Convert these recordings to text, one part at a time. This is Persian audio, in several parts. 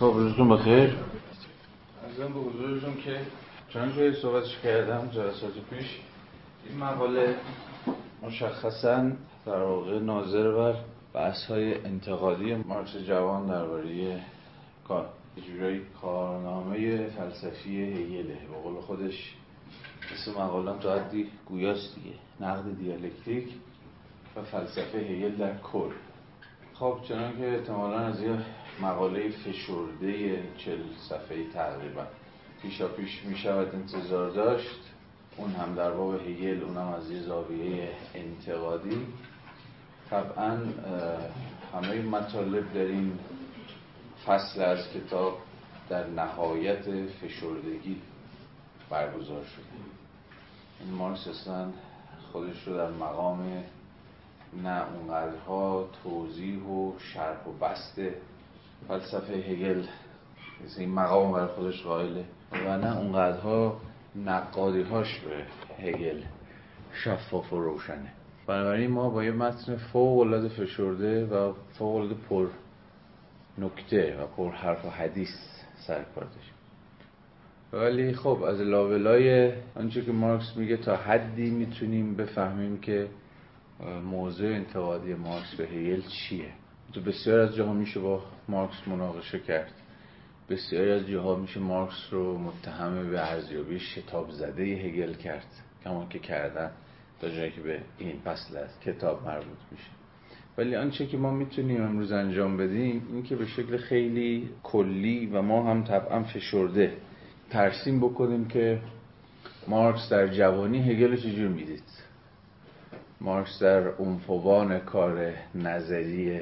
خب روزتون بخیر. ازم به حضورتون که چون که صحبتش کردم جلسات پیش. این مقاله مشخصا در واقع ناظر بر بحث های انتقادی مارکس جوان درباره کار جورایی کارنامه فلسفی هیگله به قول خودش اسم مقالم تا حدی گویاست دیگه نقد دیالکتیک و فلسفه هیگل در کل. خب چنان که احتمالا از یه مقاله فشرده چل صفحه تقریبا. پیشا پیش می شود انتظار داشت. اون هم در باب هیگل اونم از یه زاویه انتقادی. طبعا همه مطالب در این فصل از کتاب در نهایت فشردگی برگزار شده. این مارکس اصلا خودش رو در مقام نه اونقدرها توضیح و شرح و بست فلسفه هگل این مقام بر خودش قائله. و نه اونقدرها نقادی هاش به هگل شفاف و روشنه. بنابراین ما با یه متن فوق العاده فشرده و فوق العاده پر نکته و پر حرف و حدیث سر کار داشتیم ولی خب از لابلای آنچه که مارکس میگه تا حدی می‌تونیم بفهمیم که موضوع انتقادی مارکس به هیل چیه. تو بسیار از جاها میشه با مارکس مناقشه کرد. بسیاری از جاها میشه مارکس رو متهم به ارزیابی شتاب زده هگل کرد. کما که کردن تا جایی که به این فصل از کتاب مربوط میشه. ولی آنچه که ما می‌تونیم امروز انجام بدیم این که به شکل خیلی کلی و ما هم طبعا فشرده ترسیم بکنیم که مارکس در جوانی هگل چجور می‌دید. مارکس در عنفوان کار نظری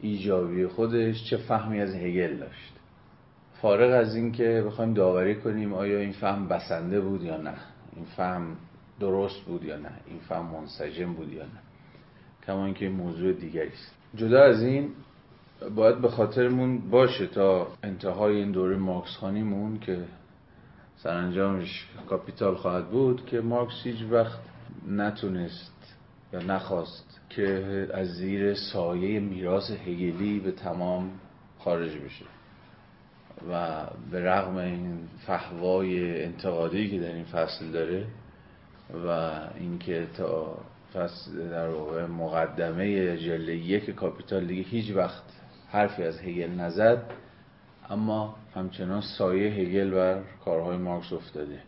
ایجابی خودش چه فهمی از هگل داشت. فارغ از این که بخوایم داوری کنیم آیا این فهم بسنده بود یا نه این فهم درست بود یا نه این فهم منسجم بود یا نه. کما اینکه موضوع دیگری است. جدا از این باید به خاطرمون باشه تا انتهای این دوره مارکس خانیمون که سرانجامش کاپیتال خواهد بود که مارکس هیچ وقت نتونست یا نخواست که از زیر سایه میراث هگلی به تمام خارج بشه و به رغم این فهوای انتقادی که در این فصل داره و اینکه تا فصل در واقع مقدمه جلد یک کاپیتال دیگه هیچ وقت حرفی از هگل نزد اما همچنان سایه هگل بر کارهای مارکس افتاده.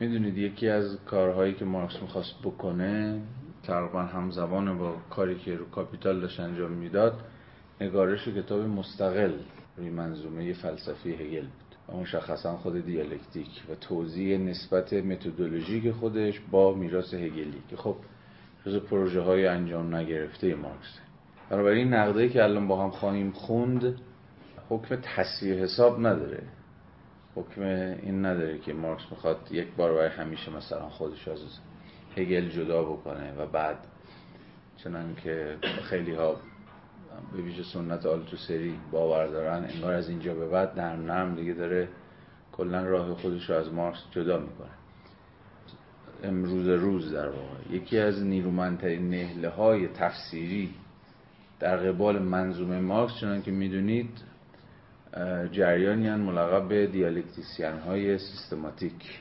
می‌دونید یکی از کارهایی که مارکس می‌خواست بکنه تقریبا همزمان با کاری که رو کاپیتال داشت انجام می‌داد نگارش کتاب مستقل روی منظومه فلسفی هگل بود. و مشخصا خود دیالکتیک و توضیح نسبت متدولوژیک خودش با میراث هگلی که خب جز پروژه های انجام نگرفته مارکس. بنابراین نقده که الان با هم خواهیم خوند حکم تصویه حساب نداره. حکم این نداره که مارکس می‌خواد یک بار برای همیشه مثلا خودش از هگل جدا بکنه و بعد چنان که خیلی ها به ویژه سنت آلتوسری باور دارن انگار از اینجا به بعد نرم نرم دیگه داره کلا راه خودش رو از مارکس جدا می‌کنه. امروز روز در واقع. یکی از نیرومندترین نهله های تفسیری در قبال منظومه مارکس چنان که می‌دونید جریانی هن ملقب به دیالکتیسیان های سیستماتیک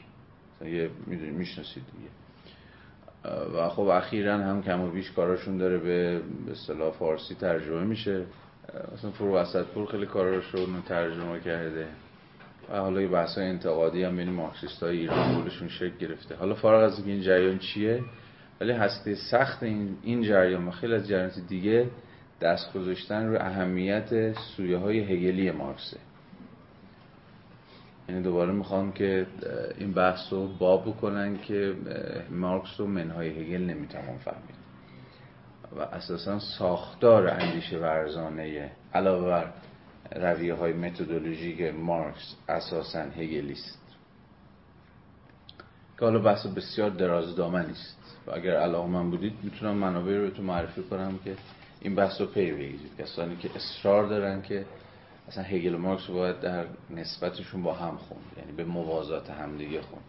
می‌دونید می‌شناسید دیگه. و خب اخیرا هم کم و بیش کاراشون داره به اصطلاح فارسی ترجمه میشه. مثلا فرو وسطپور خیلی کاراش رو ترجمه کرده. و حالا یه بحث انتقادی هم بین مارکسیست های ایران بولشون شکل گرفته. حالا فارغ از این جریان چیه ولی هسته سخت این, این جریان و خیلی از جریانات دیگه دست گذاشتن رو اهمیت سویه های هگلی مارکسه. یعنی دوباره می‌خوام که این بحث رو باب بکنن که مارکس رو منهای هگل نمی‌توان فهمید. و اساسا ساختار اندیشه ورزانه علاوه بر رویه های متدولوژیک مارکس اساسا هگلیست که حالا بحث بسیار درازدامنی است. و اگر علاقه من بودید می‌تونم منابع رو تو معرفی کنم که این بحث رو پی بگیرید. کسانی که اصرار دارن که اصلا هگل و مارکس رو باید در نسبتشون با هم خوند یعنی به موازات همدیگه خوند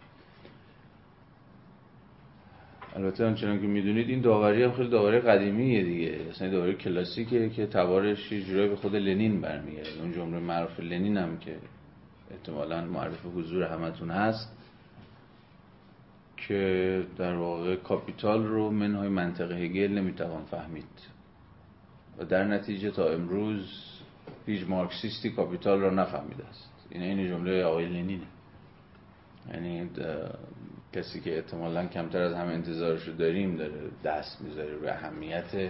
البته آنچنان که می‌دونید این داوری هم خیلی داوری قدیمیه دیگه. اصلا داوری کلاسیکه که تبارش یه جورایی به خود لنین برمیگرده. اون جمله معروف لنین هم که احتمالا معرف حضور همتون هست که در واقع کاپیتال رو منهای منطق هگل نمی‌توان فهمید. و در نتیجه تا امروز هیچ مارکسیستی کاپیتال رو نفهمیده است. این این جمله آقای لنینه. یعنی کسی که احتمالا کمتر از همه انتظارش رو داریم داره دست می‌ذاره روی اهمیت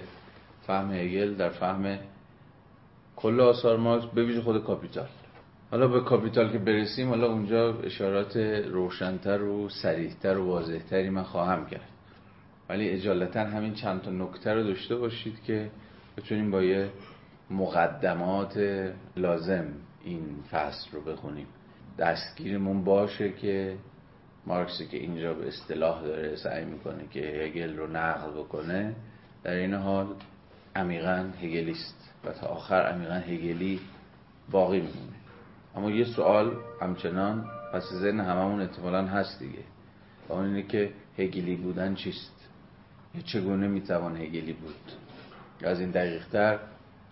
فهم هگل در فهم کل آثار مارکس و خود کاپیتال. حالا به کاپیتال که برسیم حالا اونجا اشارات روشنتر و صریحتر و واضحتری من خواهم کرد. ولی عجالتا همین چند تا نکته رو داشته باشید که بتونیم با یه مقدمات لازم این فصل رو بخونیم. دستگیرمون باشه که مارکسی که اینجا به اصطلاح داره سعی می‌کنه که هگل رو نقل بکنه در این حال عمیقا هگلیست و تا آخر عمیقا هگلی باقی میمونه. اما یه سوال همچنان پس ذهن هممون احتمالا هست دیگه. و اون اینه که هگلی بودن چیست؟ چگونه می‌توان هگلی بود؟ از این دقیقتر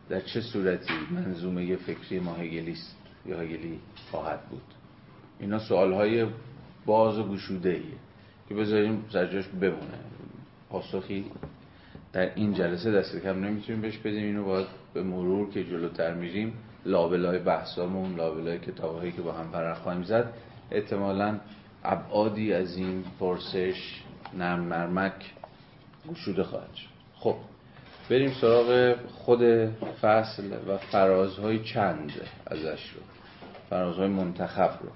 در چه صورتی منظومه فکری ما هگلیست یا هگلی خواهد بود؟ اینا سوال های باز و گشوده ایه که بذاریم سرجاش بمونه. پاسخی در این جلسه دست کم نمی‌تونیم بهش بدیم. اینو باید به مرور که جلوتر میریم لابلای بحثامون لابلای کتابهایی که با هم فرق خواهیم زد احتمالا ابعادی از این پرسش نرم گشوده خواهد شد. خب بریم سراغ خود فصل و فرازهای چند ازش رو. فرازهای منتخب رو.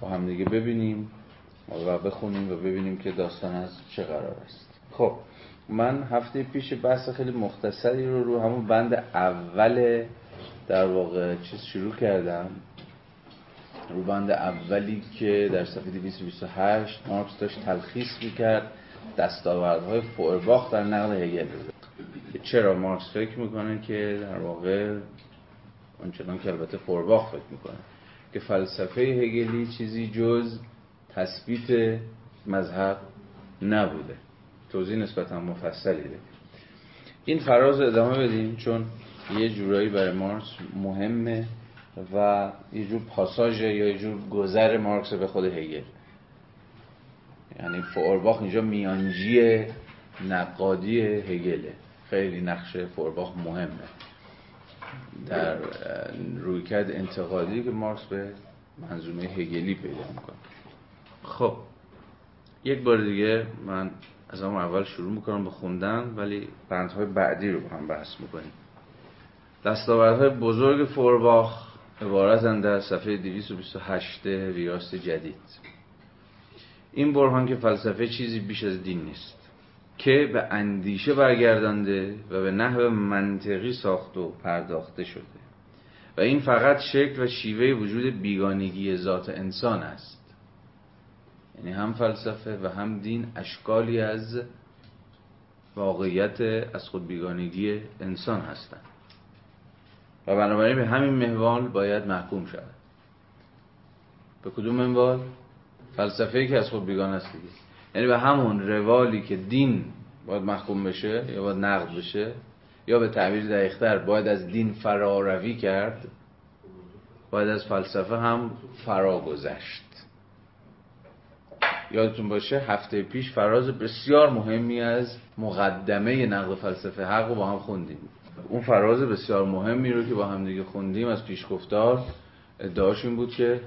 با هم دیگه ببینیم و بخونیم و ببینیم که داستان از چه قرار است. خب من هفته پیش بحث خیلی مختصری رو رو همون بند اول در واقع چیز شروع کردم. رو بند اولی که در صفحه 228 مارکس داشت تلخیص می‌کرد دستاوردهای فورباخ در نقد هگل. چرا مارکس فکر می‌کنه که در واقع آنچنان که البته فورباخ فکر می‌کنه که فلسفه هگلی چیزی جز تثبیت مذهب نبوده. توضیح نسبتا مفصلی ده این فراز ادامه بدیم چون یه جورایی برای مارکس مهمه و یه جور پاساژ یا یه جور گذر مارکس به خود هگل. یعنی فورباخ اینجا میانجی نقادی هگله. خیلی نقش فورباخ مهمه. در رویکرد انتقادی که مارکس به منظومه هگلی پیدا می‌کنه. خب یک بار دیگه من از اون اول شروع می‌کنم به خوندن ولی بندهای بعدی رو با هم بحث می‌کنیم. دستاوردهای بزرگ فورباخ عبارتن در صفحه 228 ویراست جدید. این برهان که فلسفه چیزی بیش از دین نیست. که به اندیشه برگردانده و به نحو منطقی ساخت و پرداخته شده. و این فقط شکل و شیوه وجود بیگانگی ذات انسان است. یعنی هم فلسفه و هم دین اشکالی از واقعیت از خود بیگانگی انسان هستند. و بنابراین به همین محوال باید محکوم شود. به کدوم منوال فلسفه که از خود بیگانه است دیگه. یعنی به همون روالی که دین باید محکوم بشه یا باید نقد بشه یا به تعبیر دقیقتر باید از دین فراروی کرد باید از فلسفه هم فرا گذشت یادتون باشه هفته پیش فراز بسیار مهمی از مقدمه نقد فلسفه حق رو با هم خوندیم. اون فراز بسیار مهمی رو که با هم دیگه خوندیم از پیشگفتار ادعاش این بود که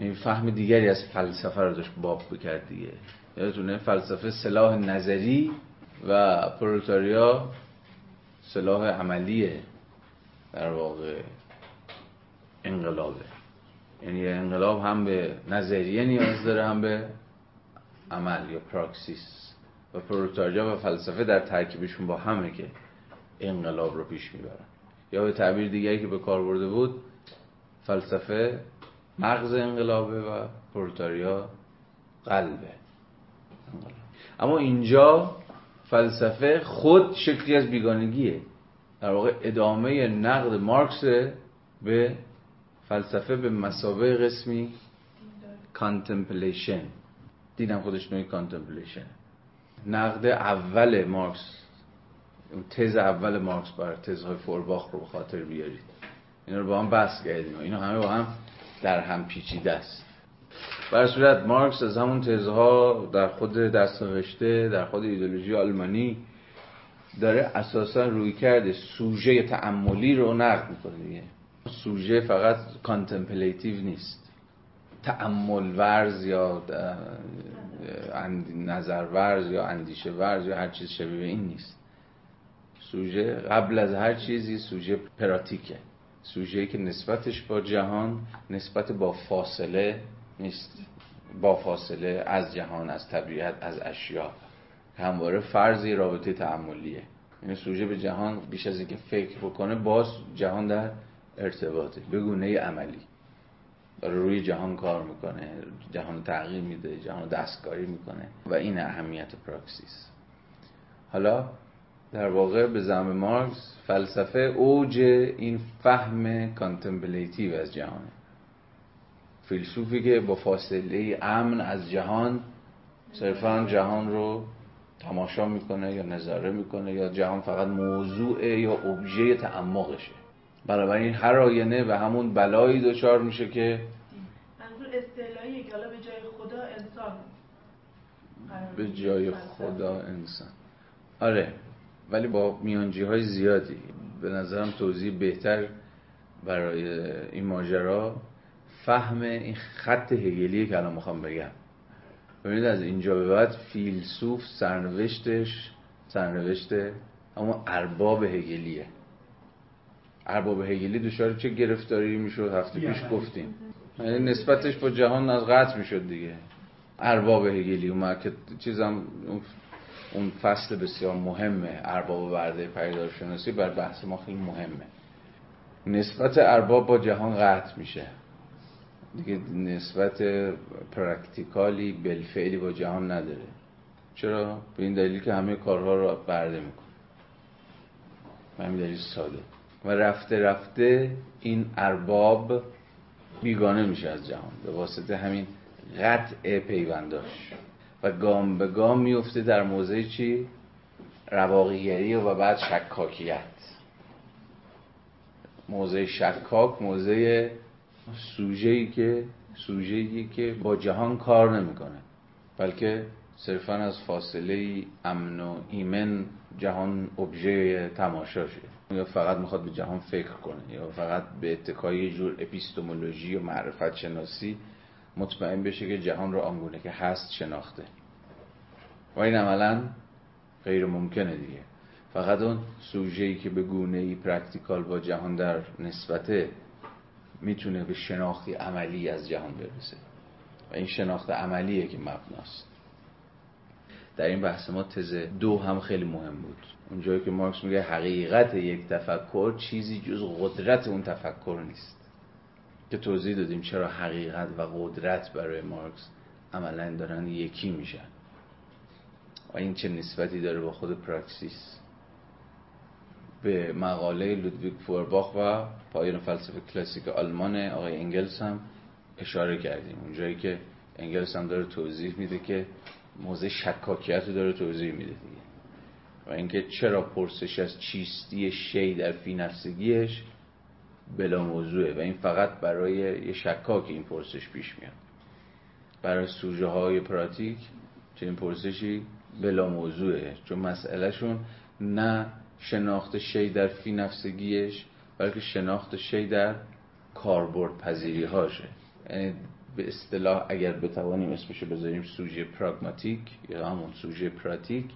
این فهم دیگری از فلسفه رو داشت باب بکرد دیگه. یادتونه فلسفه سلاح نظری و پرولتاریا سلاح عملیه در واقع انقلابه. یعنی انقلاب هم به نظریه نیاز داره هم به عمل یا پراکسیس. و پرولتاریا و فلسفه در ترکیبشون با همه که انقلاب رو پیش می‌برن. یا به تعبیر دیگری که به کار برده بود فلسفه مغز انقلابه و پرولتاریا قلبه. اما اینجا فلسفه خود شکلی از بیگانگیه. در واقع ادامه نقد مارکس به فلسفه به مثابه قسمی contemplation دیدم خودش نوعی contemplation نقد اول مارکس تز اول مارکس بر تزهای فورباخ رو به خاطر بیارید. اینا رو با هم بحث کردیم اینا همه با هم در هم پیچیده است. به هر صورت مارکس از همون تزها در خود دستنوشته در خود ایدولوژی آلمانی داره اساسا رویکرد سوژه تأملی رو نقد می‌کنه دیگه. سوژه فقط contemplative نیست. تعمل ورز یا نظر ورز یا اندیشه ورز یا هر چیز شبیه این نیست. سوژه قبل از هر چیزی سوژه پراتیکه. سوژه که نسبتش با جهان نسبت با فاصله نیست. با فاصله از جهان از طبیعت از اشیا. همواره فرضی رابطه تعملیه یعنی سوژه به جهان بیش از اینکه فکر بکنه باز جهان در ارتباطه. به گونه عملی. داره روی جهان کار می‌کنه جهان تغییر میده جهان دستکاری می‌کنه و این اهمیت پراکسیسه. حالا در واقع به زعم مارکس فلسفه اوج این فهم contemplative از جهانه. فیلسوفی که با فاصله امن از جهان صرفا جهان رو تماشا می‌کنه یا نظاره می‌کنه یا جهان فقط موضوع یا ابژه تعمقشه. بنابراین هر آینه به همون بلایی دچار میشه که اصطلاحی که حالا به جای خدا انسان به جای خدا انسان. آره ولی با میانجی های زیادی. به نظرم توضیح بهتر برای این ماجرا. فهم این خط هگلیه که الان می‌خوام بگم. ببینید از اینجا به بعد فیلسوف سرنوشتش سرنوشت اما ارباب هگلیه. ارباب هگلی دچار چه گرفتاری می‌شد؟ هفته پیش گفتیم. یعنی نسبتش با جهان از قطع می‌شد دیگه. ارباب هگلی اون که چیزم اون فصل بسیار مهمه. ارباب ورده پیدارشناسی بر بحث ما خیلی مهمه. نسبت ارباب با جهان قطع میشه. دیگه نسبت پرکتیکالی بلفعلی با جهان نداره. چرا؟ به این دلیل که همه کارها رو برده می‌کنه. به همین دلیل ساده. و رفته رفته این ارباب بیگانه میشه از جهان. به واسطه همین قطع پیونداش. و گام به گام میفته در موضع چی؟ رواقیگری و بعد شکاکیت. موضع شکاک موضع سوژه‌ای که سوژه‌ای که با جهان کار نمی‌کنه. بلکه صرفا از فاصله امن و ایمن جهان ابژه تماشاشه یا فقط می‌خواد به جهان فکر کنه یا فقط به اتکای جور اپیستمولوژی و معرفت شناسی مطمئن بشه که جهان رو آنگونه که هست شناخته. و این عملا غیر ممکنه دیگه. فقط اون سوژه‌ای که به گونه ای practical با جهان در نسبته می‌تونه به شناختی عملی از جهان برسه. و این شناخت عملیه که مبناست. در این بحث ما تز دو هم خیلی مهم بود. اونجایی که مارکس میگه حقیقت یک تفکر چیزی جز قدرت اون تفکر نیست. که توضیح دادیم چرا حقیقت و قدرت برای مارکس عملا دارن یکی میشن. و این چه نسبتی داره با خود پراکسیس؟ به مقاله لودویگ فورباخ و پایان فلسفه کلاسیک آلمان آقای انگلس هم اشاره کردیم. اونجایی که انگلس هم داره توضیح میده که موضع شکاکیت رو داره توضیح میده دیگه. و اینکه چرا پرسش از چیستی شی در فی نفسگیش بلا موضوعه. و این فقط برای یه شکاک این پرسش پیش میاد. برای سوژه های پراتیک چنین پرسشی بلا موضوعه. چون مسئلهشون نه شناخت شی در فی نفسگیش بلکه شناخت شی در کاربرد پذیری هاشه یعنی به اصطلاح اگر بتوانیم اسمشو بذاریم سوژه پراگماتیک یا همون سوژه پراتیک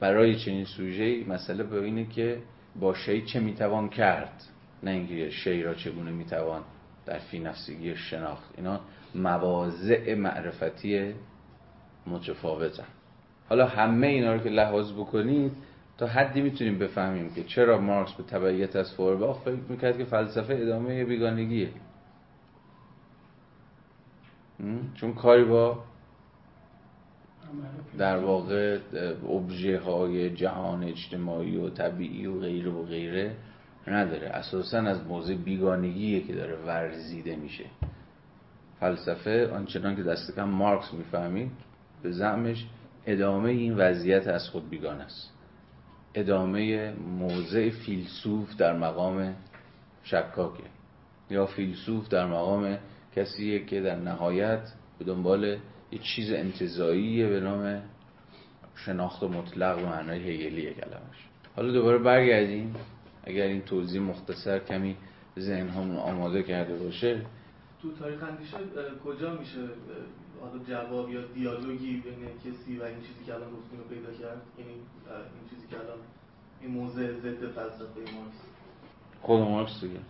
برای چنین سوژه مسئله به اینه که با شی چه می‌توان کرد؟ نه اینکه شی را چگونه می‌توان در فی نفسگی شناخت. اینا مواضع معرفتی متفاوتن. حالا همه اینا رو که لحاظ بکنید تا حدی می‌تونیم بفهمیم که چرا مارکس به تبعیت از فورباخ فکر می‌کرد که فلسفه ادامه بیگانگیه. چون کاری با در واقع ابژه های جهان اجتماعی و طبیعی و غیره و غیره نداره. اساسا از موضع بیگانگیه که داره ورزیده میشه. فلسفه آنچنان که دست کم مارکس می‌فهمید به زعمش ادامه این وضعیت از خود بیگان است. ادامه موضع فیلسوف در مقام شکاکه. یا فیلسوف در مقام کسیه که در نهایت به دنبال یه چیز انتظاییه به نام شناخت مطلق و معنای هگلی کلمش. حالا دوباره برگردیم. اگر این توضیح مختصر کمی ذهن همون آماده کرده باشه. تو تاریخ اندیشه کجا میشه؟ حالا جواب یا دیالوگی بین کسی و این چیزی که الان گفتیم پیدا کرد؟ یعنی این چیزی که الان این موضع ضد فلسفه مارکس. خود مارکس دیگه.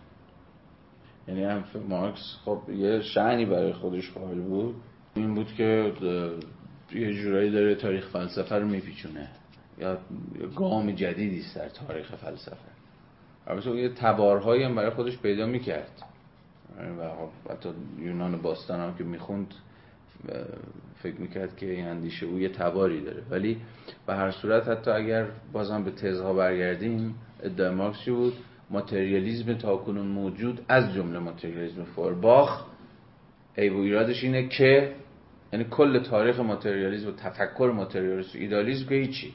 یعنی هم مارکس خب یه شعنی برای خودش قائل بود. این بود که یه جورایی داره تاریخ فلسفه رو میپیچونه. یا گام جدیدی است در تاریخ فلسفه. البته یه تبارهایی هم برای خودش پیدا می‌کرد. و خب حتی یونان باستان هم که می‌خوند فکر می‌کرد که این اندیشه او یه تباری داره. ولی به هر صورت حتی اگر بازم به تزها برگردیم ادعای مارکس بود؟ ماتریالیزم تاکنون موجود از جمله ماتریالیزم فورباخ ای و ایرادش اینه که یعنی کل تاریخ ماتریالیزم و تفکر ماتریالیسم و ایدالیسم که هیچی.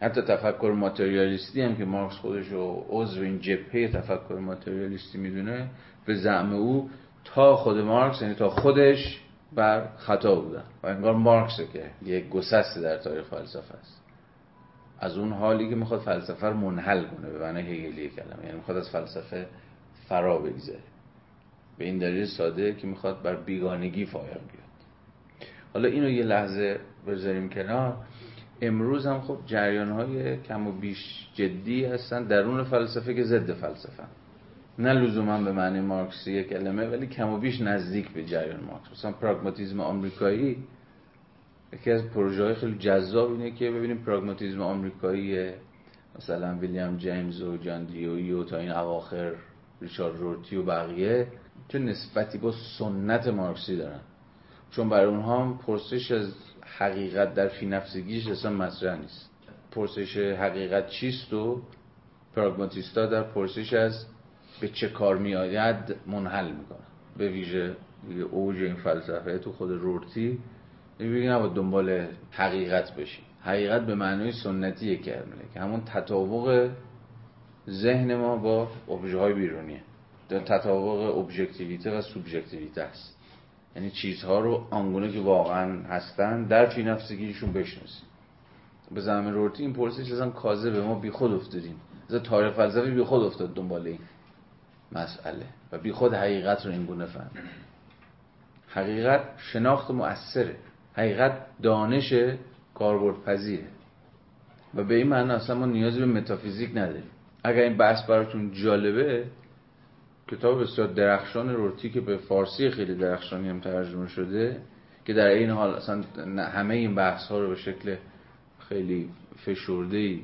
حتی تفکر ماتریالیستی هم که مارکس خودش رو عضو این جبهه تفکر ماتریالیستی می‌دونه به زعم او تا خود مارکس یعنی تا خودش بر خطا بودن. و انگار مارکسه که یک گسست در تاریخ فلسفه است. از اون حالی که می‌خواد فلسفه رو منحل کنه به معنی هگلی کلمه. یعنی می‌خواد از فلسفه فرا بگذاره به این دلیل ساده که می‌خواد بر بیگانگی فایر بیاد. حالا اینو یه لحظه بذاریم کنار. امروز هم خب جریان های کم و بیش جدی هستن درون فلسفه که ضد فلسفه نه لزوما به معنی مارکسی کلمه ولی کم و بیش نزدیک به جریان مارکس. مثلا پراگماتیزم آمریکایی یکی از پروژه های خیلی جذاب اینه که ببینیم پراگماتیزم آمریکایی مثلا ویلیام جیمز و جان دیوی و تا این اواخر ریچارد رورتی و بقیه چه نسبتی با سنت مارکسی دارن. چون برای اونها هم پرسش از حقیقت در فی نفسگیش اصلا مطرح نیست. پرسش حقیقت چیست و پراگماتیستا در پرسش از به چه کار میآید منحل می‌کنن به ویژه اوج این فلسفه تو خود رورتی میگه نباید دنبال حقیقت بشی. حقیقت به معنای سنتی کرمله که همون تطابق ذهن ما با ابژه های بیرونیه. تطابق ابژکتیویته و سوبژکتیویته است. یعنی چیزها رو آنگونه که واقعا هستن در فی نفسگیشون بشناسیم. به زمین رورتی این پرسش ازم کازه به ما بی خود افتادیم. از تاریخ فلسفی بی خود افتاد دنبال این. مسئله. و بی خود حقیقت رو این گونه فهم. حقیقت شناخت مؤثره. حقیقت دانش کاربرد پذیره و به این معنی اصلا ما نیازی به متافیزیک نداریم. اگر این بحث براتون جالبه کتاب بسیار درخشان رورتی که به فارسی خیلی درخشانی هم ترجمه شده که در این حال اصلا همه این بحث ها رو به شکل خیلی فشرده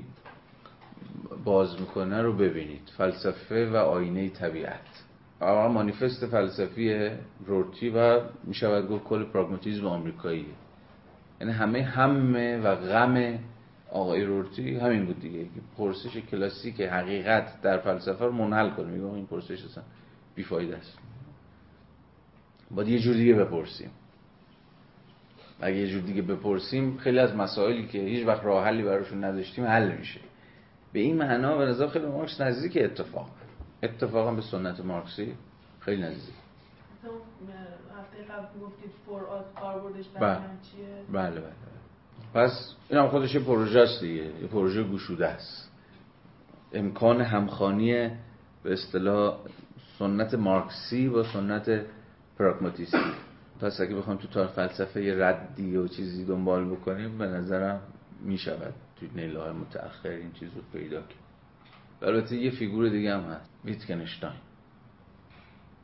باز می‌کنه رو ببینید. فلسفه و آینه طبیعت. اما مانیفست فلسفی رورتی و می‌شود گفت کل پراگماتیزم آمریکایی یعنی همه همه و غم آقای رورتی همین بود دیگه. پرسش کلاسیک حقیقت در فلسفه رو منحل کنه. میگم این پرسش اصلا بیفایده است. باید یه جور دیگه بپرسیم. اگه یه جور دیگه بپرسیم خیلی از مسائلی که هیچ وقت راه حلی براشون نداشتیم حل میشه. به این معنا به نظر خیلی مارکس نزدیک اتفاق. اتفاقا به سنت مارکسی خیلی نزدیک. کاربردش بله. بله بله پس این هم خودش یه پروژه است دیگه. یه پروژه گشوده است. امکان همخانی به اصطلاح سنت مارکسی با سنت پراگماتیستی. پس اگه بخوام تو تاریخ فلسفه یه ردی و چیزی دنبال بکنیم به نظرم می نیله های متأخر این چیز رو پیدا کرد. البته یه فیگور دیگه هم هست ویتکنشتاین.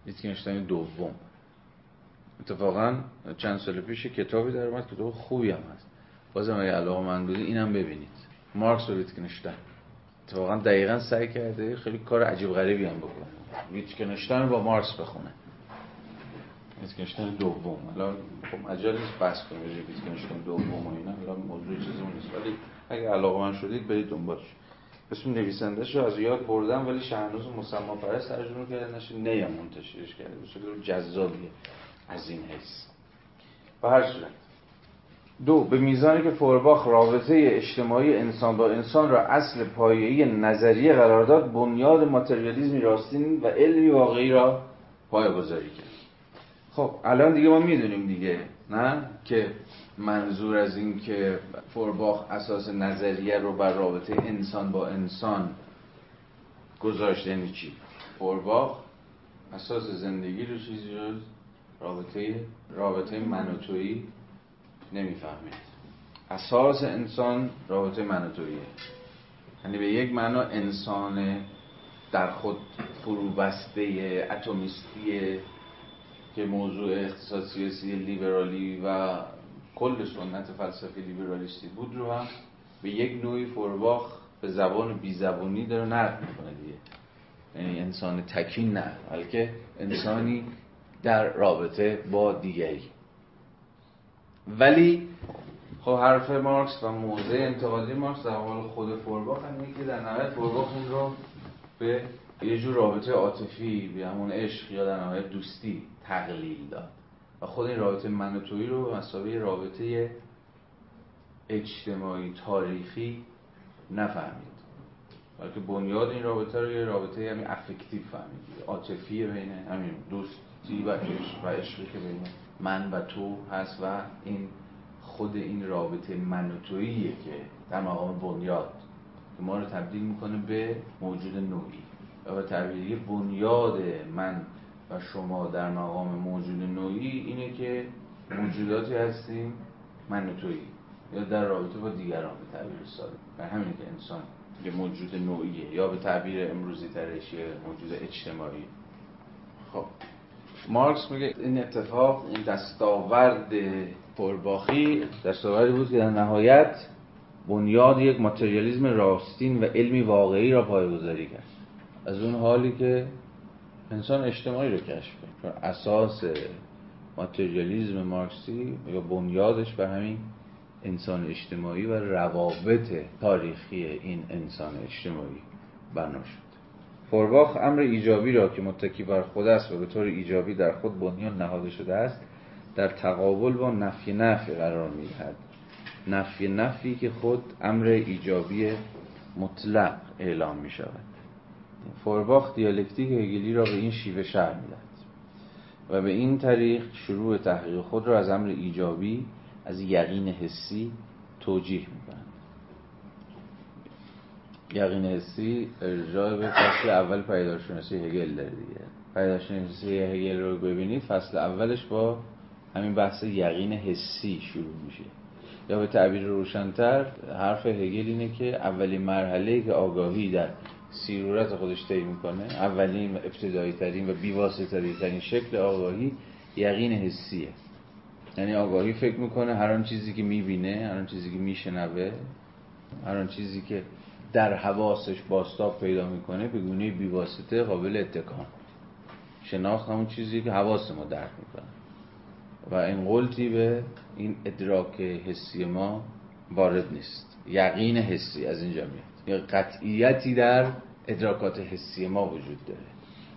ویتکنشتاین دوم. اتفاقا چند سال پیش کتابی در اومد کتاب خوبی هم هست. بازم اگه علاقه من بودی اینم ببینید. مارکس و ویتکنشتاین. اتفاقا دقیقا سعی کرده خیلی کار عجیب غریبی هم بکنه. ویتکنشتاین با مارکس بخونه. ویتکنشتاین دوم. حالا خب عجل نیست بحث کنیم ویتکنشتاین دوم و اینا. حالا موضوع چیزی نیست. ولی اگه علاقه من شدید برید دنبالش. اسم نویسندهش رو از یاد بردم ولی شهنوز مسما پرست ترجمه کرده نشه نیم منتشرش کرده. به شکل جذابیه. از این حیث. به هر صورت. دو به میزانی که فورباخ رابطه اجتماعی انسان با انسان را اصل پایه‌ای نظریه قرار داد بنیاد ماتریالیزمی راستین و علمی واقعی را پایه‌گذاری کرد. خب الان دیگه ما می‌دونیم دیگه نه؟ که منظور از این که فورباخ اساس نظریه رو بر رابطه انسان با انسان گذاشته یعنی چی؟ فورباخ اساس زندگی رو چیزی جز رابطه رابطه من و تویی نمی‌فهمید. اساس انسان رابطه من و توییه. یعنی به یک معنا انسان در خود فروبسته اتمیستی که موضوع اقتصاد سیاسی لیبرالی و کل سنت فلسفه لیبرالیستی بود رو هم به یک نوعی فورباخ به زبان بیزبونی داره نقد می‌کنه دیگه. یعنی انسان تکین نه بلکه انسانی در رابطه با دیگری. ولی خب حرف مارکس و موضع انتقادی مارکس در حال خود فورباخ هم که در نهایت فورباخ این رو به یه جور رابطه عاطفی به همون عشق یا در نهایت دوستی تقلیل داد. و خود این رابطه من و تویی رو به مسابقه رابطه اجتماعی تاریخی نفهمید. بلکه بنیاد این رابطه رو یه رابطه همین افکتیو فهمید عاطفی بین همین دوستی و عشق و عشقی که بین من و تو هست و این خود این رابطه من و توییه که در مقام بنیاد. که ما رو تبدیل می‌کنه به موجود نوعی. و به بنیاد من و شما در مقام موجود نوعی اینه که موجوداتی هستیم من و تویی یا در رابطه با دیگران به تعبیر ساده. و همین که انسان یه موجود نوعیه یا به تعبیر امروزی ترش یه موجود اجتماعی. خب مارکس میگه این اتفاق این دستاورد پرباخی دستاوردی بود که در نهایت بنیاد یک ماتریالیزم راستین و علمی واقعی را پایگذاری کرد. از اون حالی که انسان اجتماعی رو کشف چون اساس ماتریالیزم مارکسی یا بنیادش بر همین انسان اجتماعی و روابط تاریخی این انسان اجتماعی بنا شد فورباخ امر ایجابی را که متکی بر خود است و به طور ایجابی در خود بنیان نهاده شده است در تقابل با نفی نفی قرار می‌دهد. نفی نفی که خود امر ایجابی مطلق اعلام می شود فورباخ دیالکتیک هگلی را به این شیوه شهر می‌دهد و به این طریق شروع تحقیق خود را از امر ایجابی از یقین حسی توجیه می‌کنند. یقین حسی ارجاع به فصل اول پیدارشناسی هگل داره دیگه. پیدارشناسی هگل رو ببینید فصل اولش با همین بحث یقین حسی شروع میشه. یا به تعبیر روشنتر حرف هگل اینه که اولین مرحله که آگاهی در سیرورت خودش طی می‌کنه. اولین ابتدایی ترین و بیواسطه ترین شکل آگاهی یقین حسیه. یعنی آگاهی فکر می‌کنه هر چیزی که می‌بینه هر چیزی که میشنوه هر آن چیزی که در حواسش باستاب پیدا می‌کنه به گونه بیواسطه قابل اتکان شناخت همون چیزی که حواس ما درک می‌کنه. و این قلتی به این ادراک حسی ما وارد نیست. یقین حسی از اینجا میاد. یا قطعیتی در ادراکات حسی ما وجود داره.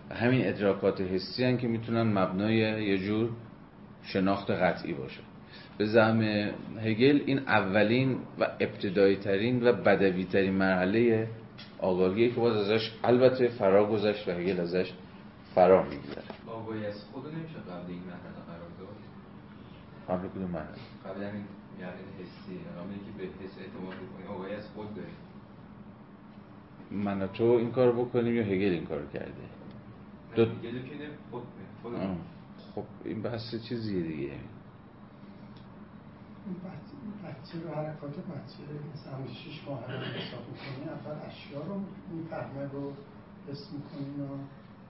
و همین ادراکات حسی هن که می‌تونن مبنای یه جور شناخت قطعی باشه. به زعم هگل این اولین و ابتدایی ترین و بدوی ترین مرحله آگاهیه که باز ازش البته فرا گذشت و هگل ازش فرا میگذره. آگاهی از خود نمیشه قبل این مرحله قرار داد؟ قبل کدوم مرحله؟ قبل همین یعنی حسی. اینکه به حس اعتماد بکنی. آگاهی از خود داری. من و تو این کار بکنیم یا هگل این کار کرده؟ دو... خب این بحث چیزیه دیگه. بچه رو حرکات بچه مثلا شیش ماه رو حساب می‌کنی اول اشیا رو می‌فهمه رو حس می‌کنین و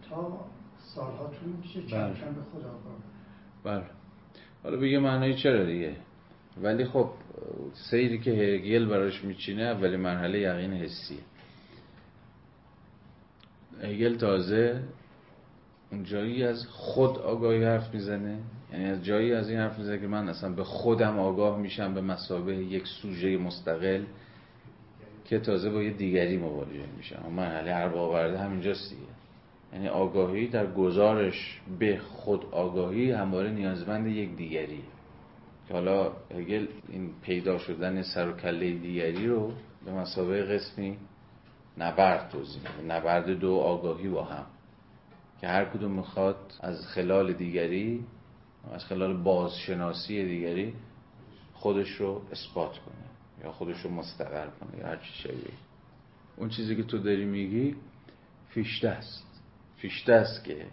تا سالها طول میشه بله. کم به آگاه بله. حالا بگه معنی چرا دیگه؟ ولی خب سیری که هگل براش میچینه اولی مرحله یقین حسیه. هگل تازه جایی از خود آگاهی حرف می‌زنه. یعنی از جایی از این حرف می‌زنه که من اصلا به خودم آگاه میشم به مسابه یک سوژه مستقل که تازه با یه دیگری مواجه میشم. اون مرحله هر باورده همینجاست دیگه یعنی آگاهی در گزارش به خود آگاهی همواره نیازمند یک دیگری. که حالا هگل این پیدا شدن سر و کله دیگری رو به مسابقه قسمی نبرد توضیح میده. نبرد دو آگاهی با هم. که هر کدوم می‌خواد از خلال دیگری از خلال بازشناسی دیگری خودش رو اثبات کنه یا خودش رو مستقر کنه یا هر چی شبیه. اون چیزی که تو داری میگی فیشته است. فیشته است که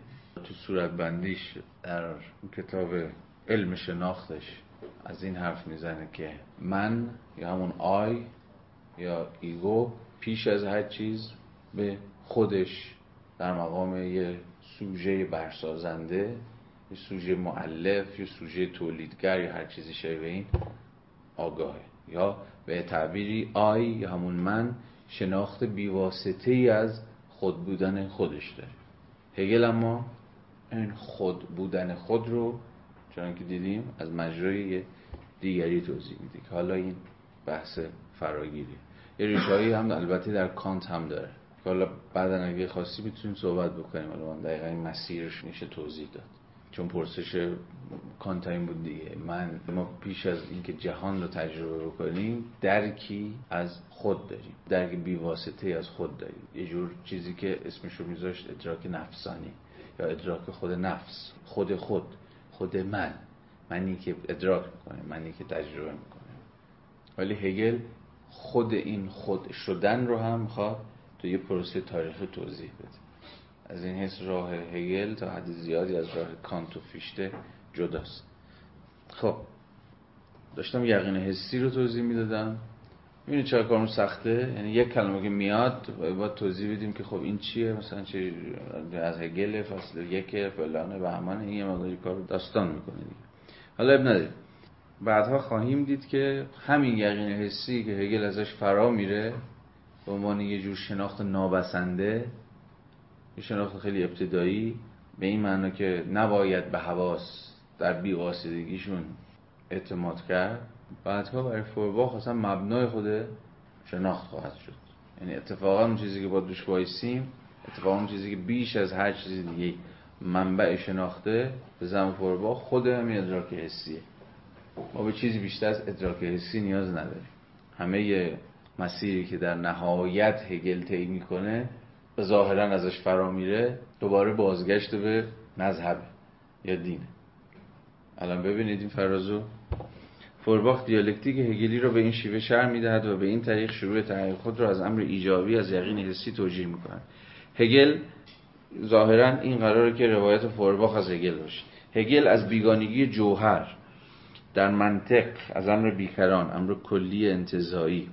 تو صورت بندیش در کتاب علم شناختش از این حرف می‌زنه که من یا همون آی یا ایگو پیش از هر چیز به خودش در مقام یه سوژه برسازنده یه سوژه معلف یه سوژه تولیدگر یا هر چیزی شبیه این آگاهه. یا به تعبیری آی یا همون من شناخت بیواسطه ای از خود بودن خودش داره. هگل اما این خود بودن خود رو چون که دیدیم از مجرای دیگری توضیح میده که حالا این بحث فراگیری یه ریشهایی هم البته در کانت هم داره. که حالا بعدا اگه خواستی می‌تونیم صحبت بکنیم. حالا دقیقا این مسیرش میشه توضیح داد. چون پرسش کانت این بود دیگه. من ما پیش از اینکه جهان رو تجربه بکنیم درکی از خود داریم. درک بیواسطه از خود داریم. یه جور چیزی که اسمش رو میذاشت ادراک نفسانی یا ادراک خود نفس. خود خود. خود من. منی که ادراک می‌کنه. منی که تجربه می‌کنه. ولی هگل خود این خود شدن رو هم می‌خواد تو یه پروسه تاریخی توضیح بده. از این حس راه هگل تا حد زیادی از راه کانت و فیشته جداست. خب داشتم یقین حسی رو توضیح می‌دادم. می‌بینید چرا کارم سخته؟ یعنی یک کلمه که میاد باید توضیح بدیم که خب این چیه؟ مثلا چه از هگل فصل یک فلانه و همان این یه مقداری کار داستان می‌کنه دیگه. حالا اب نداریم. بعدها خواهیم دید که همین یقین حسی که هگل ازش فرا میره به عنوان یه جور شناخت نابسنده یه شناخت خیلی ابتدایی به این معنا که نباید به حواس در بیواسطگیشون اعتماد کرد. بعدها برای فورباخ اصلا مبنای خود شناخت خواهد شد. یعنی اتفاقا اون چیزی که با دوش بایستیم اتفاقا اون چیزی که بیش از هر چیزی دیگه منبع شناخته به زم فورباخ خود همین ادراک حسیه. ما به چیزی بیشتر از ادراک حسی نیاز نداریم. همه مسیری که در نهایت هگل طی می‌کنه ظاهرا ازش فرا میره دوباره بازگشت به مذهب یا دینه الان ببینید این فرازو. فورباخ دیالکتیک هگلی رو به این شیوه شرح می‌دهد و به این طریق شروع تحقیق خود را از امر ایجابی از یقین حسی توجیه می‌کند. هگل ظاهرا این قراره که روایت فورباخ از هگل باشه. هگل از بیگانگی جوهر. در منطق از امر بیکران امر کلی انتظایی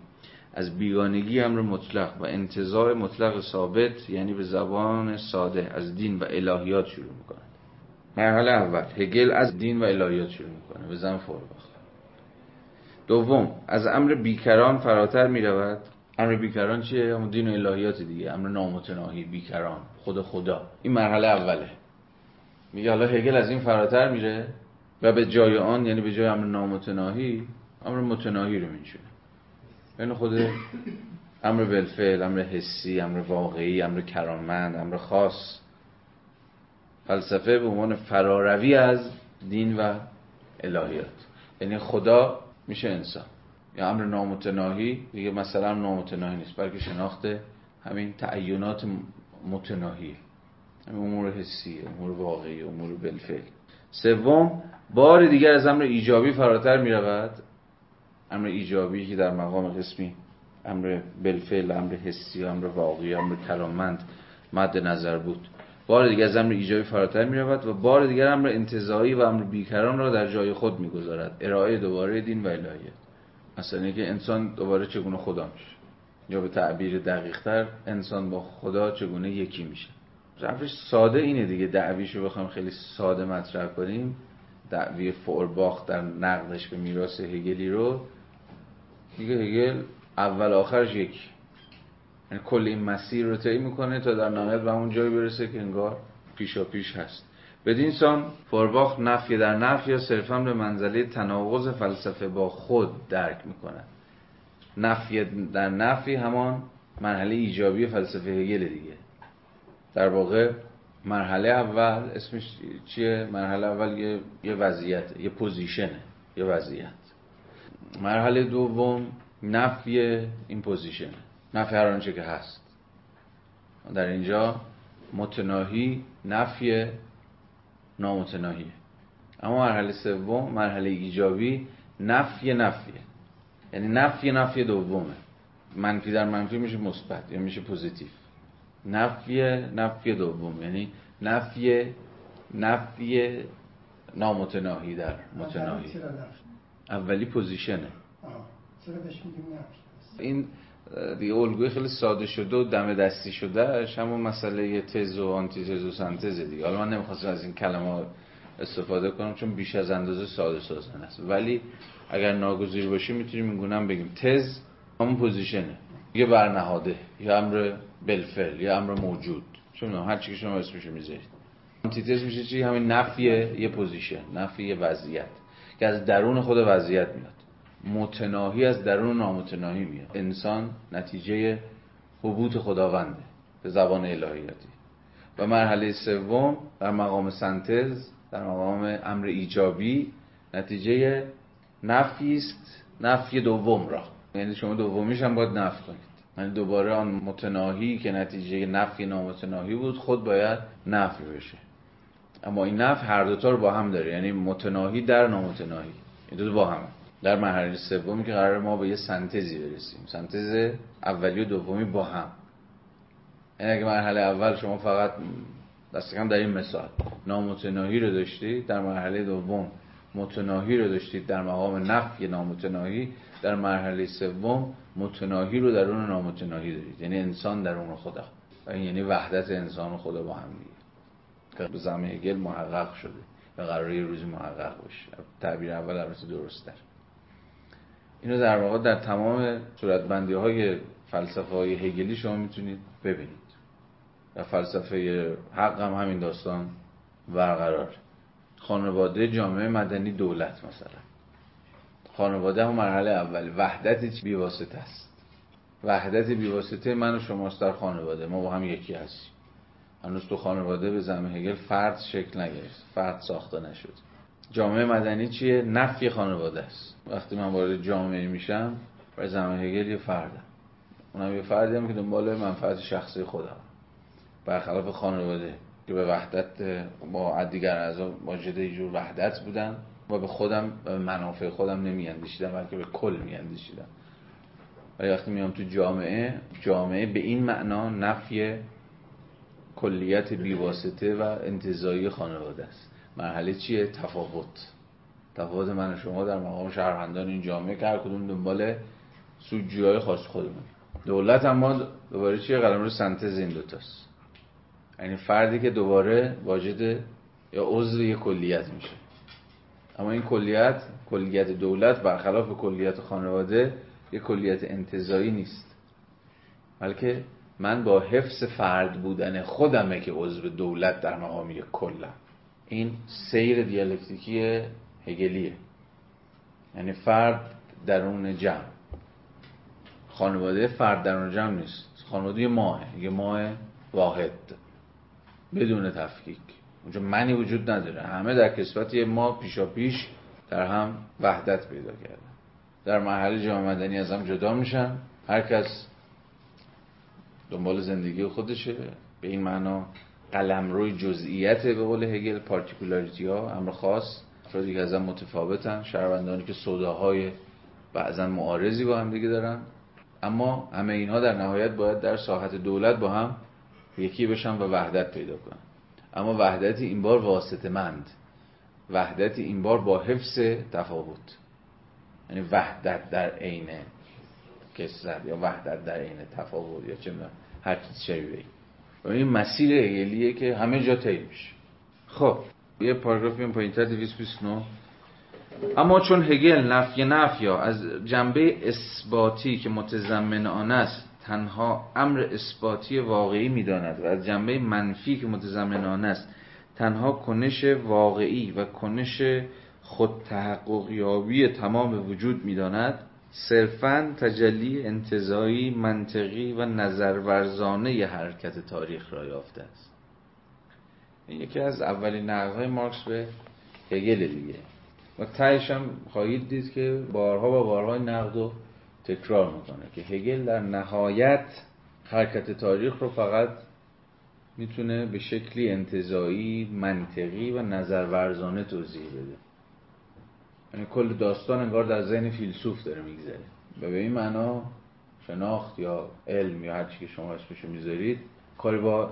از بیگانگی امر مطلق و انتظاع مطلق ثابت یعنی به زبان ساده از دین و الهیات شروع می‌کنه مرحله اول هگل از دین و الهیات شروع می‌کنه به زن فورباخ دوم از امر بیکران فراتر می‌رود. امر بیکران چیه؟ همون دین و الهیات دیگه امر نامتناهی بیکران خود خدا. این مرحله اوله. میگه حالا هگل از این فراتر میره؟ و به جای آن یعنی به جای امر نامتناهی امر متناهی رو میشونه یعنی خود امر بالفعل امر حسی امر واقعی امر کرامند امر خاص. فلسفه به عنوان فراروی از دین و الهیات. یعنی خدا میشه انسان. یا امر نامتناهی دیگه مثلا نامتناهی نیست بلکه شناخت همین تعینات متناهی. امور حسی امور واقعی امور بالفعل. سوم بار دیگر از امر ایجابی فراتر می رود امر ایجابی که در مقام قسمی امر بالفعل امر حسی امر واقعی امر کرامند مد نظر بود. بار دیگر از امر ایجابی فراتر می رود و بار دیگر امر انتظایی و امر بیکران را در جای خود می گذارد ارائه دوباره دین و الهیات مثلا که انسان دوباره چگونه خدا میشه؟ یا به تعبیر دقیقتر انسان با خدا چگونه یکی میشه؟ حرفش ساده اینه دیگه. دعویشو بخوام خیلی ساده مطرح کنیم. دعوی فورباخ در نقدش به میراث هگلی رو دیگه هگل اول آخرش یک یعنی کل این مسیر رو طی می‌کنه تا در نهایت به اون جایی برسه که انگار پیشا پیش هست. بدین سان فورباخ نفی در نفی یا صرفا به منزله تناقض فلسفه با خود درک می‌کنه. نفی در نفی همان مرحله ایجابی فلسفه هگل دیگه. در واقع مرحله اول اسمش چیه؟ مرحله اول یه, یه وضعیت یه position ه یه وضعیت. مرحله دوم نفی این position نفی هر آنچه که هست. در اینجا متناهی نفی نامتناهیه. اما مرحله سوم مرحله ایجابی نفی نفیه یعنی نفی نفی دومه. منفی در منفی میشه مثبت یا میشه positive. نفی نفی دوم یعنی نفی نفی نامتناهی در متناهی؟ اولی position ه آه. چرا بهش میگیم نفی؟ این دیگه الگوی خیلی ساده شده و دم دستی شده همون مسئله تز و آنتی تز و سنتز دیگه حالا من نمی‌خواستم از این کلمه استفاده کنم چون بیش از اندازه ساده سازن است ولی اگر ناگزیر باشه می‌تونیم این گونه بگیم تز همون position ه یه برنهاده یا امر بالفعل یا امر موجود. چون هر چی که شما اسمشو می‌ذارید. آنتیتز میشه چی؟ همین نفی یه position نفی یه وضعیت که از درون خود وضعیت میاد. متناهی از درون نامتناهی میاد. انسان نتیجه هبوط خداونده به زبان الهیاتی. و مرحله سوم در مقام سنتز در مقام امر ایجابی نتیجه نفی است نفی دوم را. یعنی شما دومیش هم باید نفی کنید. یعنی دوباره آن متناهی که نتیجه نفی نامتناهی بود خود باید نفی بشه. اما این نفی هر دوتا رو با هم داره. یعنی متناهی در نامتناهی. این دو با هم. در مرحله سومی که قرار ما به یه سنتزی برسیم. سنتز اولی و دومی با هم. یعنی اگه مرحله اول شما فقط دست در این مثال نامتناهی رو داشتید در مرحله دوم متناهی رو داشتید در مقام نفی نامتناهی در مرحله سوم متناهی رو در اون نامتناهی دارید. یعنی انسان در اون خدا یعنی وحدت انسان و خدا با هم دیگه. به زمه هگل محقق شده. و قراره یه روزی محقق باشه. تعبیر اول البته درسته. اینو در واقع در تمام صورتبندی های فلسفه های هگلی شما می‌تونید ببینید. و فلسفه حق هم همین داستان برقرار خانواده جامعه مدنی دولت مثلا. خانواده هم مرحله اول. وحدت بیواسطه است. وحدت بیواسطه من و شماست در خانواده. ما با هم یکی هستیم. هنوز تو خانواده به زمین هگل فرد شکل نگرفت. فرد ساخته نشد. جامعه مدنی چیه؟ نفی خانواده است. وقتی من وارد جامعه میشم برای زمین هگل یه فردم. اونم یه فردی هم که دنبال منفعت شخصی خودم. برخلاف خانواده. که به وحدت با دیگر اعضا واجد جور وحدت بودن و به خودم به منافع خودم نمیاندیشیدم بلکه به کل میاندیشیدم. ولی وقتی میام تو جامعه جامعه به این معنا نفی کلیت بیواسطه و انتظایی خانواده است. مرحله چیه؟ تفاوت. تفاوت من و شما در مقام شهروندان این جامعه که هر کدوم دنبال سودجوهای خاص خودمون. دولت اما دوباره چیه؟ قلمرو سنتز این دوتاست. یعنی فردی که دوباره واجد یا عضو یک کلیت میشه. اما این کلیت کلیت دولت برخلاف کلیت خانواده یک کلیت انتظایی نیست. بلکه من با حفظ فرد بودن خودمه که عضو دولت در مقام یک کلم این سیر دیالکتیکی هگلیه. یعنی فرد درون جمع. خانواده فرد درون جمع نیست. خانواده ماه یه ماه واحد. بدون تفکیک. اونجا منی وجود نداره. همه در کسبت ما پیشا پیش در هم وحدت پیدا کردن. در محل جامعه مدنی از هم جدا میشن. هر کس دنبال زندگی خودشه. به این معنا قلم روی جزئیت به قول هگل پارتیکولاریتی ها امر خاص. افرادی که از هم متفاوتن شهروندانی که صداهای بعضا معارضی با هم دیگه دارن. اما همه اینها در نهایت باید در ساحت دولت با هم یکی بشن و وحدت پیدا کنن. اما وحدت این بار واسطه مند. وحدت این بار با حفظ تفاوت. یعنی وحدت در عین کسرت یا وحدت در عین تفاوت یا چه هر چیز شبیه. این مسیر هگلیه که همه جا طی میشه. خب یه پاراگراف این پایینتر 229 اما چون هگل نفی نفی از جنبه اثباتی که متضمن آن است تنها امر اثباتی واقعی می‌داند و از جنبه منفی که متضمن آن است تنها کنش واقعی و کنش خود تحقق یابی تمام وجود می‌داند. صرفا تجلی انتظایی منطقی و نظرورزانه ی حرکت تاریخ را یافته است. این یکی از اولین نقدهای مارکس به هگل دیگه. و تهش هم خواهید دید که بارها و بارها نقد و تکرار می‌کنه که هگل در نهایت حرکت تاریخ رو فقط می‌تونه به شکلی انتظایی منطقی و نظرورزانه توضیح بده. یعنی کل داستان انگار در ذهن فیلسوف داره میگذره. و به این معنا شناخت یا علم یا هر چی که شما اسمشو می‌ذارید کاری با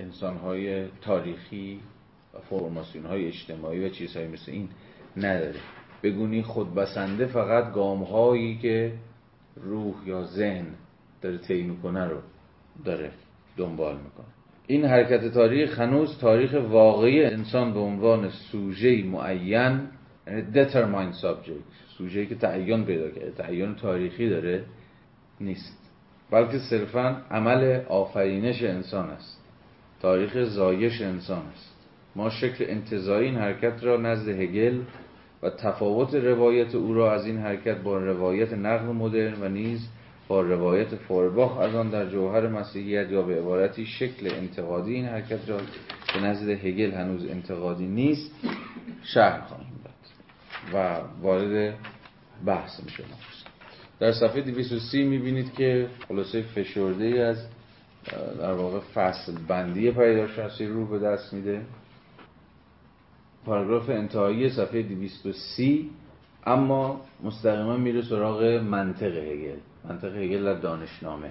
انسانهای تاریخی و فرماسیون های اجتماعی و چیزهایی مثل این نداره. بگونی خودبسنده فقط گام هایی که روح یا ذهن داره طی می‌کنه رو داره دنبال می‌کنه. این حرکت تاریخ هنوز تاریخ واقعی انسان به عنوان سوژه معین یعنی determined subject سوژه‌ای که تعین پیدا کرده تعین تاریخی داره نیست. بلکه صرفا عمل آفرینش انسان است. تاریخ زایش انسان است. ما شکل انتظایی این حرکت را نزد هگل و تفاوت روایت او را از این حرکت با روایت نقل مدرن و نیز با روایت فورباخ از آن در جوهر مسیحیت یا به عبارتی شکل انتقادی این حرکت را که نزد هگل هنوز انتقادی نیست شرح خواهیم داد و وارد بحث میشه در صفحه 230 می‌بینید که خلاصه فشرده از در واقع فصل بندی پیداشناسی روح به دست میده. پاراگراف انتهایی صفحه 230 اما مستقیما میره سراغ منطق هگل. منطق هگل در دانشنامه.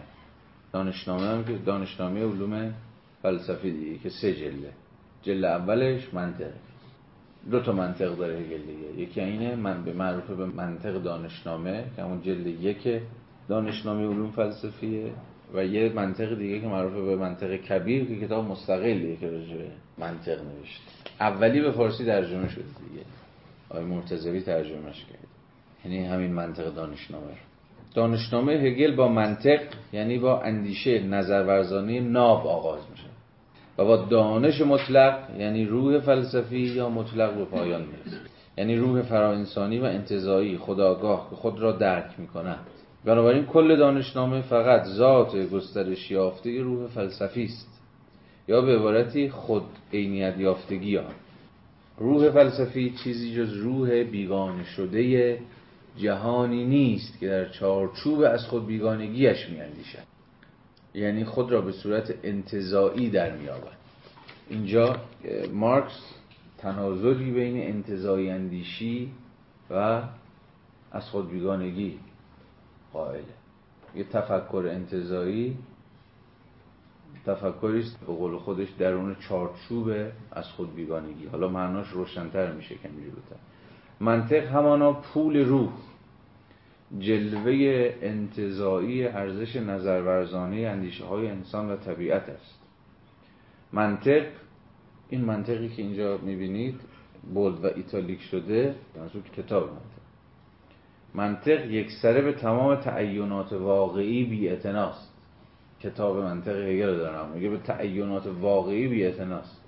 دانشنامه هم که دانشنامه علوم فلسفی دیگه که سه جله. جل اولش منطق. دو تا منطق داره هگل دیگه. یکی اینه من به معروفه به منطق دانشنامه که همون جلد یک دانشنامه علوم فلسفیه و یه منطق دیگه که معروفه به منطق کبیر که کتاب مستقلیه که راجع منطق نوشته. اولی به فارسی ترجمه شده دیگه. آقای مرتضوی ترجمهش کرد. یعنی همین منطق دانشنامه دانشنامه هگل با منطق یعنی با اندیشه نظرورزانی ناب آغاز میشه. و با دانش مطلق یعنی روح فلسفی یا مطلق به پایان می‌رسه. یعنی روح فراانسانی و انتظایی خداگاه که خود را درک می‌کند. بنابراین کل دانشنامه فقط ذات گسترش یافته روح فلسفی است. یا به عبارتی خود عینیت یافتگی آن. روح فلسفی چیزی جز روح بیگانه شده جهانی نیست که در چارچوب از خود بیگانگیش میاندیشد. یعنی خود را به صورت انتظایی در میابد اینجا مارکس تنازلی بین انتظایی اندیشی و از خود بیگانگی قائله. یه تفکر انتظایی تفکری است به قول خودش درون چارچوب از خود بیگانگی. حالا معناش روشنتر میشه کمی جلوتر. منطق همانا پول روح. جلوه انتظایی ارزش نظرورزانه اندیشه های انسان و طبیعت است. منطق این منطقی که اینجا می‌بینید بولد و ایتالیک شده منظور کتاب منطق. منطق یک سره به تمام تعینات واقعی بی اتناست کتاب منطق هگل دارم. میگه به تعینات واقعی بی اتناست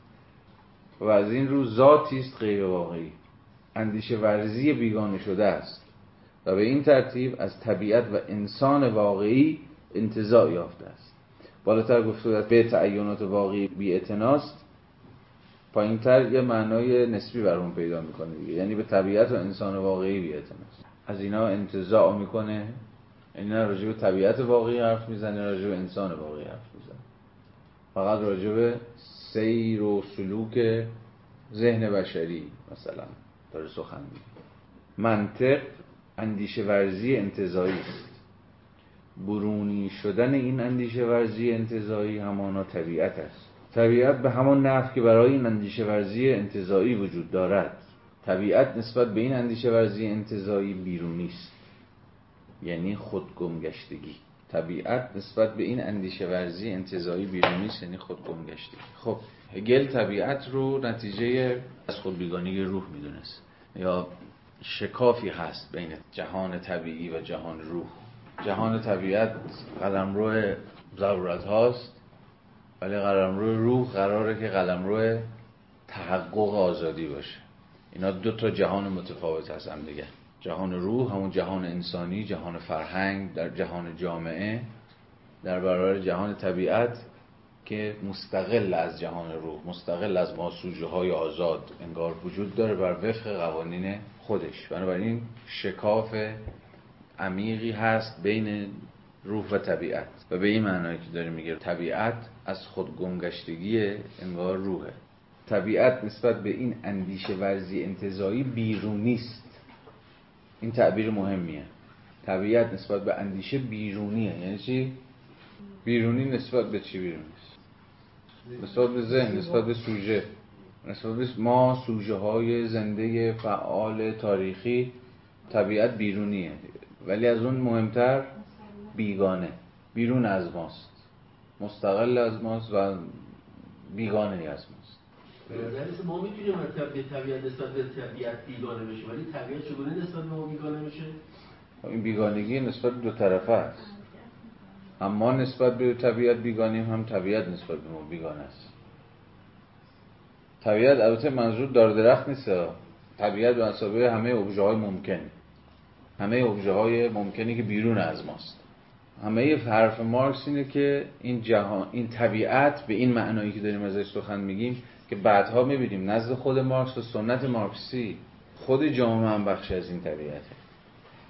و از این رو ذاتی است غیر واقعی. اندیشه ورزی بیگانه شده است. و به این ترتیب از طبیعت و انسان واقعی انتزاع یافته است. بالاتر گفته به تعینات واقعی بی اتناست پایین تر یه معنای نسبی برون پیدا می‌کنه یعنی به طبیعت و انسان واقعی بی اتناست از اینا انتزاع می‌کنه. اینا راجع به طبیعت واقعی حرف می‌زنه راجع به انسان واقعی حرف می‌زنه. فقط راجع به سیر و سلوک ذهن بشری مثلا داره سخن میگه. منطق اندیشه ورزی انتظایی است. برونی شدن این اندیشه ورزی انتظایی همانا طبیعت است. طبیعت به همان نحو که برای این اندیشه ورزی انتظایی وجود دارد. طبیعت نسبت به این اندیشه ورزی انتظایی بیرونی است. یعنی خودگمگشتگی. طبیعت نسبت به این اندیشه ورزی انتظایی بیرونی یعنی خودگمگشتگی. خب هگل طبیعت رو نتیجه از خود بیگانی روح می‌دونست. یا شکافی هست بین جهان طبیعی و جهان روح. جهان طبیعت قلمرو ضرورت هاست ولی قلمرو روح قراره که قلمرو تحقق آزادی باشه. اینا دو تا جهان متفاوت هستن دیگه. جهان روح همون جهان انسانی جهان فرهنگ در جهان جامعه در برابر جهان طبیعت که مستقل از جهان روح مستقل از ماسوجه های آزاد انگار وجود داره بر وفق قوانین خودش. بنابراین شکاف عمیقی هست بین روح و طبیعت و به این معنایی که داره میگه طبیعت از خود گمگشتگی انگار روحه. طبیعت نسبت به این اندیشه ورزی انتظایی بیرونی است این تعبیر مهمیه. طبیعت نسبت به اندیشه بیرونیه. یعنی چی؟ بیرونی نسبت به چی بیرونی نسبت به ذهن نسبت به سوژه. نسبت به ما سوژه های زنده فعال تاریخی طبیعت بیرونیه. ولی از اون مهمتر بیگانه. بیرون از ماست. مستقل از ماست و بیگانه از ماست. به ما می‌تونیم به طبیعت نسبت به طبیعت بیگانه بشه ولی طبیعت چگونه نسبت به ما بیگانه میشه؟ این بیگانگی نسبت دو طرفه است. هم ما نسبت به طبیعت بیگانیم هم طبیعت نسبت به ما بیگانه است. طبیعت البته منظور دار درخت نیست. طبیعت به مسابقه همه اوبژه های ممکن. همه اوبژه های ممکنی که بیرون از ماست. همه حرف مارکس اینه که این جهان این طبیعت به این معنایی که داریم ازش سخن میگیم که بعدها می‌بینیم نزد خود مارکس و سنت مارکسی خود جامعه هم بخش از این طبیعته.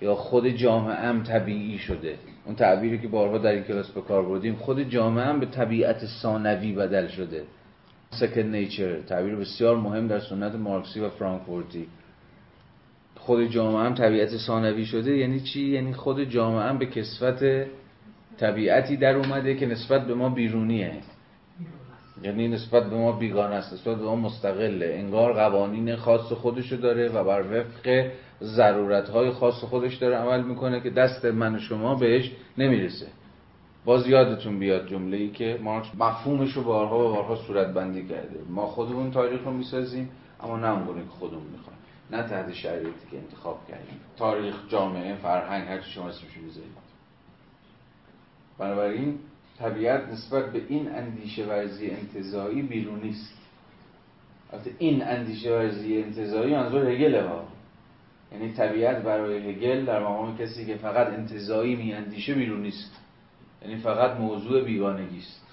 یا خود جامعه هم طبیعی شده. اون تعبیری که بارها در این کلاس به کار بردیم خود جامعه هم به طبیعت ثانوی بدل شده. سکند نیچر تعبیر بسیار مهم در سنت مارکسی و فرانکفورتی. خود جامعه هم طبیعت ثانوی شده یعنی چی؟ یعنی خود جامعه هم به کسفت طبیعتی در اومده که نسبت به ما بیرونیه. یعنی نسبت به ما بیگانه است نسبت به ما مستقله. انگار قوانین خاص خودشو داره و بر وفق ضرورت های خاص خودش داره عمل می‌کنه که دست من و شما بهش نمی‌رسه. باز یادتون بیاد جمله ای که مارکس مفهومش رو بارها و بارها صورت بندی کرده. ما خودمون تاریخ رو می‌سازیم اما نه اونگونه که خودمون می‌خوایم. نه تحت شرایطی که انتخاب کردیم. تاریخ جامعه فرهنگ هر چی شما اسمشو بذارید بنابراین طبیعت نسبت به این اندیشه ورزی انتظایی بیرونی است این اندیشه ورزی انتظایی منظور هگل ها. یعنی طبیعت برای هگل در مقام کسی که فقط انتظایی می اندیشه بیرونی است یعنی فقط موضوع بیگانگی است.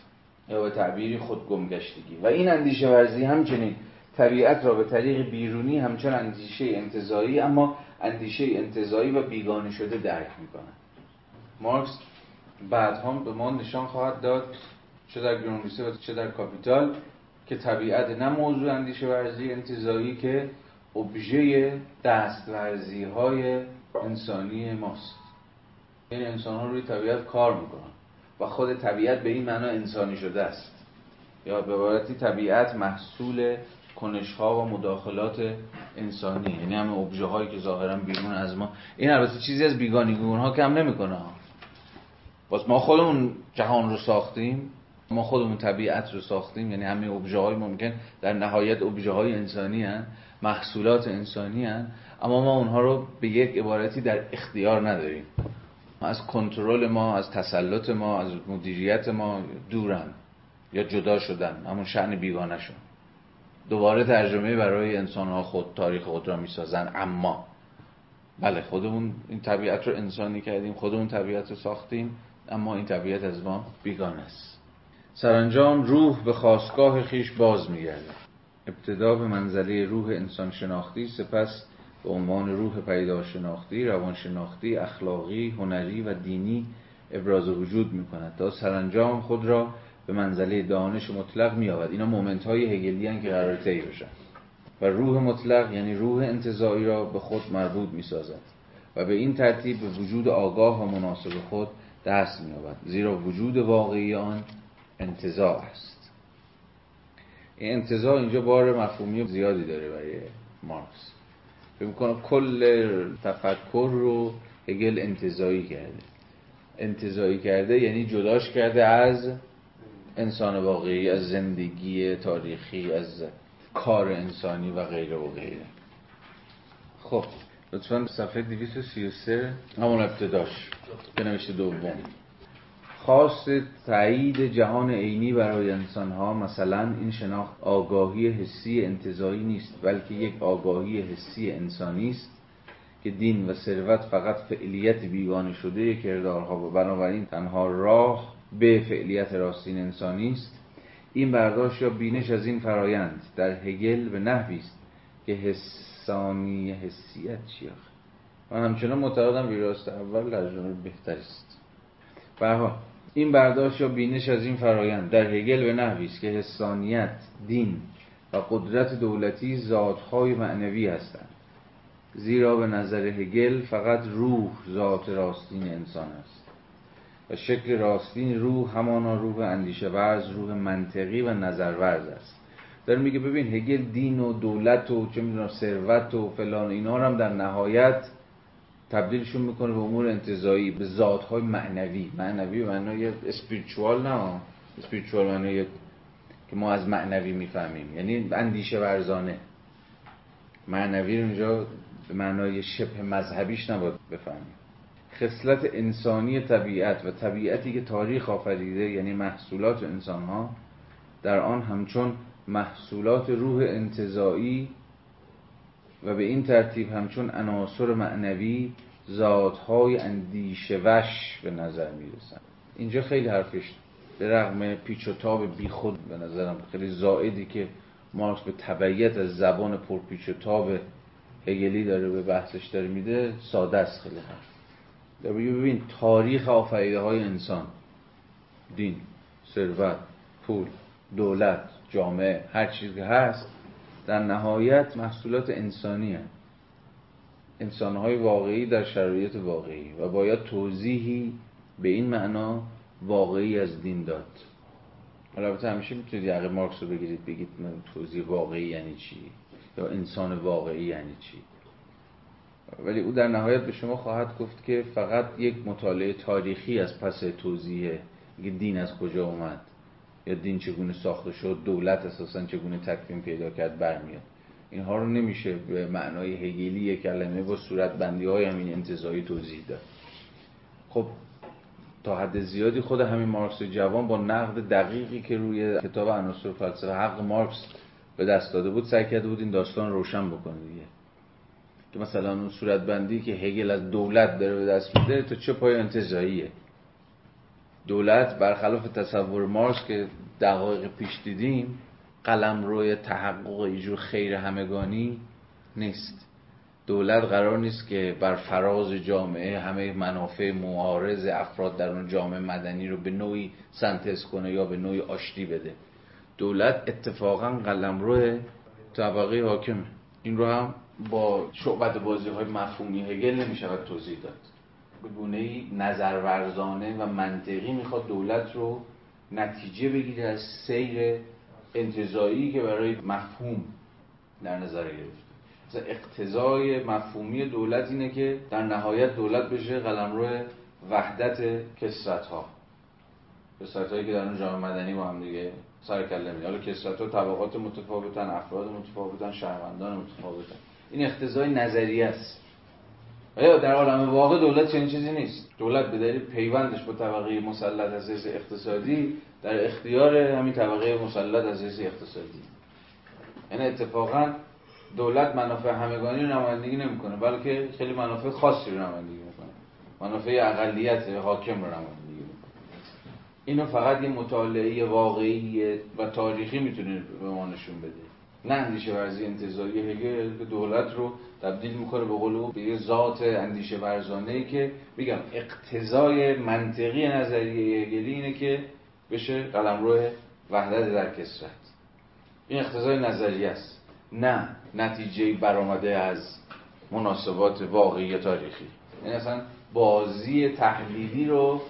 یا به تعبیری خود گمگشتگی. و این اندیشه ورزی همچنین طبیعت را به طریق بیرونی همچون اندیشه انتظایی اما اندیشه انتظایی و بیگانه شده درک می‌کنه مارکس بعد هم به ما نشان خواهد داد چه در گرونریسه و چه در کاپیتال که طبیعت نه موضوع اندیشه ورزی انتظایی که ابژه دستورزی های انسانی ماست. این انسان ها روی طبیعت کار می‌کنن و خود طبیعت به این معنا انسانی شده است. یا به عبارتی طبیعت محصول کنش ها و مداخلات انسانی یعنی همه ابژه هایی که ظاهرا بیرون از ما. این البته چیزی از بیگانگی اونها کم نمی‌کنه. باز ما خودمون جهان رو ساختیم ما خودمون طبیعت رو ساختیم یعنی همه ابژه های ممکن در نهایت ابژه های انسانی هن. محصولات انسانی هن. اما ما اونها رو به یک عبارتی در اختیار نداریم از کنترل ما از تسلط ما از مدیریت ما دورن یا جدا شدن همون شعن بیگانه شون دوباره ترجمه برای انسان ها خود تاریخ خود را می‌سازن اما بله خودمون این طبیعت رو انسانی کردیم خودمون طبیعت رو ساختیم اما این طبیعت از ما بیگانه است. سرانجام روح به خواستگاه خیش باز میگرده ابتدا به منزله روح انسان شناختی سپس به عنوان روح پیدا شناختی روان شناختی اخلاقی هنری و دینی ابراز وجود می کند تا سرانجام خود را به منزله دانش مطلق می اینا مومنت های هگلی که قرار طی بشن. و روح مطلق یعنی روح انتظایی را به خود مربوط می سازد و به این ترتیب به وجود آگاه و مناسب خود دست می آود زیرا وجود واقعی آن انتظار است. این انتظار اینجا بار مفهومی زیادی داره برای مارکس. فکر می‌کنم کل تفکر رو هگل انتظایی کرده. انتظایی کرده یعنی جداش کرده از انسان واقعی از زندگی تاریخی از کار انسانی و غیره و غیره. خب. لطفا صفحه 233 همون ابتداش به نوشته دوم. خاص تایید جهان عینی برای انسان ها مثلا این شناخت آگاهی حسی انتظایی نیست بلکه یک آگاهی حسی انسانی است که دین و ثروت فقط فعلیت بیگانه شده کردارها و بنابراین تنها راه به فعلیت راستین انسانی است. این برداشت یا بینش از این فرایند در هگل به نحوی است که حسانی حسیت چی آخه؟ من همچنان معتقدم ویراست اول ترجمه بهتری است. حال، این برداشت یا بینش از این فرایند در هگل به نحوی است که حسانیت دین و قدرت دولتی ذاتهای معنوی هستند. زیرا به نظر هگل فقط روح ذات راستین انسان است. و شکل راستین روح همانا روح اندیشه ورز روح منطقی و نظر ورز است. داره میگه ببین هگل دین و دولت و چه می‌دونم ثروت و فلان اینا هم در نهایت تبدیلشون می‌کنه به امور انتظایی به ذاتهای معنوی. معنوی معنای اسپریچوال نه؟ اسپریچوال معنای که ما از معنوی می‌فهمیم. یعنی اندیشه ورزانه. معنوی رو اینجا به معنای شبه مذهبیش نباید بفهمیم. خصلت انسانی طبیعت و طبیعتی که تاریخ آفریده یعنی محصولات انسان ها در آن همچون محصولات روح انتظایی و به این ترتیب همچون عناصر معنوی ذاتهای اندیشه وش به نظر می‌رسن. اینجا خیلی حرفش به رغم پیچ و تاب بی خود به نظرم خیلی زائدی که مارکس به تبعیت از زبان پرپیچ و تاب هگلی داره به بحثش داره میده ساده است خیلی حرف. در ببین تاریخ آفریده های انسان دین ثروت پول دولت جامعه هر چیزی هست در نهایت محصولات انسانی هست انسانهای واقعی در شرایط واقعی و باید توضیحی به این معنا واقعی از دین داد. حالا البته همیشه می‌تونید یقه مارکس رو بگیرید بگید توضیح واقعی یعنی چی؟ یا انسان واقعی یعنی چی؟ ولی او در نهایت به شما خواهد گفت که فقط یک مطالعه تاریخی از پس توضیح دین از کجا اومد. یا دین چگونه ساخته شد دولت اساسا چگونه تکوین پیدا کرد برمیاد. اینها رو نمیشه به معنای هگلی کلمه با صورت بندی های همین انتظایی توضیح داد. خب تا حد زیادی خود همین مارکس جوان با نقد دقیقی که روی کتاب عناصر فلسفه حق مارکس به دست داده بود سعی کرده بود این داستان روشن بکنه دیگه. که مثلا اون صورت بندی که هگل از دولت داره به دست میده تا چه پای انتظاییه؟ دولت برخلاف تصور مارکس که دقایق پیش دیدیم قلم روی تحقق ایجور خیر همگانی نیست. دولت قرار نیست که بر فراز جامعه همه منافع معارض افراد در اون جامعه مدنی رو به نوعی سنتز کنه یا به نوعی آشتی بده. دولت اتفاقا قلم روی طبقه حاکمه. این رو هم با شعبت بازی های مفهومی هگل نمی شود توضیح داد. به گونه نظرورزانه و منطقی می‌خواد دولت رو نتیجه بگیره از سیر انتظایی که برای مفهوم در نظر گرفته. مثلا اقتضای مفهومی دولت اینه که در نهایت دولت بشه قلمرو وحدت کسرت ها کسرت هایی که در اون جامعه مدنی با هم دیگه سر کله حالا کسرت ها طبقات متفاوتن افراد متفاوتن شهروندان متفاوتن. این اقتضای نظریه است. در عالم واقع دولت چنین چیزی نیست؟ دولت به دلیل پیوندش با طبقه مسلط از حیث اقتصادی در اختیار همین طبقه مسلط از حیث اقتصادی. یعنی اتفاقا دولت منافع همگانی رو نمایندگی نمی‌کنه بلکه خیلی منافع خاصی رو نمایندگی می‌کنه. منافع اقلیت حاکم رو نمایندگی می‌کنه. اینو فقط یه مطالعه واقعی و تاریخی می‌تونه به ما نشون بده نه اندیشه ورزی انتظاری هگل به دولت رو تبدیل می‌کنه به او به یه ذات اندیشه ورزانه ای که میگم اقتضای منطقی نظریه هگلی اینه که بشه قلمرو وحدت در کسرت این اقتضای نظریه است نه نتیجه برآمده از مناسبات واقعی تاریخی. این یعنی اصلا بازی تحلیلی رو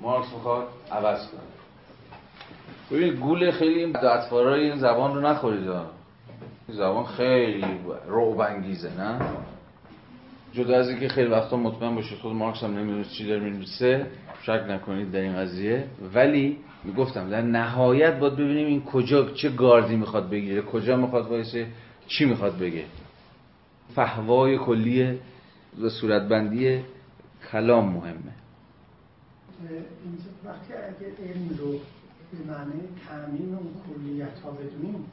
مارکس می‌خواد عوض کنه ببین گول خیلی این این زبان رو نخورید زبان خیلی رعب انگیزه نه؟ جدا از اینکه خیلی وقتا مطمئن باشید خود مارکس هم نمی‌دونست چی داره می‌نویسه شک نکنید در این قضیه. ولی می‌گفتم در نهایت باید ببینیم این کجا چه گاردی می‌خواد بگیره کجا می‌خواد وایسه چی می‌خواد بگه. فهوای کلی و صورتبندی کلام مهمه. اینجا وقتی اگه علم رو به معنی تعمیم اون کلیت ها بدونیم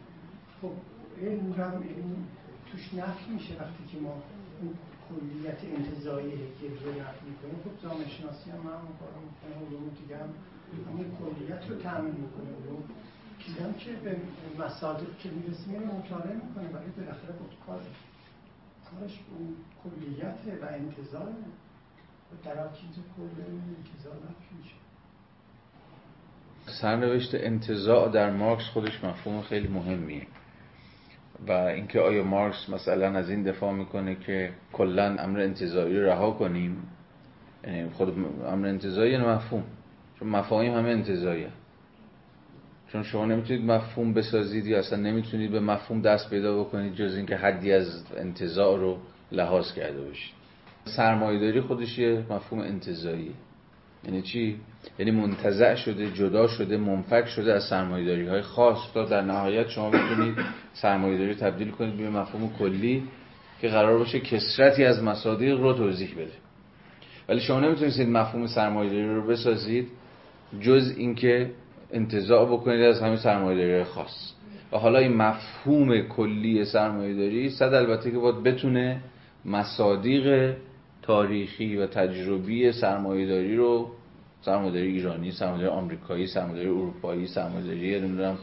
رو هم توش نفی میشه وقتی که ما اون کلیت انتظایی هگل رو نفی می‌کنیم. خب جامعه شناسی هم همون کار می‌کنه علوم دیگه هم همون کلیت رو تعمین می‌کنه علوم چیزی که به مصادر که می‌رسیم اینو مطالعه می‌کنه ولی بالاخره بود کار کارش اون کلیت و انتظار و در چیز کل انتظار میشه. سرنوشت انتظاع در مارکس خودش مفهوم خیلی مهمیه. و اینکه آیا مارکس مثلا از این دفاع می‌کنه که کلا امر انتظایی رو رها کنیم؟ یعنی خود امر انتظایی یعنی مفهوم. چون مفاهیم همه انتظایی چون شما نمی‌تونید مفهوم بسازید یا اصلا نمی‌تونید به مفهوم دست پیدا بکنید جز اینکه حدی از انتظار رو لحاظ کرده باشید. سرمایه‌داری خودش یه مفهوم انتظایی یعنی چی؟ یعنی منتزع شده جدا شده منفک شده از سرمایه‌داری های خاص. تا در نهایت شما بتونید سرمایه‌داری تبدیل کنید به مفهوم کلی که قرار باشه کسرتی از مصادیق رو توضیح بده. ولی شما نمی‌تونید مفهوم سرمایه‌داری رو بسازید جز اینکه انتزاع بکنید از همین سرمایه‌داری خاص. و حالا این مفهوم کلی سرمایه‌داری صد البته که باید بتونه مصادیق تاریخی و تجربی سرمایه‌داری رو سرمایه‌داری ایرانی، سرمایه‌داری آمریکایی، سرمایه‌داری اروپایی، سرمایه‌داری نمی‌دونم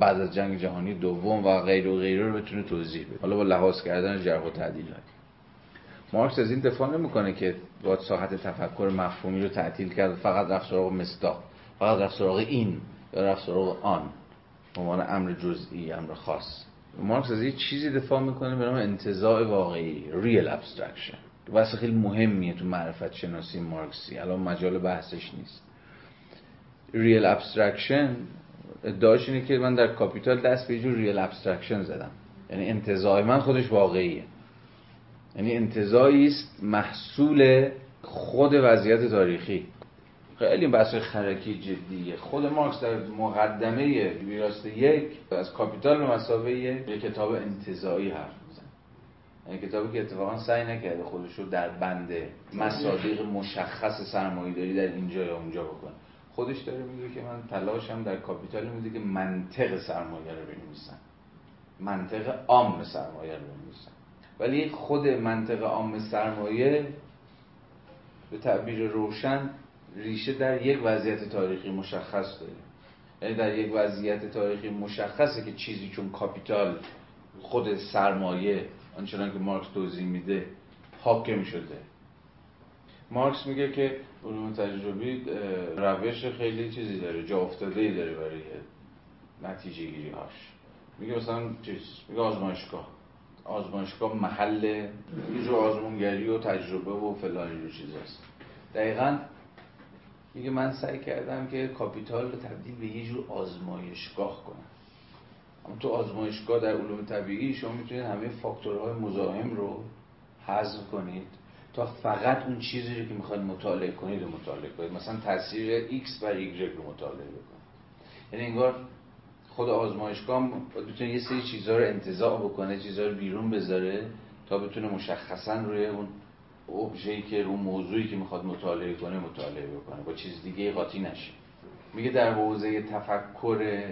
بعد از جنگ جهانی دوم و غیر و غیره رو بتونه توضیح بده حالا با لحاظ کردن جرح و تعدیل مارکس از این دفاع نمی‌کنه که با ساحت تفکر مفهومی رو تعطیل کرد فقط رفت سراغ مصداق فقط رفت سراغ این یا رفت سراغ آن. عنوان امر جزئی امر خاص. مارکس از یه چیزی دفاع می‌کنه به نام انتزاع واقعی real abstraction. بحث خیلی مهمیه تو معرفت شناسی مارکسی. الان مجال بحثش نیست. real abstraction ادعاش اینه که من در کاپیتال دست به جور real abstraction زدم. یعنی انتزاع من خودش واقعیه. یعنی انتزاعی است محصول خود وضعیت تاریخی. خیلی بحث خرکی جدیه. خود مارکس در مقدمه ویراست یک از کاپیتال به مثابه یک کتاب انتزاعی حرف کتابی که اتفاقا سعی نکرده خودش رو در بند مصادیق مشخص سرمایه داری در اینجا یا اونجا بکنه. خودش داره میگه که من تلاشم در کاپیتال میده که منطق سرمایه رو بنویسم. منطق عام سرمایه رو بنویسم. ولی خود منطق عام سرمایه به تعبیر روشن ریشه در یک وضعیت تاریخی مشخص داره. یعنی در یک وضعیت تاریخی مشخصه که چیزی چون کاپیتال خود سرمایه آنچنان که مارکس توضیح میده حاکم شده مارکس میگه که علوم تجربی روش خیلی چیزی داره جا افتاده ای داره برای نتیجه گیری هاش میگه مثلا چیز میگه آزمایشگاه. آزمایشگاه محل یه جو آزمونگری و تجربه و فلان اینجور چیز هست. دقیقا میگه من سعی کردم که کاپیتال رو تبدیل به یه جور آزمایشگاه کنم. تو آزمایشگاه در علوم طبیعی شما می‌تونید همه فاکتورهای مزاحم رو حذف کنید تا فقط اون چیزی رو که می‌خواید مطالعه کنید رو مطالعه کنید. مثلا تاثیر X بر Y رو مطالعه بکنید. یعنی انگار خود آزمایشگاه بتونه یه سری چیزها رو انتزاع بکنه چیزها رو بیرون بذاره تا بتونه مشخصا روی اون ابژه‌ای که اون موضوعی که می‌خواد مطالعه کنه مطالعه بکنه. با چیز دیگه قاطی نشه. میگه در حوزه تفکر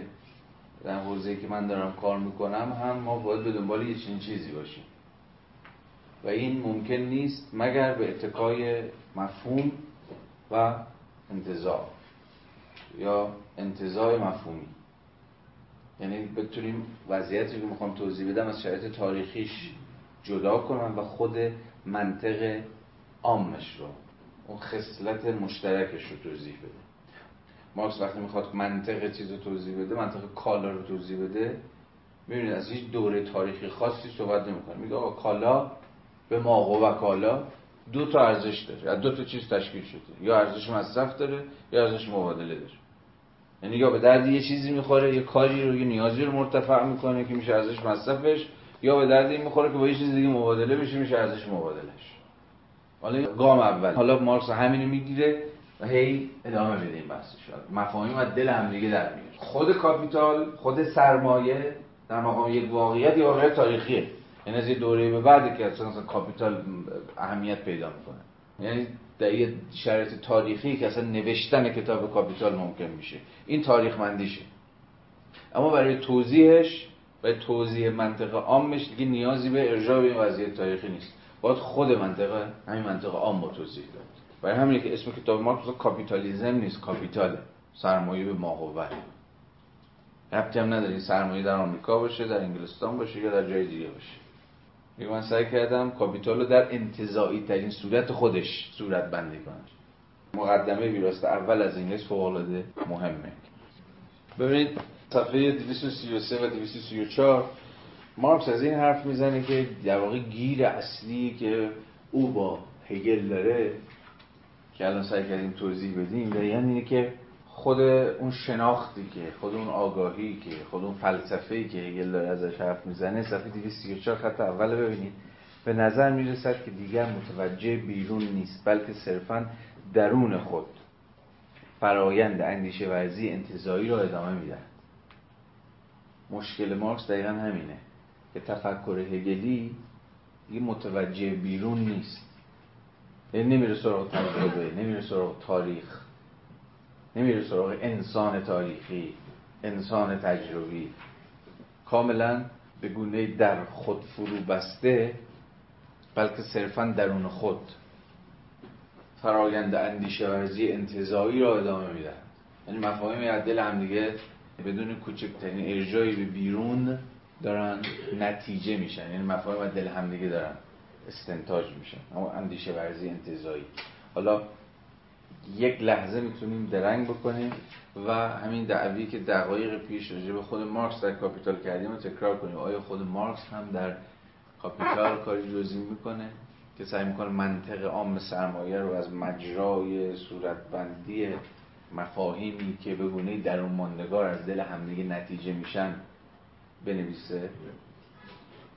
در حوزه‌ای که من دارم کار می‌کنم هم ما باید به دنبال یه چنین چیزی باشیم. و این ممکن نیست مگر به اتکای مفهوم و انتظار یا انتظار مفهومی. یعنی بتونیم وضعیتی که می‌خوام توضیح بدم از شرایط تاریخیش جدا کنم و خود منطق عامش رو اون خصلت مشترکش رو توضیح بده مارکس وقتی می‌خواد منطق چیز رو توضیح بده منطق کالا رو توضیح بده می‌بینید از هیچ دوره تاریخی خاصی صحبت نمی‌کنه. میگه آقا کالا به ما و کالا دو تا ارزش داره. از دو تا چیز تشکیل شده. یا ارزش مصرف داره یا ارزش مبادله داره. یعنی یا به درد یه چیزی می‌خوره یه کاری رو یه نیازی رو مرتفع می‌کنه که میشه ارزش مصرفش یا به درد این می‌خوره که با یه چیز دیگه مبادله بشه میشه ارزش مبادلش حالا گام اول. حالا مارکس همینو می‌گیره. و هی ادامه بده این شد مفاهیم از دل هم دیگه در میاد. خود کاپیتال خود سرمایه در مقام یک واقعیت یا واقعیت تاریخیه. یعنی از یه دوره به بعد که اصلا کاپیتال اهمیت پیدا می‌کنه. یعنی در یه شرایط تاریخی که اصلا نوشتن کتاب کاپیتال ممکن میشه. این تاریخمندیشه اما برای توضیحش برای توضیح منطق عامش دیگه نیازی به ارجاع به این وضعیت تاریخی نیست. باید خود منطق همین منطق عام رو توضیح داد برای همینه که اسم کتاب مارکس کاپیتالیزم نیست کاپیتال سرمایه به ماهوت ربطی هم نداره. این سرمایه در آمریکا باشه در انگلستان باشه یا در جای دیگه باشه. میگه من سعی کردم کاپیتال رو در انتظایی ترین صورت خودش صورت بندی کنم. مقدمه ویراست اول از انگلیس فوق العاده مهمه. ببینید صفحه 233 و 234 مارکس از این حرف می‌زنه که در واقع گیر اصلی که او با هگل داره که الان سعی کردیم توضیح بدیم دقیقا اینه که خود اون شناختی که خود اون آگاهی که خود اون فلسفه‌ای که هگل داره ازش حرف می‌زنه صفحه 234 خط اول ببینید. به نظر می‌رسد که دیگر متوجه بیرون نیست بلکه صرفا درون خود فرایند اندیشه ورزی انتظایی را ادامه میدن مشکل مارکس دقیقا همینه که تفکر هگلی یه متوجه بیرون نیست. یعنی نمیره سراغ تجربه نمیره سراغ تاریخ نمیره سراغ انسان تاریخی انسان تجربی. کاملا به گونه در خود فرو بسته بلکه صرفا درون خود. فرایند اندیشه ورزی انتظایی را ادامه میدن یعنی مفاهیم از دل همدیگه بدون کوچکترین ارجاعی به بیرون دارن نتیجه میشن. یعنی مفاهیم از دل همدیگه دارن. استنتاج میشن اما اندیشه ورزی انتزاعی. حالا یک لحظه می‌تونیم درنگ بکنیم و همین دعوی که دقایق پیش راجع به خود مارکس در کاپیتال کردیم رو تکرار کنیم. آیا خود مارکس هم در کاپیتال کاری جزئی می‌کنه؟ که سعی می‌کنه منطق عام سرمایه رو از مجرای صورتبندی مفاهیمی که به گونه درون ماندگار از دل همدیگه نتیجه میشن بنویسه؟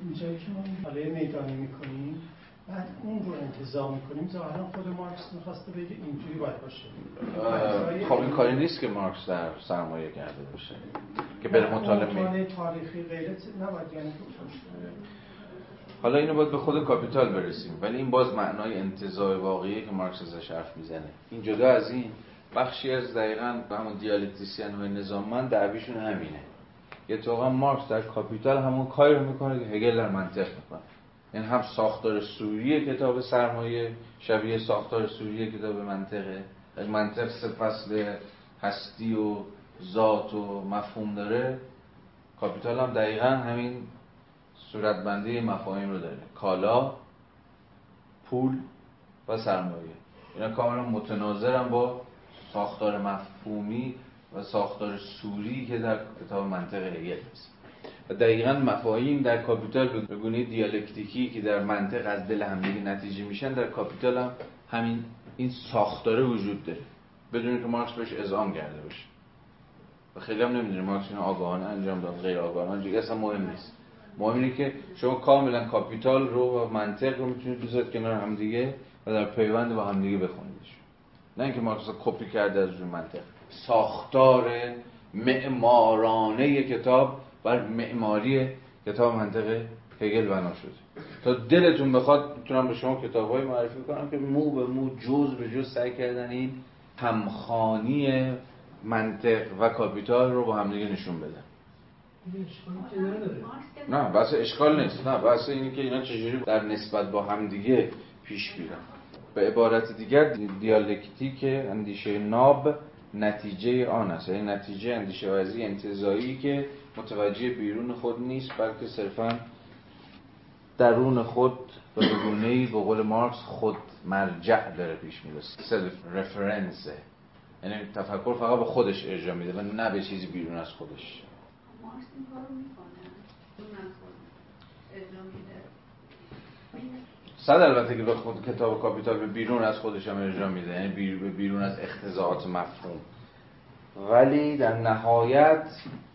اینجایی که ما مطالعه میدانی می‌کنیم بعد اون رو انتظام می‌کنیم ظاهرا خود مارکس می‌خواسته بگه اینجوری باید باشه. خب این کاری نیست که مارکس در سرمایه کرده باشه که بره مطالعه مطالعه تاریخی غیرت نباید یعنی حالا اینو باید به خود کاپیتال برسیم ولی این باز معنای انتظار واقعیه که مارکس ازش حرف می‌زنه. این جدا از این بخشی از دقیقا همون دیالکتیسین های نظام‌مند دعویشون همینه. اتفاقا مارکس در کاپیتال همون کاری رو می‌کنه که هگل در منطق می‌کنه. این هم ساختار صوری کتاب سرمایه شبیه ساختار صوری کتاب منطقه منطق سه فصل هستی و ذات و مفهوم داره. کاپیتال هم دقیقا همین صورتبندی مفاهیم رو داره. کالا پول و سرمایه. اینا کاملا متناظرن با ساختار مفهومی و ساختار صوری که در کتاب منطق هگل هست. و دقیقا مفاهیم در کاپیتال به گونه دیالکتیکی که در منطق از دل همدیگه نتیجه میشن در کاپیتال هم همین این ساختاره وجود داره. بدون که مارکس بهش اذعان کرده باشه. و خیلی هم نمی‌دونه مارکس اینو آگاهانه انجام داد غیر آگاهانه. دیگه اصلا مهم نیست. مهم اینه که شما کاملا کاپیتال رو و منطق رو می‌تونید بذارید کنار همدیگه و در پیوند با همدیگه بخونیدش. نه اینکه مارکس کپی کرده از روی منطق. ساختار معمارانه کتاب بر معماری کتاب منطق هگل بنا شده. تا دلتون بخواد می‌تونم به شما کتاب های معرفی کنم که مو به مو جز به جز سعی کردن این همخوانی منطق و کاپیتال رو با همدیگه نشون بدن. نه بحث اشکال نیست. نه بحث اینه که اینا چجوری در نسبت با همدیگه پیش میرن. به عبارت دیگر دیالکتیک اندیشه ناب نتیجه آن است. یعنی نتیجه اندیشه ورزی انتزاعی که متوجه بیرون خود نیست بلکه صرفا درون خود و به گونه‌ای به قول مارکس خود مرجع داره پیش می‌ره self reference ه یعنی تفکر فقط به خودش ارجاع میده و نه به چیزی بیرون از خودش. مارکس این کارو می‌کنه. صد البته که به خود کتاب کاپیتال به بیرون از خودش هم ارجاع میده یعنی به بیرون از انتزاعات مفهوم. ولی در نهایت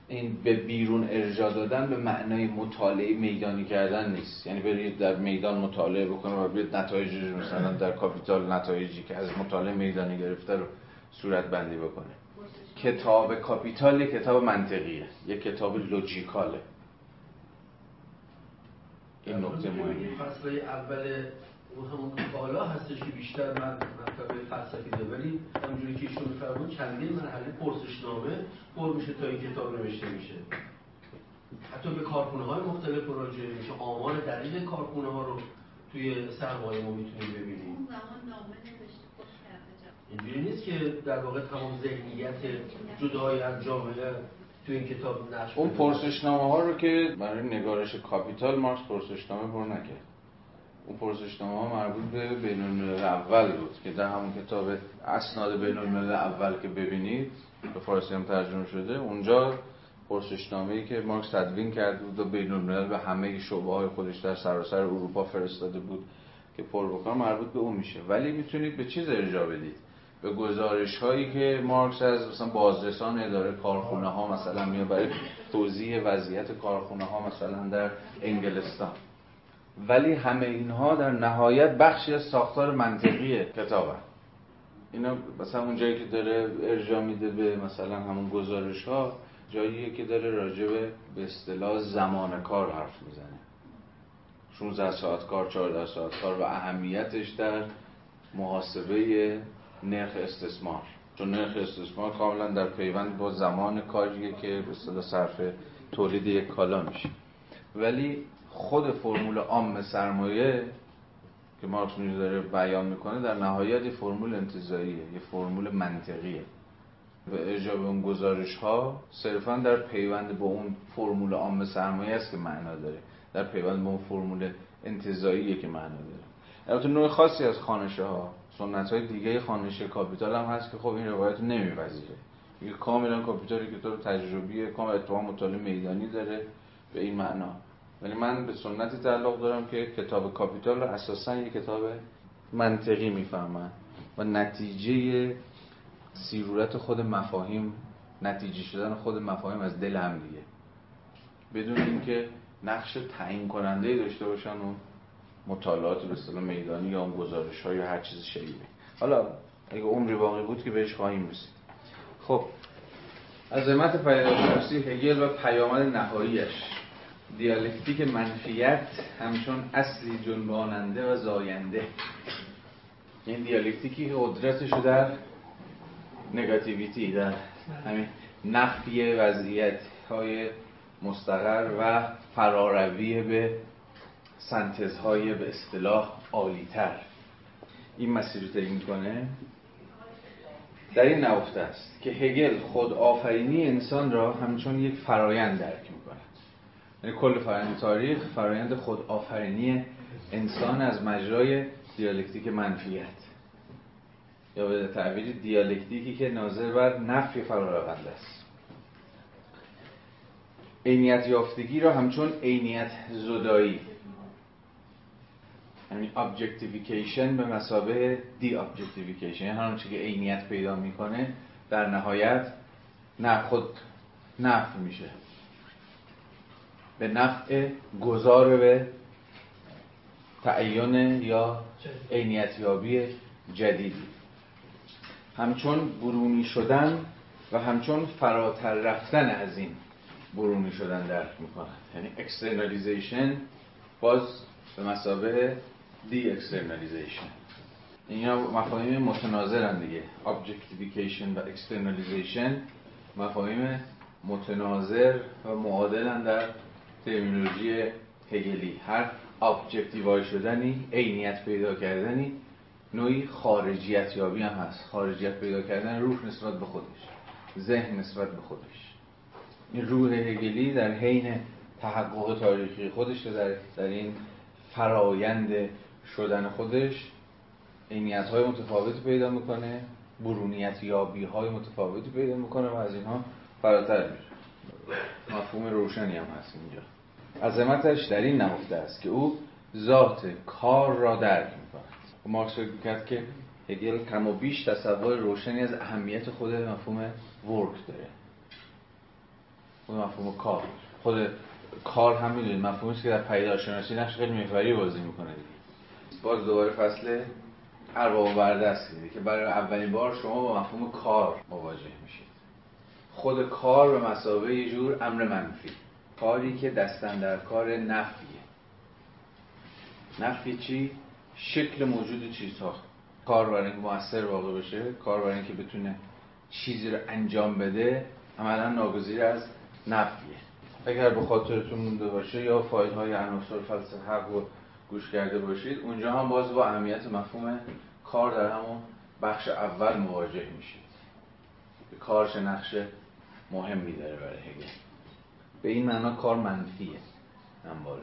این به بیرون ارجاع دادن به معنای مطالعه میدانی کردن نیست. یعنی برید در میدان مطالعه بکنه و برید نتایج مثلا در کاپیتال نتایجی که از مطالعه میدانی گرفته رو صورت بندی بکنه. کتاب کاپیتال یک کتاب منطقیه یک کتاب لوجیکاله. این نکته مهمه فصل اول همون بالا هستش که بیشتر من مطلب فلسفی داره ولی همونجوری که ایشون میفرمون چندین مرحله پرسشنامه پر میشه تا این کتاب نوشته میشه. حتی به کارخونه های مختلف مراجعه میشه. آمار دقیق کارخونه ها رو توی سرمایه ما می‌تونیم ببینیم. اون زمان نامه اینجوری نیست که در واقع تمام ذهنیت جدای از جامعه تو این کتاب نقش اون؟ پرسشنامه ها رو که برای نگارش کاپیتال مارکس پرسشنامه پر نکرد. اون پرسشنامه ها مربوط به بین الملل اول بود که در همون کتاب اسناد بین الملل اول که ببینید به فارسی هم ترجمه شده اونجا پرسشنامه ای که مارکس تدوین کرده بود و بین الملل به همه شعبه های خودش در سراسر اروپا فرستاده بود که پر بکنه مربوط به اون میشه. ولی می‌تونید به چیز ارجاع بدید. به گزارش هایی که مارکس از مثلا بازرسان اداره کارخونه ها مثلا میاد برای توضیح وضعیت کارخونه ها مثلا در انگلستان. ولی همه اینها در نهایت بخشی از ساختار منطقی کتابن اینا مثلا اون جایی که داره ارجاع میده به مثلا همون گزارش ها جاییه که داره راجع به اصطلاح زمان کار حرف می‌زنه. 16 ساعت کار 14 ساعت کار و اهمیتش در محاسبه نرخ استثمار. چون نرخ استثمار کاملا در پیوند با زمان کاریه که به اصطلاح صرف تولید یک کالا میشه. ولی خود فرمول عام سرمایه که مارکس میگه داره بیان می‌کنه در نهایت یه فرمول انتزاعیه یه فرمول منطقیه. و ارجاع به اون گزارش ها صرفا در پیوند با اون فرمول عام سرمایه است که معنا داره. در پیوند با اون فرمول انتزاعیه که معنا داره. البته نوع خاصی از خوانشه ها سنت های دیگه خوانش کاپیتال هم هست که خب این روایت رو نمیپذیره. میگه کاملا کاپیتال کتاب تجربیه کاملا اتفاق مطالعه میدانی داره به این معنا. ولی من به سنتی تعلق دارم که کتاب کاپیتال رو اساسا یه کتاب منطقی می‌فهمن و نتیجه صیرورت خود مفاهیم نتیجه شدن خود مفاهیم از دل هم دیگه. بدون اینکه نقش تعیین کننده داشته باشن و مطالعات به اصطلاح میدانی یا اون گزارش ها یا هر چیز شبیه حالا اگه عمری باقی بود که بهش خواهیم رسید. خب عظمت پیداشناسی هگل و پیامد نهاییش. دیالکتیک منفیت همچون اصلی جنباننده و زاینده. این دیالکتیکی که قدرتش در نگاتیویتی در همین نفی وضعیت های مستقر و فراروی به سنتزهای به اصطلاح عالیتر. این مسیر رو طی می‌کنه؟ در این نهفته است که هگل خود آفرینی انسان را همچون یک فرایند درک می‌کند. یعنی کل فرایند تاریخ فرایند خود آفرینی انسان از مجرای دیالکتیک منفیت. یا به تعبیر دیالکتیکی که ناظر بر نفی فراروند است. عینیت یافتگی را همچون عینیت زدایی یعنی objectification به مسابه دی objectification یعنی هر که عینیت پیدا می‌کنه در نهایت نه خود نفع میشه. به نفع گذار به تعین یا عینیت یابی جدیدی. همچون برونی شدن و همچون فراتر رفتن از این برونی شدن درک می‌کنند یعنی externalization باز به مثابه de-externalization اینا مفاهیم متناظرن دیگه. Objectification و externalization مفاهیم متناظر و معادلن در ترمینولوژی هگلی. هر ابجکتیوای شدنی عینیت پیدا کردنی نوعی خارجیت یابی هم هست. خارجیت پیدا کردن روح نسبت به خودش ذهن نسبت به خودش. این روح هگلی در حین تحقق تاریخی خودش در, در این فرایند شدن خودش عینیت های متفاوتی پیدا می‌کنه برونیت یابی های متفاوتی پیدا می‌کنه و از اینها فراتر میره. مفهوم روشنی هم هست اینجا. عظمتش در این نهفته است که او ذات کار را درک می‌کند. مارکس فکر می‌کرد که هگل کم و بیش تصور روشنی از اهمیت خود مفهوم ورک داره. خود مفهوم کار. خود کار هم می‌دونید مفهومی که در پیداشناسی نقش خیلی محوری بازی می‌کنه. دیگه باز دوباره فصل ارباب بردست که برای اولین بار شما با مفهوم کار مواجه میشید. خود کار به مسابقه یه جور امر منفی. کاری که دستن در کار نفیه. نفی چی؟ شکل موجود چیزها. کار برای اینکه موثر واقع بشه کار برای اینکه بتونه چیزی رو انجام بده عملا ناگزیر از نفیه. اگر به خاطرتون مونده باشه یا فایل های عناصر فلسفه حق رو گوش کرده باشید اونجا هم باز با اهمیت مفهوم کار در همون بخش اول مواجه میشید. کار چه نقش مهمی داره برای هگل. به این معنا کار منفیه همواره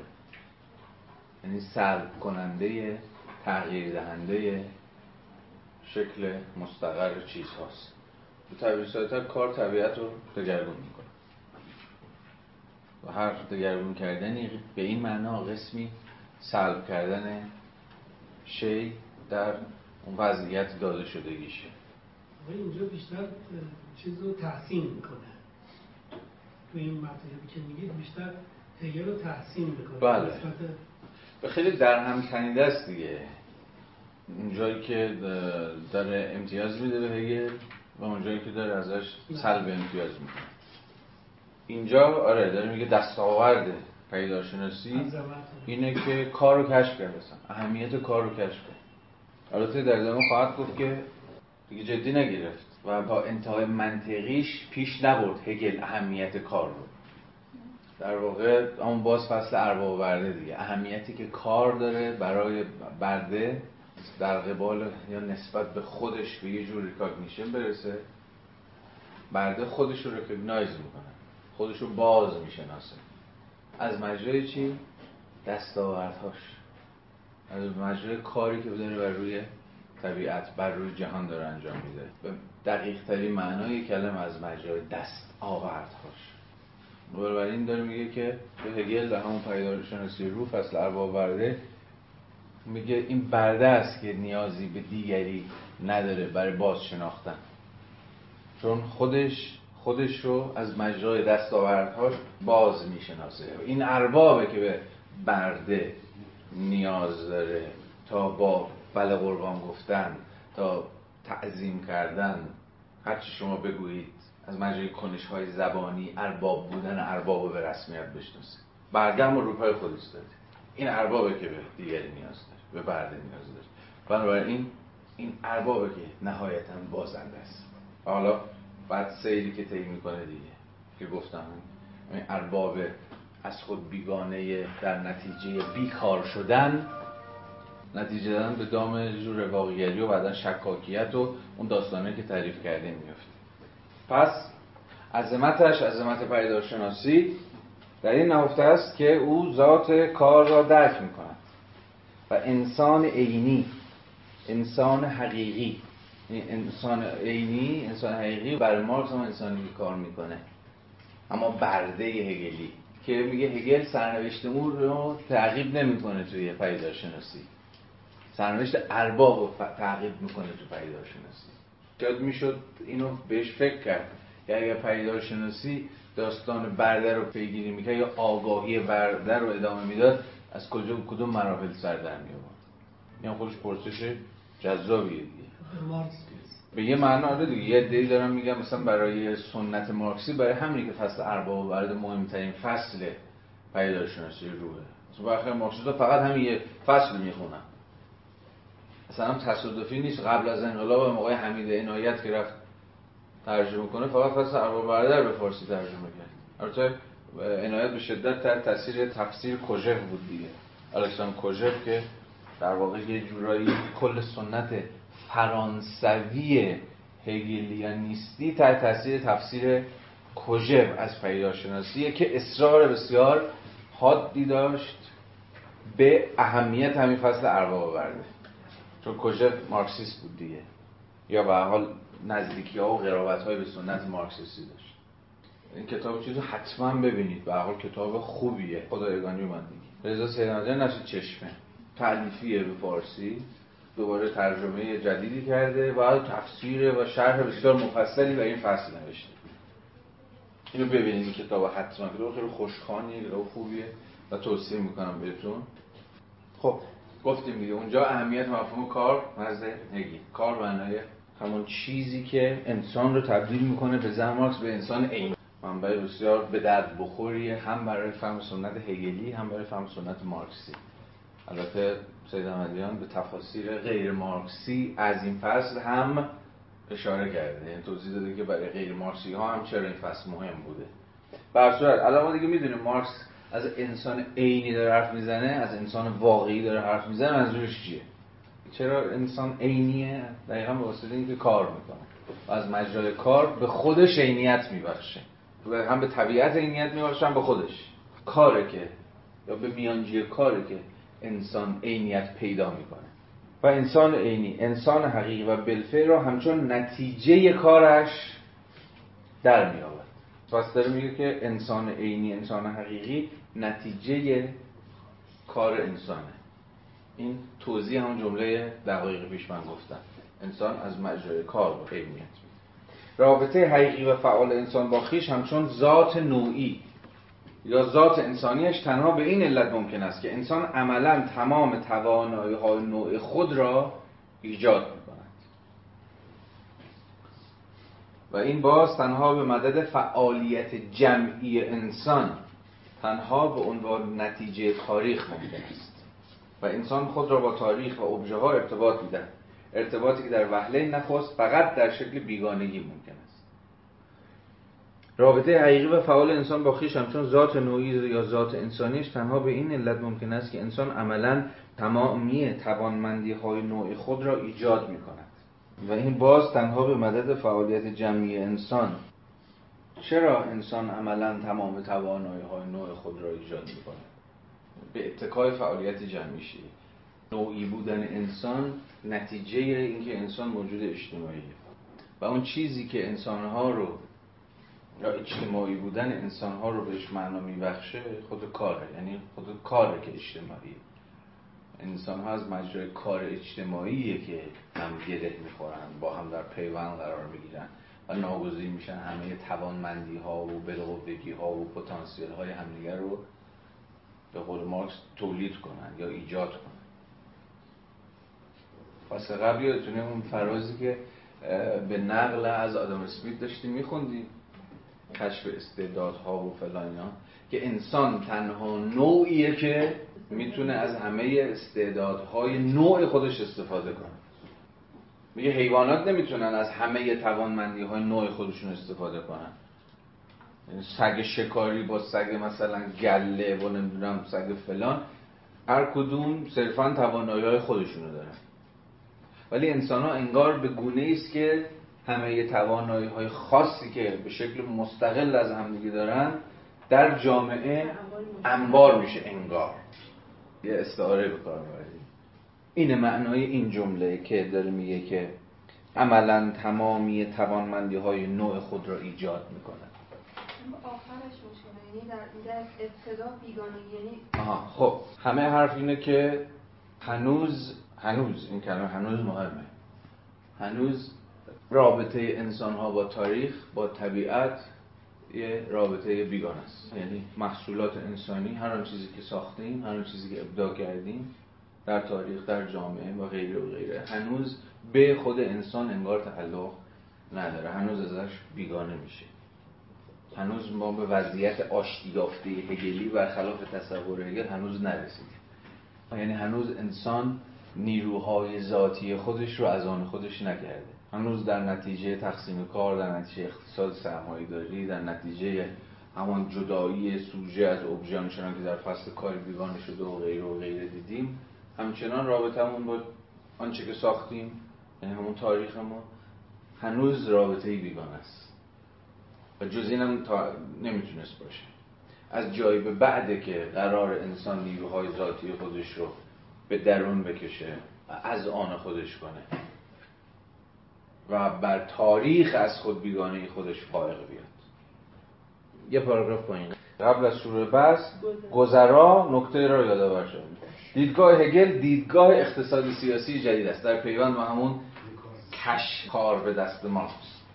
یعنی سلب کننده تغییر دهنده شکل مستقر چیز هاست به ساده‌تر کار طبیعت رو دگرگون می‌کنه. و هر دگرگون کردنی به این معنا قسمی سلب کردن شی در اون وضعیت داده شدگیشه. آقای اینجا بیشتر چیز رو تحسین می‌کنه. تو این مطلبی که میگید بیشتر هگل رو تحسین می‌کنه. بله. به خیلی در هم تنیده است دیگه. اونجایی که داره امتیاز میده به هگل و اونجایی که داره ازش سلب امتیاز می‌کنه. اینجا آره داره میگه دستاورد پدیدارشناسی. اینه که کار رو کشف کرد اهمیت کار رو کشف کرد. البته در ادامه خواهد گفت که دیگه جدی نگرفت و با انتهای منطقیش پیش نبرد هگل اهمیت کار رو. در واقع اون باز فصل ارباب برده دیگه. اهمیتی که کار داره برای برده در قبال یا نسبت به خودش به یه جور recognition برسه. برده خودش رو ریکگنایز می‌کنه. خودش رو باز می‌شناسه. از مجرای چی؟ دستاوردهاش. از مجرای کاری که داره بر روی طبیعت بر روی جهان داره انجام میده. به دقیق ترین معنای کلمه از مجرای دست آوردهاش بنابراین داره میگه که به هگل در همون پیدارشناسی رو فصل ارباب برده میگه این برده است که نیازی به دیگری نداره برای باز شناختن چون خودش خودش رو از مجرای دستاوردهاش باز می‌شناسه. این اربابه که به برده نیاز داره تا با بله قربان گفتن تا تعظیم کردن. هرچی شما بگویید از مجرای کنش های زبانی ارباب بودن ارباب رو به رسمیت بشناسه. برده هم رو پای خودش داره. این اربابه که به دیگری نیاز داره به برده نیاز داره. بنابراین این اربابه که نهایتا بازنده است. حالا بعد سیری که طی می‌کنه دیگه که گفتم این ارباب از خود بیگانه در نتیجه بیکار شدن. نتیجه دادن به دام جور رواقیگری و بعدا شکاکیت و اون داستانه که تعریف کردیم میفته پس عظمتش عظمت پیدارشناسی در این نهفته است که او ذات کار را درک می کند و انسان عینی انسان حقیقی. انسان عینی انسان حقیقی برای مارکس هم انسانی کار می‌کنه. اما برده هگلی که میگه هگل سرنوشت اون رو تعقیب نمی‌کنه توی پیدارشناسی سرنوشت ارباب رو تعقیب می‌کنه تو پیدارشناسی شاید می‌شد اینو بهش فکر کرد. که اگر پیدارشناسی داستان برده رو پیگیری می‌کرد یا آگاهی برده رو ادامه می‌داد از کجا کدوم مراحل سر در میآورد؟ این هم خودش پرسش جذابیه. به یه معنا آره دیگه یه دی دارم میگم مثلا برای سنت مارکسی برای همینی که فصل ارباب و برای مهمترین فصل پیدارشناسی روحه مثلا برخی مارکسیستا فقط همین یه فصل می‌خونن اصلا هم تصادفی نیست. قبل از انقلاب هم آقای حمید عنایت که رفت ترجمه کنه فقط فصل ارباب برادر به فارسی ترجمه کرد. البته عنایت به شدت تحت تاثیر تفسیر کوژف بود دیگه. الکساندر کوژف که در واقع یه جورایی کل سنت فرانسوی هگلیانیستی تحت تاثیر تفسیر کوژف از پیداشناسیه که اصرار بسیار حادی داشت به اهمیت همین فصل ارباب برده چون کوژف مارکسیست بود دیگه. یا به هر حال نزدیکی ها و قرابت های به سنت مارکسیستی داشت. این کتاب چیزو حتما ببینید. به حال کتاب خوبیه. خدایگانی من دیگه رضا سیدنجان نشد چشمه. تعلیفیه به فارسی. دوباره ترجمه جدیدی کرده و تفسیر و شرح بسیار مفصلی برای این فصل نوشته. اینو ببینید کتاب حتما. کتاب خیلی خوشخوانیه کتاب خوبیه و توصیه می‌کنم بهتون. خب گفتیم دیگه. اونجا اهمیت مفهوم کار نزد هگل کار معنای همون چیزی که انسان رو تبدیل می‌کنه به زن مارکس به انسان عین. منبع بسیار به درد بخوریه هم برای فهم سنت هگلی هم برای فهم سنت مارکسی. البته سید احمدیان به تفاسیر غیر مارکسی از این فصل هم اشاره کرده. یعنی توضیح داده که برای غیر مارکسی ها هم چرا این فصل مهم بوده. بر صورت دیگه می‌دونیم مارکس از انسان عینی داره حرف می‌زنه از انسان واقعی داره حرف می‌زنه منظورش چیه؟ چرا انسان عینیه؟ دقیقا به واسطه اینکه کار می‌کنه. و از مجرای کار به خودش عینیت میبخشه. و هم به طبیعت عینیت میبخشه هم به خودش. کاره که یا به میانجی کاره که انسان عینیت پیدا می‌کنه. و انسان عینی انسان حقیقی و بالفعل را همچون نتیجه کارش در میآورد. پس داره میگه که انسان عینی انسان حقیقی نتیجه کار انسانه. این توضیح هم جمله دقایق پیش من گفتم. انسان از مجرای کار عینیت رابطه حقیقی و فعال انسان با خیش همچون ذات نوعی. یا ذات انسانیش تنها به این علت ممکن است که انسان عملا تمام توانایی های نوع خود را ایجاد می کند و این باز تنها به مدد فعالیت جمعی انسان تنها به عنوان نتیجه تاریخ ممکن است. و انسان خود را با تاریخ و ابژه ها ارتباط می‌دهد. ارتباطی که در وهله نخست فقط در شکل بیگانگی ممکن است. رابطه حقیقی و فعال انسان با خیش همچون ذات نوعی یا ذات انسانیش تنها به این علت ممکن است که انسان عملا تمامی توانمندی های نوع خود را ایجاد می کند و این باز تنها به مدد فعالیت جمعی انسان. چرا انسان عملا تمام توانایی های نوع خود را ایجاد می کند به اتکای فعالیت جمعیشی. نوعی بودن انسان نتیجه اینکه انسان موجود اجتماعیه. و اون چیزی که انسانها رو یا اجتماعی بودن انسانها رو بهش معنا میبخشه خود کاره. یعنی خود کاره که اجتماعیه انسان ها از مجرای کار اجتماعیه که هم گره می‌خورن با هم در پیوند قرار می‌گیرن و ناگزیر میشن همه توانمندی ها و بالقوگی ها و پتانسیل های همدیگر رو به قول مارکس تولید کنن یا ایجاد کنن. پس قبل یادتونه اون فرازی که به نقل از آدم اسمیت داشتیم میخوندیم. کشف استعدادها و فلان اینا که انسان تنها نوعیه که می‌تونه از همه استعدادهای نوع خودش استفاده کنه. میگه حیوانات نمی‌تونن از همه توانمندی های نوع خودشون استفاده کنن. یعنی سگ شکاری با سگ مثلا گله و نمی‌دونم سگ فلان هر کدوم صرفا توانایی های خودشونو دارن. ولی انسان ها انگار به گونه است که همه توانایی های خاصی که به شکل مستقل از همدیگه دارن در جامعه انبار میشه انگار. یه استعاره به کار این. معنای این جمله که داره میگه که عملا تمامی توانمندی های نوع خود را ایجاد می‌کنه. آخرش مشکله یعنی در ابتدا بیگانگی یعنی آها خب همه حرف اینه که هنوز هنوز این کلمه هنوز مهمه. هنوز رابطه انسان ها با تاریخ با طبیعت یه رابطه بیگانه است. یعنی محصولات انسانی هر آن چیزی که ساختیم هر آن چیزی که ابداع کردیم در تاریخ در جامعه و غیره و غیره. هنوز به خود انسان انگار تعلق نداره. هنوز ازش بیگانه میشه. هنوز ما به وضعیت آشتی یافته هگلی و خلاف تصور هگل هنوز نرسیدیم. یعنی هنوز انسان نیروهای ذاتی خودش رو از آن خودش نکرده. هنوز در نتیجه تقسیم کار در نتیجه اقتصاد سرمایه داری در نتیجه همان جدایی سوژه از ابژه آنچنان که در فصل کاری بیگانه شده و غیره و غیره دیدیم همچنان رابطمون با آنچه که ساختیم یعنی همون تاریخ ما هنوز رابطه بیگانه است. و جز اینم تا نمی‌تونست باشه. از جایی به بعده که قرار انسان نیروهای ذاتی خودش رو به درون بکشه و از آن خودش کنه. و بر تاریخ از خود بیگانه خودش فائق بیاد. یه پاراگراف پایین قبل از شروع بحث گذرا نکته را یادآور شد دیدگاه هگل دیدگاه اقتصادی سیاسی جدید است. در پیوند با همون کش کار به دست ماست.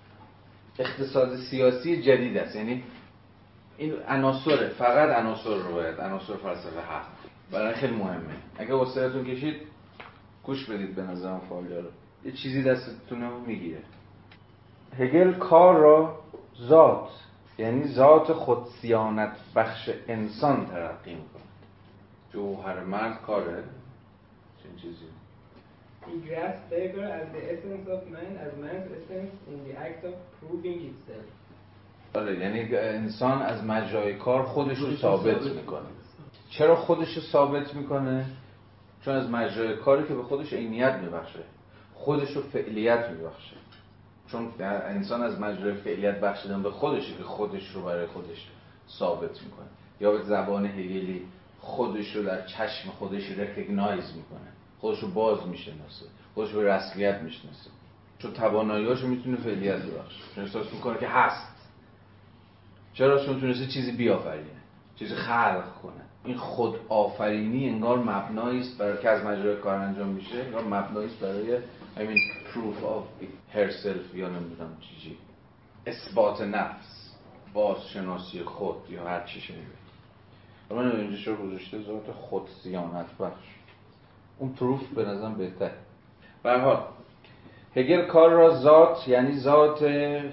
اقتصاد سیاسی جدید است. یعنی این عناصر فقط عناصر رو باید. عناصر فلسفه حق برای خیلی مهمه. اگه وسطتون کشید گوش بدید به نظرم رو. یه چیزی دستتون رو می‌گیره. هگل کار را ذات یعنی ذات خود سیانت بخش انسان ترقی می‌کنه. جوهر مرد کاره. چنین چیزی؟ He grasps labor as the essence of man, as man's essence in the act of proving itself. آره یعنی انسان از مجرای کار خودش رو ثابت می‌کنه. چرا خودش رو ثابت می‌کنه؟ چون از مجرای کاری که به خودش عینیت میبخشه. خودش رو فعلیت میبخشه. چون انسان از مجرای فعلیت بخشیدن به خودشه که خودش رو برای خودش ثابت می‌کنه. یا به زبان هگلی خودش رو در چشم خودش رکگنایز می‌کنه. خودش رو باز می‌شناسه. خودش به رسمیت می‌شناسه. چون تواناییاشو می‌تونه فعلیت ببخشه. چون احساس می‌کنه که هست. چرا؟ چون تونسته چیزی بیافرینه. چیزی خلق کنه. این خود آفرینی انگار مبنایی است برای که از مجرای کار انجام میشه انگار مبنایی است برای I mean proof of herself یا نمی‌دونم چیزی اثبات نفس بازشناسی خود یا هر چی شده من اینجا چرا گذاشته ذات خود سیانت بخش. اون پروف به نظرم بهتر به حال هگل کار را ذات یعنی ذات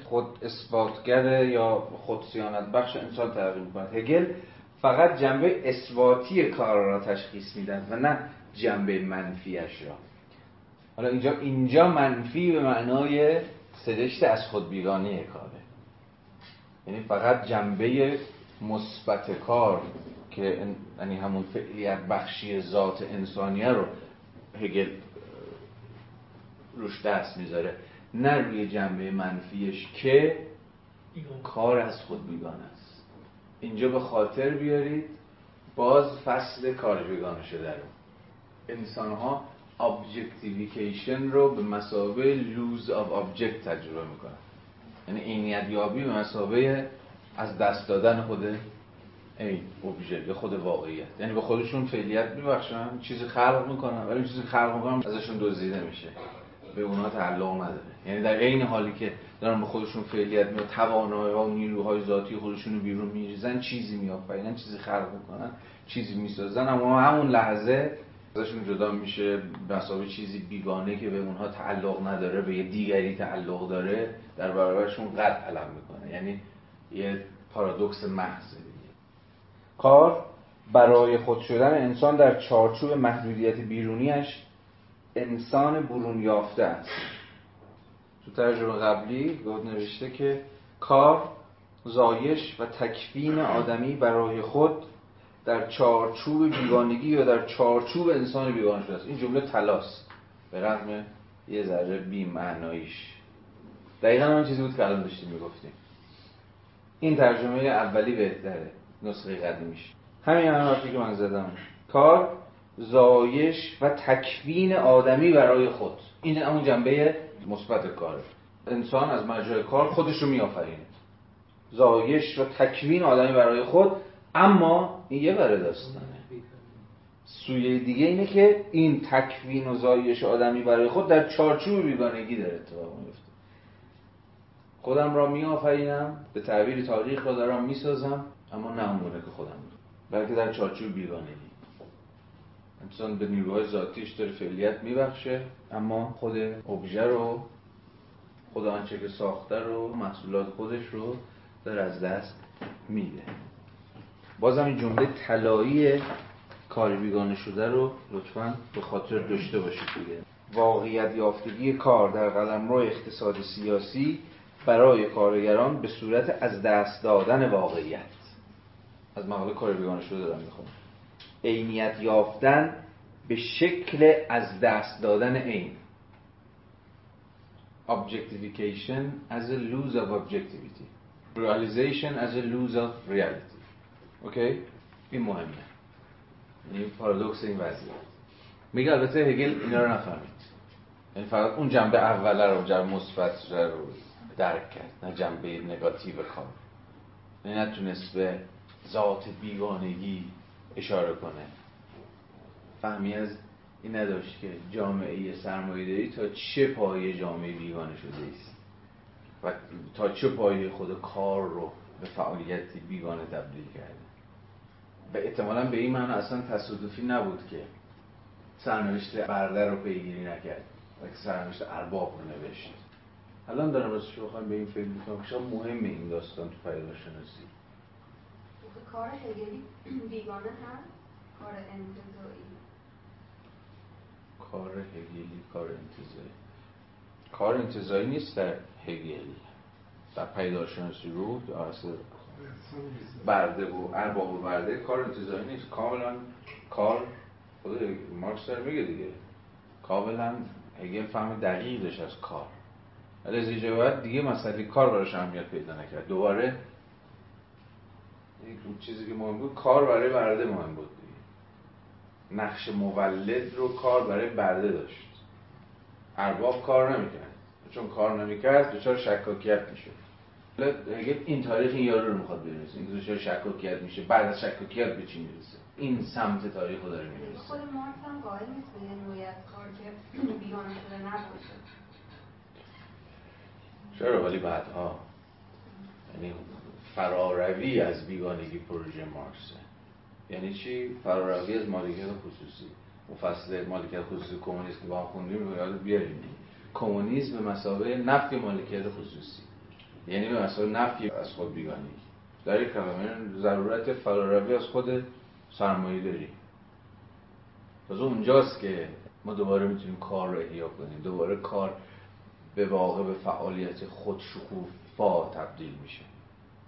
خود اثباتگر یا خود سیانت بخش انسان تعریف می‌کند. هگل فقط جنبه اثباتی کار را تشخیص میدن و نه جنبه منفیش را. حالا اینجا اینجا منفی به معنای سرشت از خود بیگانه کاره. یعنی فقط جنبه مثبت کار که یعنی همون فعلیت بخشی ذات انسانیه رو هگل روش دست می‌ذاره نه روی جنبه منفیش که کار از خود بیگانه است. اینجا به خاطر بیارید باز فصل کار بیگانه شده رو. انسان ها objectification رو به مثابه loss of object تجربه می‌کنن یعنی عینیت یابی به مثابه از دست دادن خود این ابژه یا خود واقعیت. یعنی به خودشون فعلیت میبخشن چیزی خلق می‌کنن ولی چیزی خلق می‌کنن ازشون دزدیده میشه. به اونا تعلق نداره. یعنی در عین حالی که دارن به خودشون فعلیت می توانایی و نیروهای ذاتی خودشون رو بیرون میریزن چیزی میآفرینن چیزی خلق می‌کنن چیزی می‌سازن اما همون لحظه ازشون جدا میشه مسابقه چیزی بیگانه که به اونها تعلق نداره به یه دیگری تعلق داره در برابرشون قد علم می‌کنه. یعنی یه پارادوکس محض کار برای خود شدن انسان در چارچوب محدودیت بیرونیش انسان برون یافته است. تو ترجمه قبلی گفت نوشته که کار زایش و تکفین آدمی برای خود در چارچوب بیگانگی یا در چارچوب انسان بیگانه شده است. این جمله تلاست به رغم یه ذره بی معناییش دقیقا همون چیزی بود که الان داشتیم می‌گفتیم. این ترجمه اولی بهتره. نسخه قدیمیش. همین هم حرفی که من زدم. کار زایش و تکوین آدمی برای خود. این همون جنبه مثبت کاره. انسان از مجرای کار خودش رو میآفرینه. زایش و تکوین آدمی برای خود اما این یه بره داستانه. سویه دیگه اینه که این تکوین و زایش آدمی برای خود در چارچوب بیگانگی داره اتفاق میفته. خودم را میآفرینم به تعبیر تاریخ را دارم می‌سازم اما نه اون که خودم بلکه در چارچوب بیگانگی. انسان به نیروهای ذاتیش داره فعلیت میبخشه اما خود ابژه رو خود آنچه که ساخته رو محصولات خودش رو داره از دست میده. بازم این جمله طلایی کار بیگانه شده رو لطفا به خاطر داشته باشید دیگه. واقعیت یافتگی کار در قلمرو اقتصاد سیاسی برای کارگران به صورت از دست دادن واقعیت. از مقاله کار بیگانه شده دارم می‌خونم. عینیت یافتن به شکل از دست دادن عین. Objectification as a lose of objectivity. Realization as a lose of reality. اوکی؟ این مهمه. این پارادوکس این وضعیت میگه البته هگل اینا رو نفهمید. یعنی فقط اون جنبه اوله رو جنبه مثبت رو درک کرد نه جنبه نگاتیو کار. یعنی نتونست به ذات بیگانگی اشاره کنه. فهمی از این نداشت که جامعه سرمایه‌داری تا چه پایه جامعه بیگانه شده است؟ و تا چه پایه خود کار رو به فعالیتی بیگانه تبدیل کرده؟ و احتمالا به این معنی اصلا تصادفی نبود که سرنوشت برده رو پیگیری نکرد و که سرنوشت ارباب رو نوشت. الان دارم راستش بخوایم به این فکر می‌کنم که مهم این داستان تو پیداشناسی کار هگلی بیگانه هست؟ کار انتظایی. کار هگلی کار انتظایی. کار انتظایی نیست در هگل. در پیداشناسی روح اصل برده و ارباب و برده کار انتظایی نیست. کاملا کار خود مارکس داره میگه دیگه. کاملا هگل فهم دقیقش از کار. ولی از دیگه مسئله کار براش اهمیت پیدا نکرد. دوباره اون چیزی که مهم بود کار برای برده مهم بود دیگه. نقش مولد رو کار برای برده داشت. ارباب کار نمی‌کرد. چون کار نمی‌کرد دچار شکاکیت میشه این تاریخ این یارو رو می‌خواد برسه این دچار شکاکیت میشه بعد از شکاکیت به چی می‌رسه؟ این سمت تاریخ رو داره می‌رسه خود مارکس هم قائل نیست به نوعی از کار که بیگانه شده نباشه. چرا؟ ولی بعدها یعنی فراروی از بیگانگی پروژه مارکسه. یعنی چی؟ فراروی از مالکیت خصوصی. مفصل مالکیت خصوصی کمونیست که با هم خوندیم رو یاد بیاریم. کمونیسم به مسابقه نفی مالکیت خصوصی. یعنی به مسابقه نفی از خود بیگانگی. در یک کلمه ضرورت فراروی از خود سرمایه داری. تازه اونجاست که ما دوباره می‌تونیم کار رو احیا کنیم. دوباره کار به واقع به فعالیت خود شکوفا تبدیل میشه.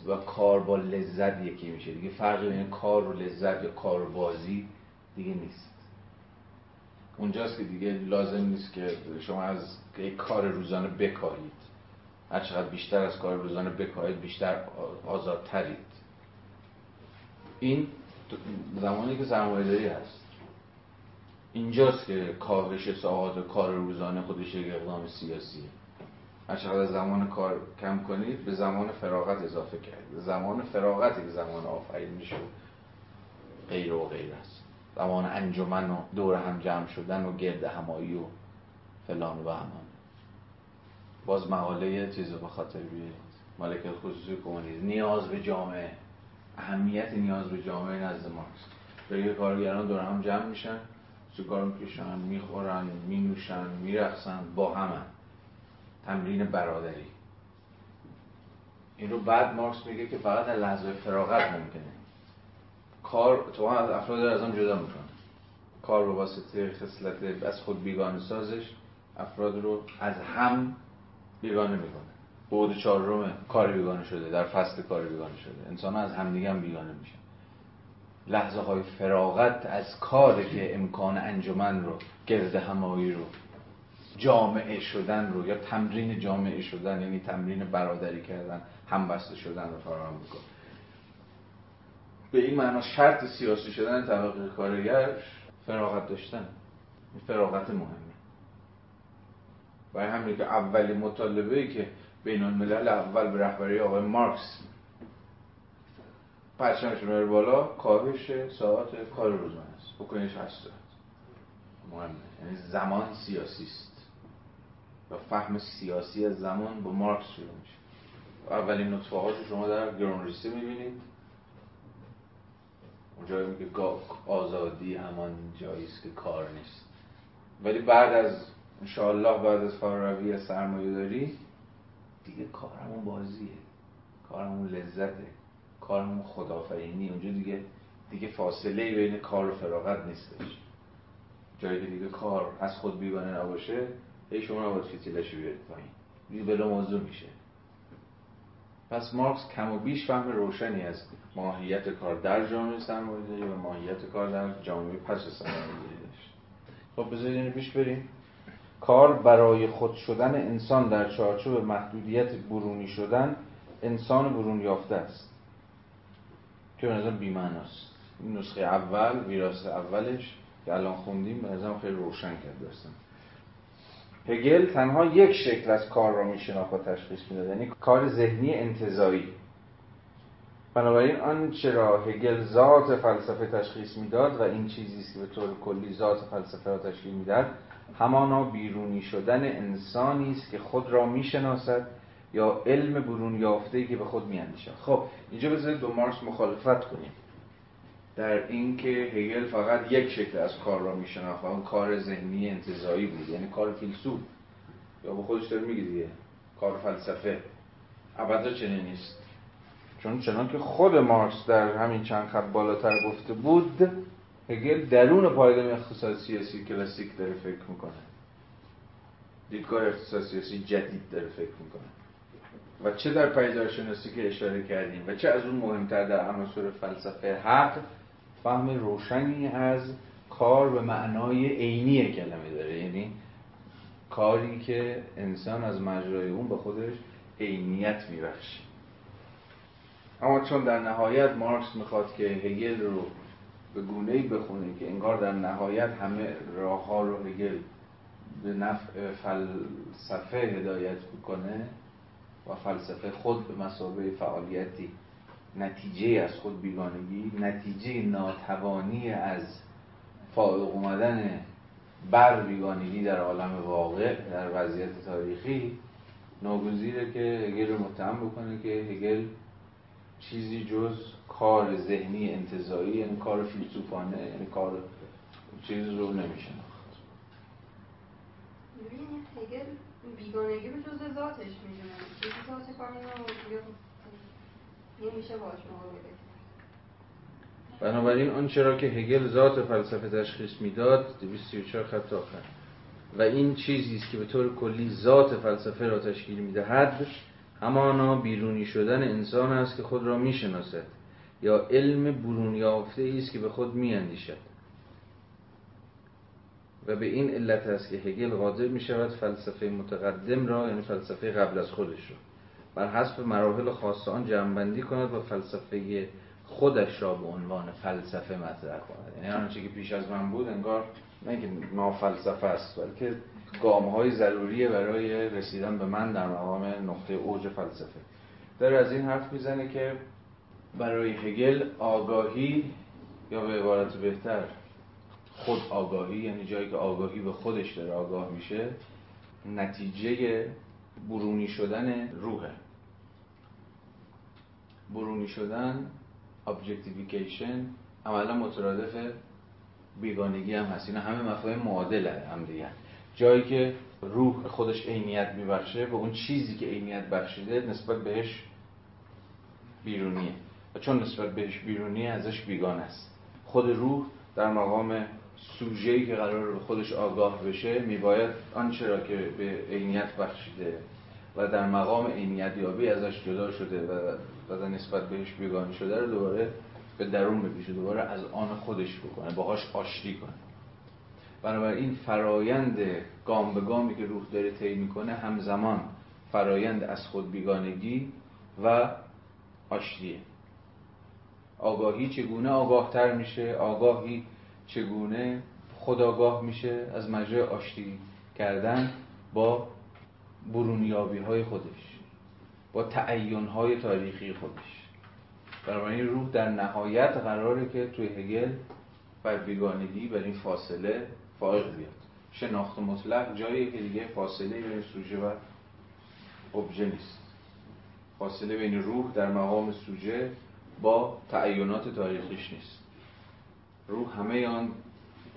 و کار با لذت یکی میشه. دیگه فرقی بین کار و لذت یا کار و بازی دیگه نیست. اونجاست که دیگه لازم نیست که شما از یک کار روزانه بکاهید هر چقدر بیشتر از کار روزانه بکاهید بیشتر آزادترید. این زمانی که سرمایه‌داری هست. اینجاست که کاهش ساعات کار روزانه خودش یک اقدام سیاسیه. هر چقدر زمان کار کم کنید به زمان فراغت اضافه به زمان فراغتی که زمان آفرینش و غیر و غیر است. زمان انجمن و دور هم جمع شدن و گرد همایی و فلان و همان باز مقاله چیز رو به خاطر بیارید مالکت خصوصی کمونیسم. نیاز به جامعه. اهمیت نیاز به جامعه نزد مارکس برای کارگران دور هم جمع میشن سیگار می‌کشن می‌خورن مینوشن میرقصن با همن. تمرین برادری. این رو بعد مارکس میگه که فقط در لحظه فراغت ممکنه. کار تو از افراد از هم جدا می‌کنه. کار به واسطه خصلت از خود بیگانه سازش افراد رو از هم بیگانه می‌کنه. بود چهارم کار بیگانه شده در فصل کار بیگانه شده. انسان از همدیگه هم بیگانه میشن لحظه های فراغت از کاری که امکان انجمن رو گرد همایی رو جامعه شدن رو یا تمرین جامعه شدن یعنی تمرین برادری کردن همبسته شدن رو فراهم می‌کنه. به این معنا شرط سیاسی شدن طبقه کارگر فراغت داشتن. فراغت مهمه. برای همین که اولی مطالبه که بین الملل اول به رهبری آقای مارکس پرچمش رو بالا کاهش ساعت کار روزانه است. بکنیش هست مهمه. یعنی زمان سیاسی است. و فهم سیاسی از زمان با مارکس شروع میشه. اولین نطفه رو شما در گرونریسه می‌بینید. اونجا میگه آزادی همان جاییست که کار نیست. ولی بعد از انشاءالله بعد از فراروی سرمایه داری دیگه کارمون بازیه. کارمون لذته. کارمون خدافرینی. اونجا دیگه دیگه فاصله بین کار و فراغت نیستش. جایی که دیگه کار از خود بیگانه نباشه ای شما نباید فیتیلش بیارید پایین. دیگه بلا موضوع میشه. پس مارکس کم و بیش فهم روشنی از ماهیت کار در جامعه سرمایه‌داری و ماهیت کار در جامعه پس سرمایه‌داری داشت خب بذارید اینو پیش بریم. کار برای خود شدن انسان در چارچوب محدودیت برونی شدن انسان برون یافته است. که به نظرم بیمعناست. این نسخه اول ویراست اولش که الان خوندیم به نظرم خیلی روشن کرد داشتم هگل تنها یک شکل از کار را میشناخت و تشخیص می‌داد یعنی کار ذهنی انتظایی. بنابراین آنچه را هگل ذات فلسفه تشخیص می‌داد و این چیزی است که به طور کلی ذات فلسفه را تشکیل می‌داد همانا بیرونی شدن انسانی است که خود را می‌شناسد یا علم برون یافته که به خود میاندیشد. خب اینجا بذارید دو مارکس مخالفت کنیم. در اینکه هگل فقط یک شکل از کار را میشناخت و اون کار ذهنی انتظایی بود یعنی کار فیلسوف. یا به خودش داره میگه دیگه کار فلسفه. ابدا چنین نیست. چون چنان که خود مارکس در همین چند خط بالاتر گفته بود هگل درون پایگاه اقتصاد سیاسی کلاسیک داره فکر می‌کنه. دیدگاه اقتصاد سیاسی جدید داره فکر می‌کنه. و چه در پیدارشناسی که اشاره کردیم و چه از اون مهمتر در عناصر فلسفه حق فهم روشنی از کار به معنای عینی کلمه داره. یعنی کاری که انسان از مجرای اون به خودش عینیت میبخشه. اما چون در نهایت مارکس می‌خواد که هگل رو به گونه بخونه که انگار در نهایت همه راه ها رو هگل به نفع فلسفه هدایت بکنه و فلسفه خود به مسابقه فعالیتی نتیجه از خود بیگانگی نتیجه ناتوانی از فائق اومدن بر بیگانگی در عالم واقع در وضعیت تاریخی ناگزیره که هگل رو متهم بکنه که هگل چیزی جز کار ذهنی انتظایی یعنی کار فیلسوفانه یعنی کار چیز رو نمیشناخت. ببینید هگل بیگانگی رو جز ذاتش می‌دونه. چیزی ذات نمیشه باش مقابله بنابراین آن چرا که هگل ذات فلسفه تشخیص می‌داد 234 خط آخر. و این چیزی است که به طور کلی ذات فلسفه را تشکیل می‌دهد. همانا بیرونی شدن انسان است که خود را می‌شناسد یا علم برون یافته است که به خود میاندیشد. و به این علت است که هگل قادر می شود فلسفه متقدم را یعنی فلسفه قبل از خودش را بر حسب مراحل خاص آن جمعبندی کند و فلسفه خودش را به عنوان فلسفه مطرح کند. یعنی آنچه که پیش از من بود انگار نه اینکه نافلسفه است بلکه گام های ضروریه برای رسیدن به من در مقام نقطه اوج فلسفه. داره از این حرف می‌زنه که برای هگل آگاهی یا به عبارت بهتر خود آگاهی یعنی جایی که آگاهی به خودش داره آگاه میشه نتیجه برونی شدن روحه. برونی شدن objectification عملا مترادف بیگانگی هم هست. اینا همه مفاهیم معادل هم دیگه جایی که روح خودش عینیت میبخشه به اون چیزی که عینیت بخشیده نسبت بهش بیرونیه. و چون نسبت بهش بیرونیه ازش بیگانه است. خود روح در مقام سوژه‌ای که قرار به خودش آگاه بشه میباید آنچه را که به عینیت بخشیده و در مقام عینیت یابی ازش جدا شده و و نسبت بهش بیگانه شده رو دوباره به درون بکشه دوباره از آن خودش بکنه باهاش آشتی کنه. بنابراین فرایند گام به گامی که روح داره طی می‌کنه همزمان فرایند از خود بیگانگی و آشتیه آگاهی چگونه آگاهتر میشه؟ آگاهی چگونه خداگاه میشه؟ از مجرای آشتی کردن با برونیابی های خودش با تعین های تاریخی خودش. بنابراین روح در نهایت قراره که توی هگل بر بیگانگی بر این فاصله فائق بیاد. شناخت مطلق جایی که دیگه فاصله بین سوژه و ابژه نیست. فاصله بین روح در مقام سوژه با تعینات تاریخیش نیست. روح همه آن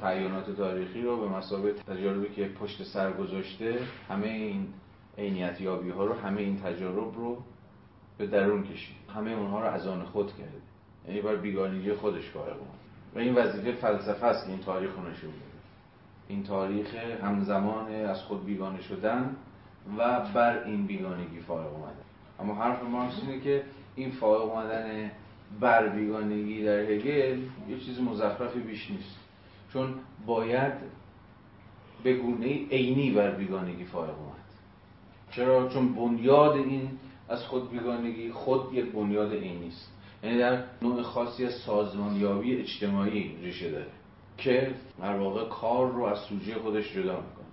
تعینات تاریخی رو به مسابقه تجاربی که پشت سر گذاشته همه این عینیت یابی ها رو همه این تجارب رو به درون کشید. همه اونها رو از آن خود کرده. یعنی بر بیگانگی خودش فارغ و این وظیفه فلسفه است که این تاریخ رو نشون بده. این تاریخ همزمان از خود بیگانه شدن و بر این بیگانگی فارغ اومدن. اما حرف مارکس اینه که این فارغ اومدن بر بیگانگی در هگل یه چیز مزخرفی بیش نیست. چون باید به گونه عینی بر بیگانگی فارغ اومد. چرا؟ چون بنیاد این از خود بیگانگی خود یک بنیاد عینی است. یعنی در نوع خاصی از سازمانیابی اجتماعی ریشه داره. که در واقع کار رو از سوژه خودش جدا می‌کنه.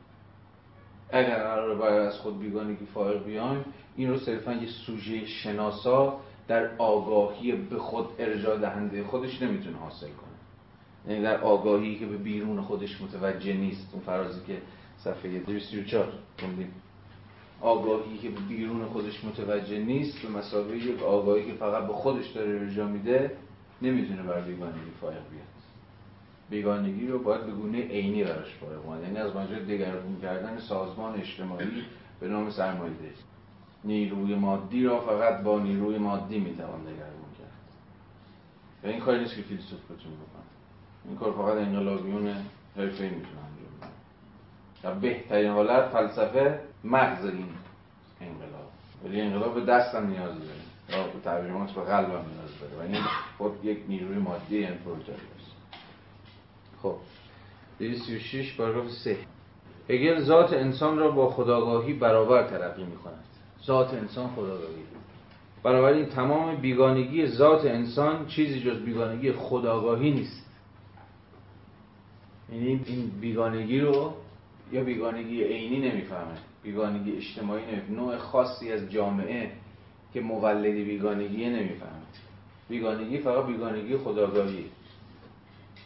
اگر قرار باید از خود بیگانگی فارغ بیایم این رو صرفا یه سوژه شناسا در آگاهی به خود ارجاع دهنده خودش نمی‌تونه حاصل کنه. یعنی در آگاهی که به بیرون خودش متوجه نیست. اون فرازی که صفحه 234 خوندیم. آگاهی که به بیرون خودش متوجه نیست به مسابقه یک آگاهی که فقط به خودش داره ارجاع میده نمی‌تونه بر بیگانگی فارغ بیاد. بیگانگی رو باید به گونه عینی براش فارغ اومد یعنی از مجرد دگرگون کردن سازمان اجتماعی به نام سرمایه‌داری نیروی مادی را فقط با نیروی مادی می‌توان دگرگون کرد. و این کاری نیست که فیلسوف بتونه بکنه این کار فقط انقلابیون حرفه‌ای می‌تونه انجام بده در بهترین حالت فلسفه مغز این انقلاب. ولی انقلاب به دستم نیاز داره. یا به ترجمات به قلبم نیاز داره. و این خود یک نیروی مادی است خب. 236 پاراگراف 3 هگل ذات انسان را با خداگاهی برابر تلقی می کند ذات انسان خداگاهی. بنابراین تمام بیگانگی ذات انسان چیزی جز بیگانگی خداگاهی نیست. یعنی این بیگانگی رو یا بیگانگی عینی نمی‌فهمه بیگانگی اجتماعی نمی‌فهمه. نوع خاصی از جامعه که مولد بیگانگی نمی‌فهمه. بیگانگی فقط بیگانگی خداگاهی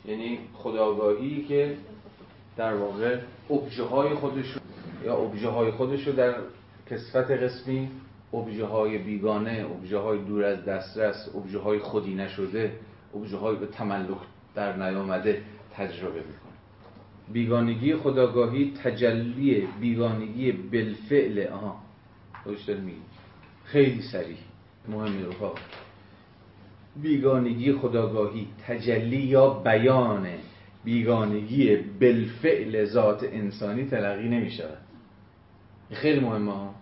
یعنی خداگاهی که در واقع ابژه های خودش یا ابژه های خودش رو در کسفت قسمی ابژه های بیگانه ابژه های دور از دسترس ابژه های خودی نشده ابژه های به تملک در نیامده تجربه می‌کنه. بیگانگی خداگاهی تجلی بیگانگی بالفعل آها خوش میگی. خیلی سریع مهمی رفاق بیگانگی خداگاهی تجلی یا بیان بیگانگی بالفعل ذات انسانی تلقی نمی شود خیلی مهمه ها.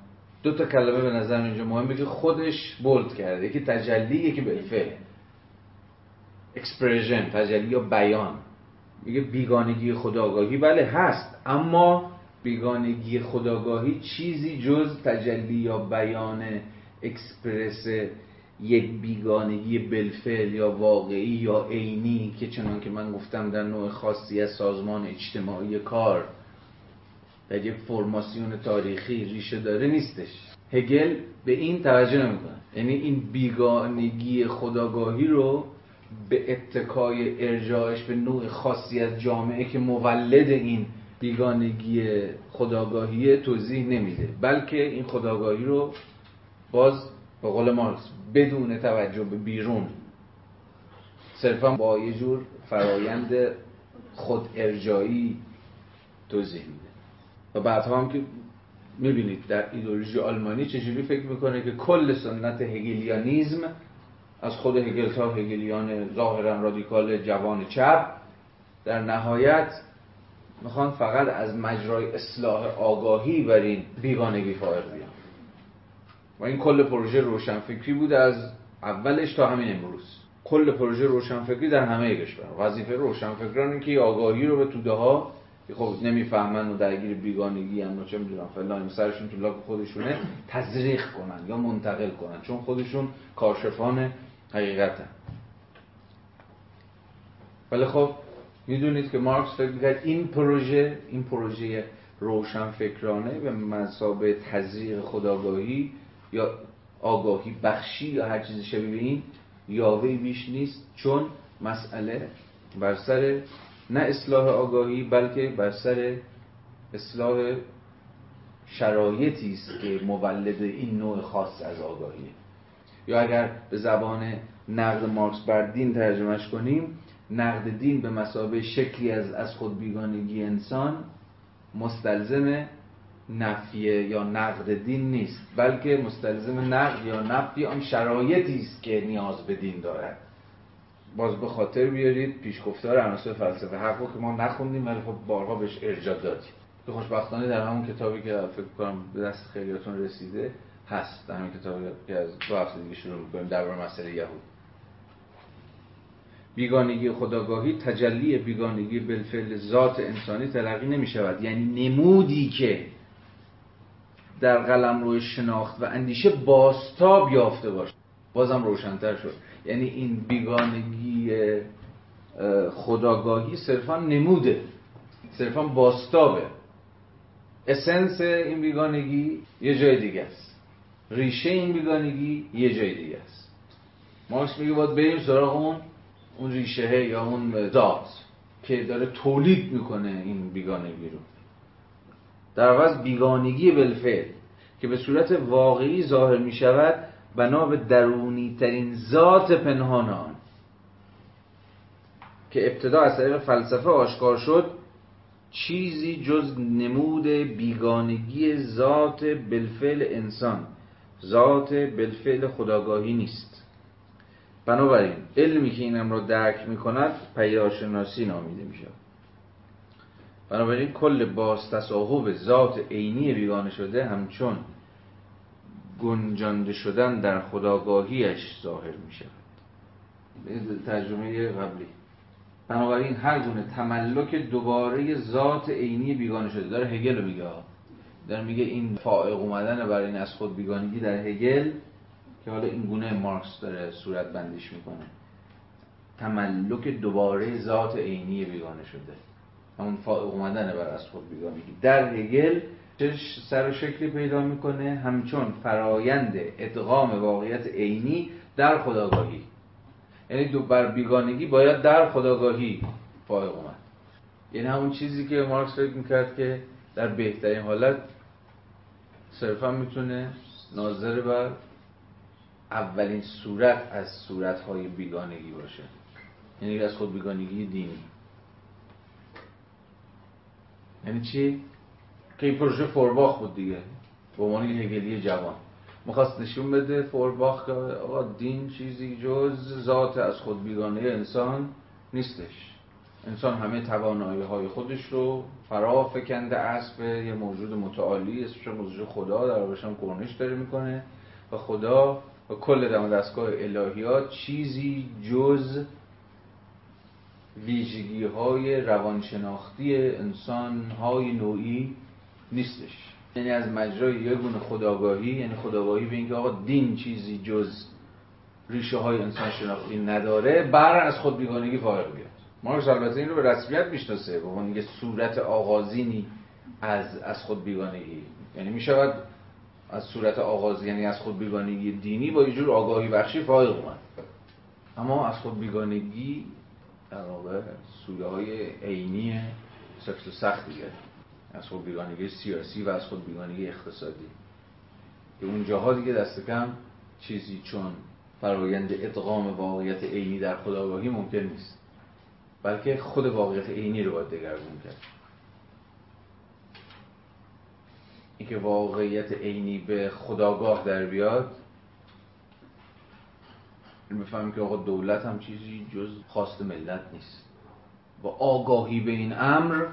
دو تا کلمه به نظر اینجا مهمه که خودش بولد کرده. یکی تجلی یکی بالفعل. expression تجلی یا بیان. میگه بیگانگی خودآگاهی. بله هست. اما بیگانگی خودآگاهی چیزی جز تجلی یا بیان اکسپرس یک بیگانگی بالفعل یا واقعی یا عینی که چنان که من گفتم در نوع خاصی از سازمان اجتماعی کار در یک فرماسیون تاریخی ریشه داره نیستش. هگل به این توجه نمی‌کنه. یعنی این بیگانگی خودآگاهی رو به اتکای ارجاعش به نوع خاصی از جامعه که مولد این بیگانگی خداگاهی توضیح نمیده. بلکه این خداگاهی رو باز به قول مارکس بدون توجه به بیرون. صرفا با یه جور فرایند خود ارجایی توضیح میده. و بعدها هم که می‌بینید در ایدولوژی آلمانی چجوری فکر می‌کنه که کل سنت هگلیانیزم از خود هگل تا هگلیان ظاهرا رادیکال جوان چپ در نهایت می‌خوان فقط از مجرای اصلاح آگاهی بر این بیگانگی فائق و این کل پروژه روشنفکری بوده از اولش تا همین امروز. کل پروژه روشنفکری در همه کشور وظیفه روشنفکران این که آگاهی رو به توده ها که خب نمی‌فهمن و درگیر بیگانگی هم چه می‌دونم فلان سرشون تو لاک خودشونه تزریق کنن یا منتقل کنن. چون خودشون کارشفان حقیقتن. ولی خب می‌دونید که مارکس فکر می‌کرد این پروژه این پروژه روشنفکرانه به مسابه تزریق خداگاهی یا آگاهی بخشی یا هر چیزی شبیه این یاوه بیش نیست چون مسئله بر سر نه اصلاح آگاهی بلکه بر سر اصلاح شرایطی است که مولد این نوع خاص از آگاهیه یا اگر به زبان نقد مارکس بر دین ترجمهش کنیم نقد دین به مسابه شکلی از از خود بیگانگی انسان مستلزم نفیه یا نقد دین نیست بلکه مستلزم نقد یا نفی آن شرایطی است که نیاز به دین دارد. باز به خاطر بیارید پیشگفتار عناصر فلسفه حقو که ما نخوندیم ولی خب بارها بهش ارجاع دادیم. که خوشبختانه در همون کتابی که فکر کنم به دست خیلیاتون رسیده هست. در همین کتابی که از دو هفته دیگه شروع می‌کنیم درباره مسئله یهود. بیگانگی خداگاهی تجلی بیگانگی بالفعل ذات انسانی تلقی نمی شود یعنی نمودی که در قلم روی شناخت و اندیشه باستاب یافته باشه. بازم روشنتر شد. یعنی این بیگانگی خداگاهی صرفا نموده. صرفا باستابه. اسنس این بیگانگی یه جای دیگه است. ریشه این بیگانگی یه جای دیگه است. مارکس میگه باید بریم سراغ اون اون ریشه یا اون ذات که داره تولید می‌کنه این بیگانگی رو. در عوض بیگانگی بالفعل که به صورت واقعی ظاهر می شود بنا به درونی ترین ذات پنهان آن. که ابتدا از طریق فلسفه آشکار شد چیزی جز نمود بیگانگی ذات بالفعل انسان ذات بالفعل خداگاهی نیست. بنابراین علمی که اینم را درک می کند پیداشناسی نامیده می شود بنابراین کل باز تصاحب ذات عینی بیگانه شده همچون گنجانده شدن در خداگاهیش ظاهر می شود. ترجمه قبلی. بنابراین هر گونه تملک دوباره ذات عینی بیگانه شده. داره هگل رو میگه. داره میگه این فائق اومدن برای این از خود بیگانگی در هگل که حالا این گونه مارکس داره صورت بندیش می‌کنه. تملک دوباره ذات عینی بیگانه شده. همون فائق اومدن بر از خود بیگانگی. در هگل سر و شکلی پیدا می‌کنه؟ همچون فرایند ادغام واقعیت عینی در خداگاهی. یعنی دو بر بیگانگی باید در خداگاهی فائق اومد. یعنی همون چیزی که مارکس فکر می‌کرد که در بهترین حالت صرفا می‌تونه ناظر بر اولین صورت از صورتهای بیگانگی باشه. یعنی از خود بیگانگی دینی یعنی چی؟ که این پروژه فورباخ بود دیگه. به عنوان هگلی جوان. می‌خواست نشون بده فورباخ که آقا دین چیزی جز ذات از خود بیگانه انسان نیستش. انسان همه توانایی های خودش رو فرا فکنده اسب یه موجود متعالی اسمش موجود خدا در هم کرنش داره می‌کنه. و خدا و کل دم دستگاه الهیات چیزی جز ویژگی های روانشناختی انسان های نوعی نیستش. یعنی از مجرای یه گونه خداگاهی یعنی خداگاهی به اینکه آقا دین چیزی جز ریشه های انسان شناختی نداره بر از خود بیگانگی فارغ بیاد. مارکس البته این رو به رسمیت می‌شناسه به عنوان یه صورت آغازینی از از خود بیگانگی. یعنی می‌شود از صورت آغاز یعنی از خود بیگانگی دینی با یه جور آگاهی بخشی فارغ اومد. اما از خود بیگانگی در واقع سویه های عینی سفت و سخت دیگه. از خود بیگانگی سیاسی و از خود بیگانگی اقتصادی. که اون جاها دیگه دست کم چیزی چون فرایند ادغام واقعیت عینی در خداگاهی ممکن نیست. بلکه خود واقعیت عینی رو باید دگرگون کرد. اینکه واقعیت عینی به خداگاه در بیاد بفهمیم که آقا دولت هم چیزی جز خواست ملت نیست. با آگاهی به این امر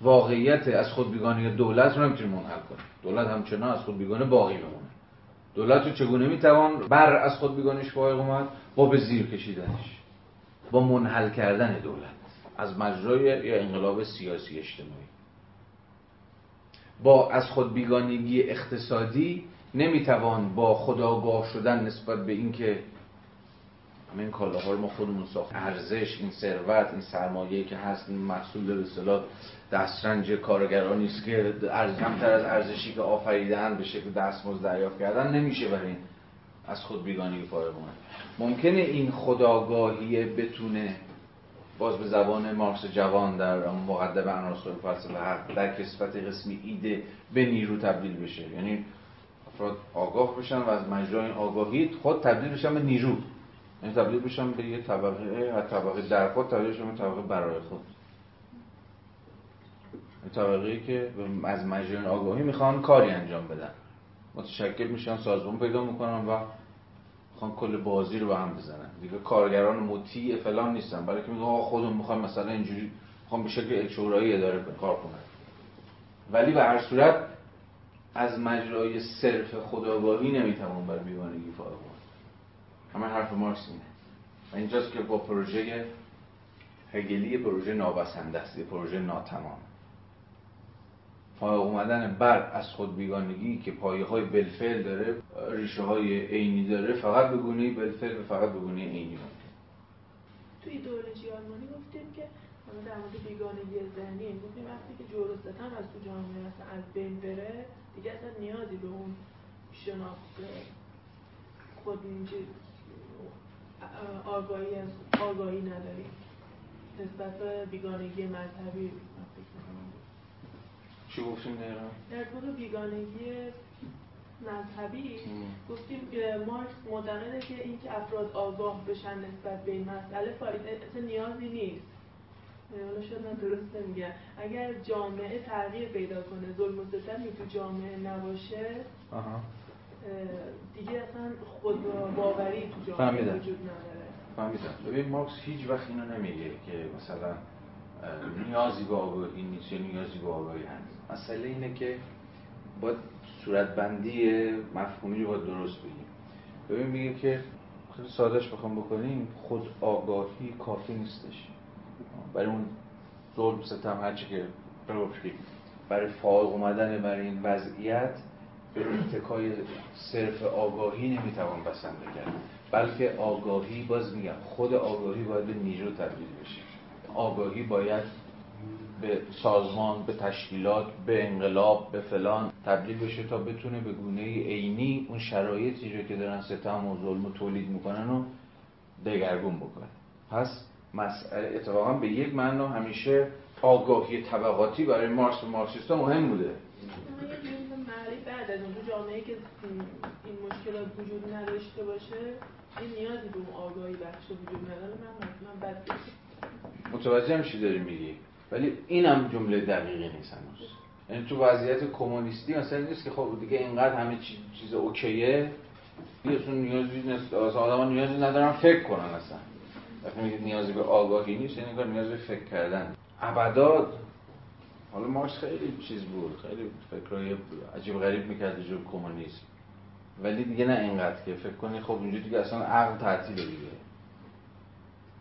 واقعیت از خود بیگانه دولت رو نمی‌تونیم منحل کنیم دولت همچنان از خود بیگانه باقی بمونه دولت رو چگونه می‌توان بر از خود بیگانش فائق اومد؟ با به زیر کشیدنش. با منحل کردن دولت. از مجرای یا انقلاب سیاسی اجتماعی. با از خود بیگانگی اقتصادی نمی‌توان با خداگاه شدن نسبت به اینکه همه این کالاها رو ما خودمون ساخت ارزش این ثروت این سرمایه‌ای که هست محصول به اصطلاح دسترنج کارگرانی است که کمتر از ارزشی که آفریدن به شکل دستمزد دریافت کردن نمیشه برای این از خود بیگانگی فارغ اومد ممکنه این خداگاهی بتونه باز به زبان مارکس جوان در مقدمه عناصر فلسفه حق در کسفت قسمی ایده به نیرو تبدیل بشه. یعنی افراد آگاه بشن و از مجرای این آگاهی خود تبدیل بشن به نیرو. یعنی تبدیل بشن به یه طبقه از طبقه در خود تبدیل بشن به طبقه برای خود. طبقه که از مجرای آگاهی می‌خوان کاری انجام بدن. متشکل میشن سازمان پیدا می‌کنن و می‌خوان کل بازی رو به هم بزنن. دیگه کارگران مطیع فلان نیستن. برای که میگن خودمون می‌خوایم مثلا اینجوری می‌خوام به شکل اجورایی اداره کار کنن ولی به هر صورت از مجرای صرف خداگاهی نمی‌توان بر بیگانگی فارغ همه حرف مارکس اینه. و اینجاست که با پروژه هگلی پروژه نابسنده است پروژه ناتمام. فارغ اومدن بر از خود بیگانگی که پایه های بلفل داره ریشه های عینی داره فقط بگونه بلفل و فقط بگونه عینی ممکن. تو ایدئولوژی آلمانی گفتیم که در مورد بیگانگی ذهنی گفتیم وقتی که جور از تو جامعه از بین بره دیگه اصلا نیازی به اون شناخت خود آگاهی از آگاهی نداریم نسبت به بیگانگی مذهبی چی گفتیم در مورد بیگانگی مذهبی گفتیم که مارکس معتقده که اینکه افراد آگاه بشن نسبت به این مسئله فایده نیازی نیست. حالا شاید من درست نمیگم. اگر جامعه تغییر پیدا کنه ظلم و ستمی تو جامعه نباشه دیگه اصلا خود باوری تو جامعه وجود نداره. فهمیدم. ببین مارکس هیچ وقت اینو نمیگه که مثلا نیازی به آگاهی نیست یا نیازی به آگاهی هست. مسئله اینه که باید صورتبندی مفهومی رو باید درست بگیم. ببین میگه که خیلی سادش بخوام بکنیم خود آگاهی کافی نیستش. برای اون ظلم ستم هرچی که برای فائق اومدن برای این وضعیت به اتکای صرف آگاهی نمی‌توان بسنده کرد. بلکه آگاهی باز میگم خود آگاهی باید به نیرو تبدیل بشه. آگاهی باید به سازمان به تشکیلات به انقلاب به فلان تبدیل بشه تا بتونه به گونه عینی اون شرایطی رو که دارن ستم و ظلم و تولید می‌کنن رو دگرگون بکنه. پس مسئله اتفاقا به یک معنا همیشه آگاهی طبقاتی برای مارکس و مارکسیستا مهم بوده. بعد از اونجا جامعه که این مشکلات وجود نداشته باشه این نیازی به اون آگاهی بخش وجود نداره من مثلا بد متوجه هم چی داری میگی؟ ولی اینم جمله دقیقی نیست هنوز. یعنی تو وضعیت کمونیستی مثلا نیست که خب دیگه اینقدر همه چیز, اوکیه. دیگه نیازی نیست آدم نیازی ندارن فکر کنن اصلا. وقتی میگه نیازی به آگاهی نیست یعنی کار نیازی به فکر کردن. ابدا حالا مارکس خیلی چیز بود خیلی فکرای عجیب غریب می‌کرد جو کمونیسم. ولی دیگه نه اینقدر که فکر کنی خب اینجا دیگه اصلا عقل تعطیله دیگه.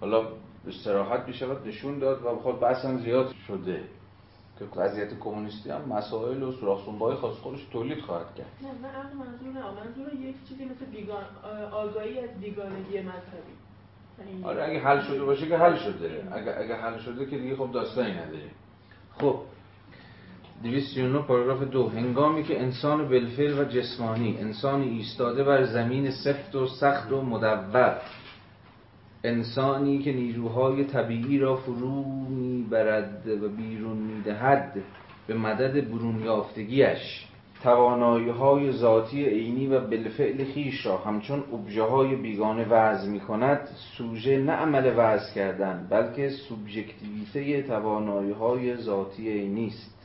حالا استراحت می‌شود نشون داد و خود بحثم زیاد شده که وضعیت کمونیستی هم مسائل و سوراخ خاص خودش تولید خواهد کرد. نه من عقل منظور نه منظور یک چیزی مثل بیگان آگاهی از بیگانگی مذهبی. آره اگه حل شده باشه که حل شده. اگه اگه حل شده که دیگه خب داستانی نداره خب 239 پاراگراف دو. هنگامی که انسان بالفعل و جسمانی انسان ایستاده بر زمین سفت و سخت و مدور انسانی که نیروهای طبیعی را فرو می‌برد و بیرون می‌دهد به مدد برون یافتگیش توانایی های ذاتی عینی و بالفعل خیش را همچون ابژه های بیگانه وضع می کند سوژه نه عمل وضع کردن بلکه سوبژکتیویته توانایی های ذاتی عینی است.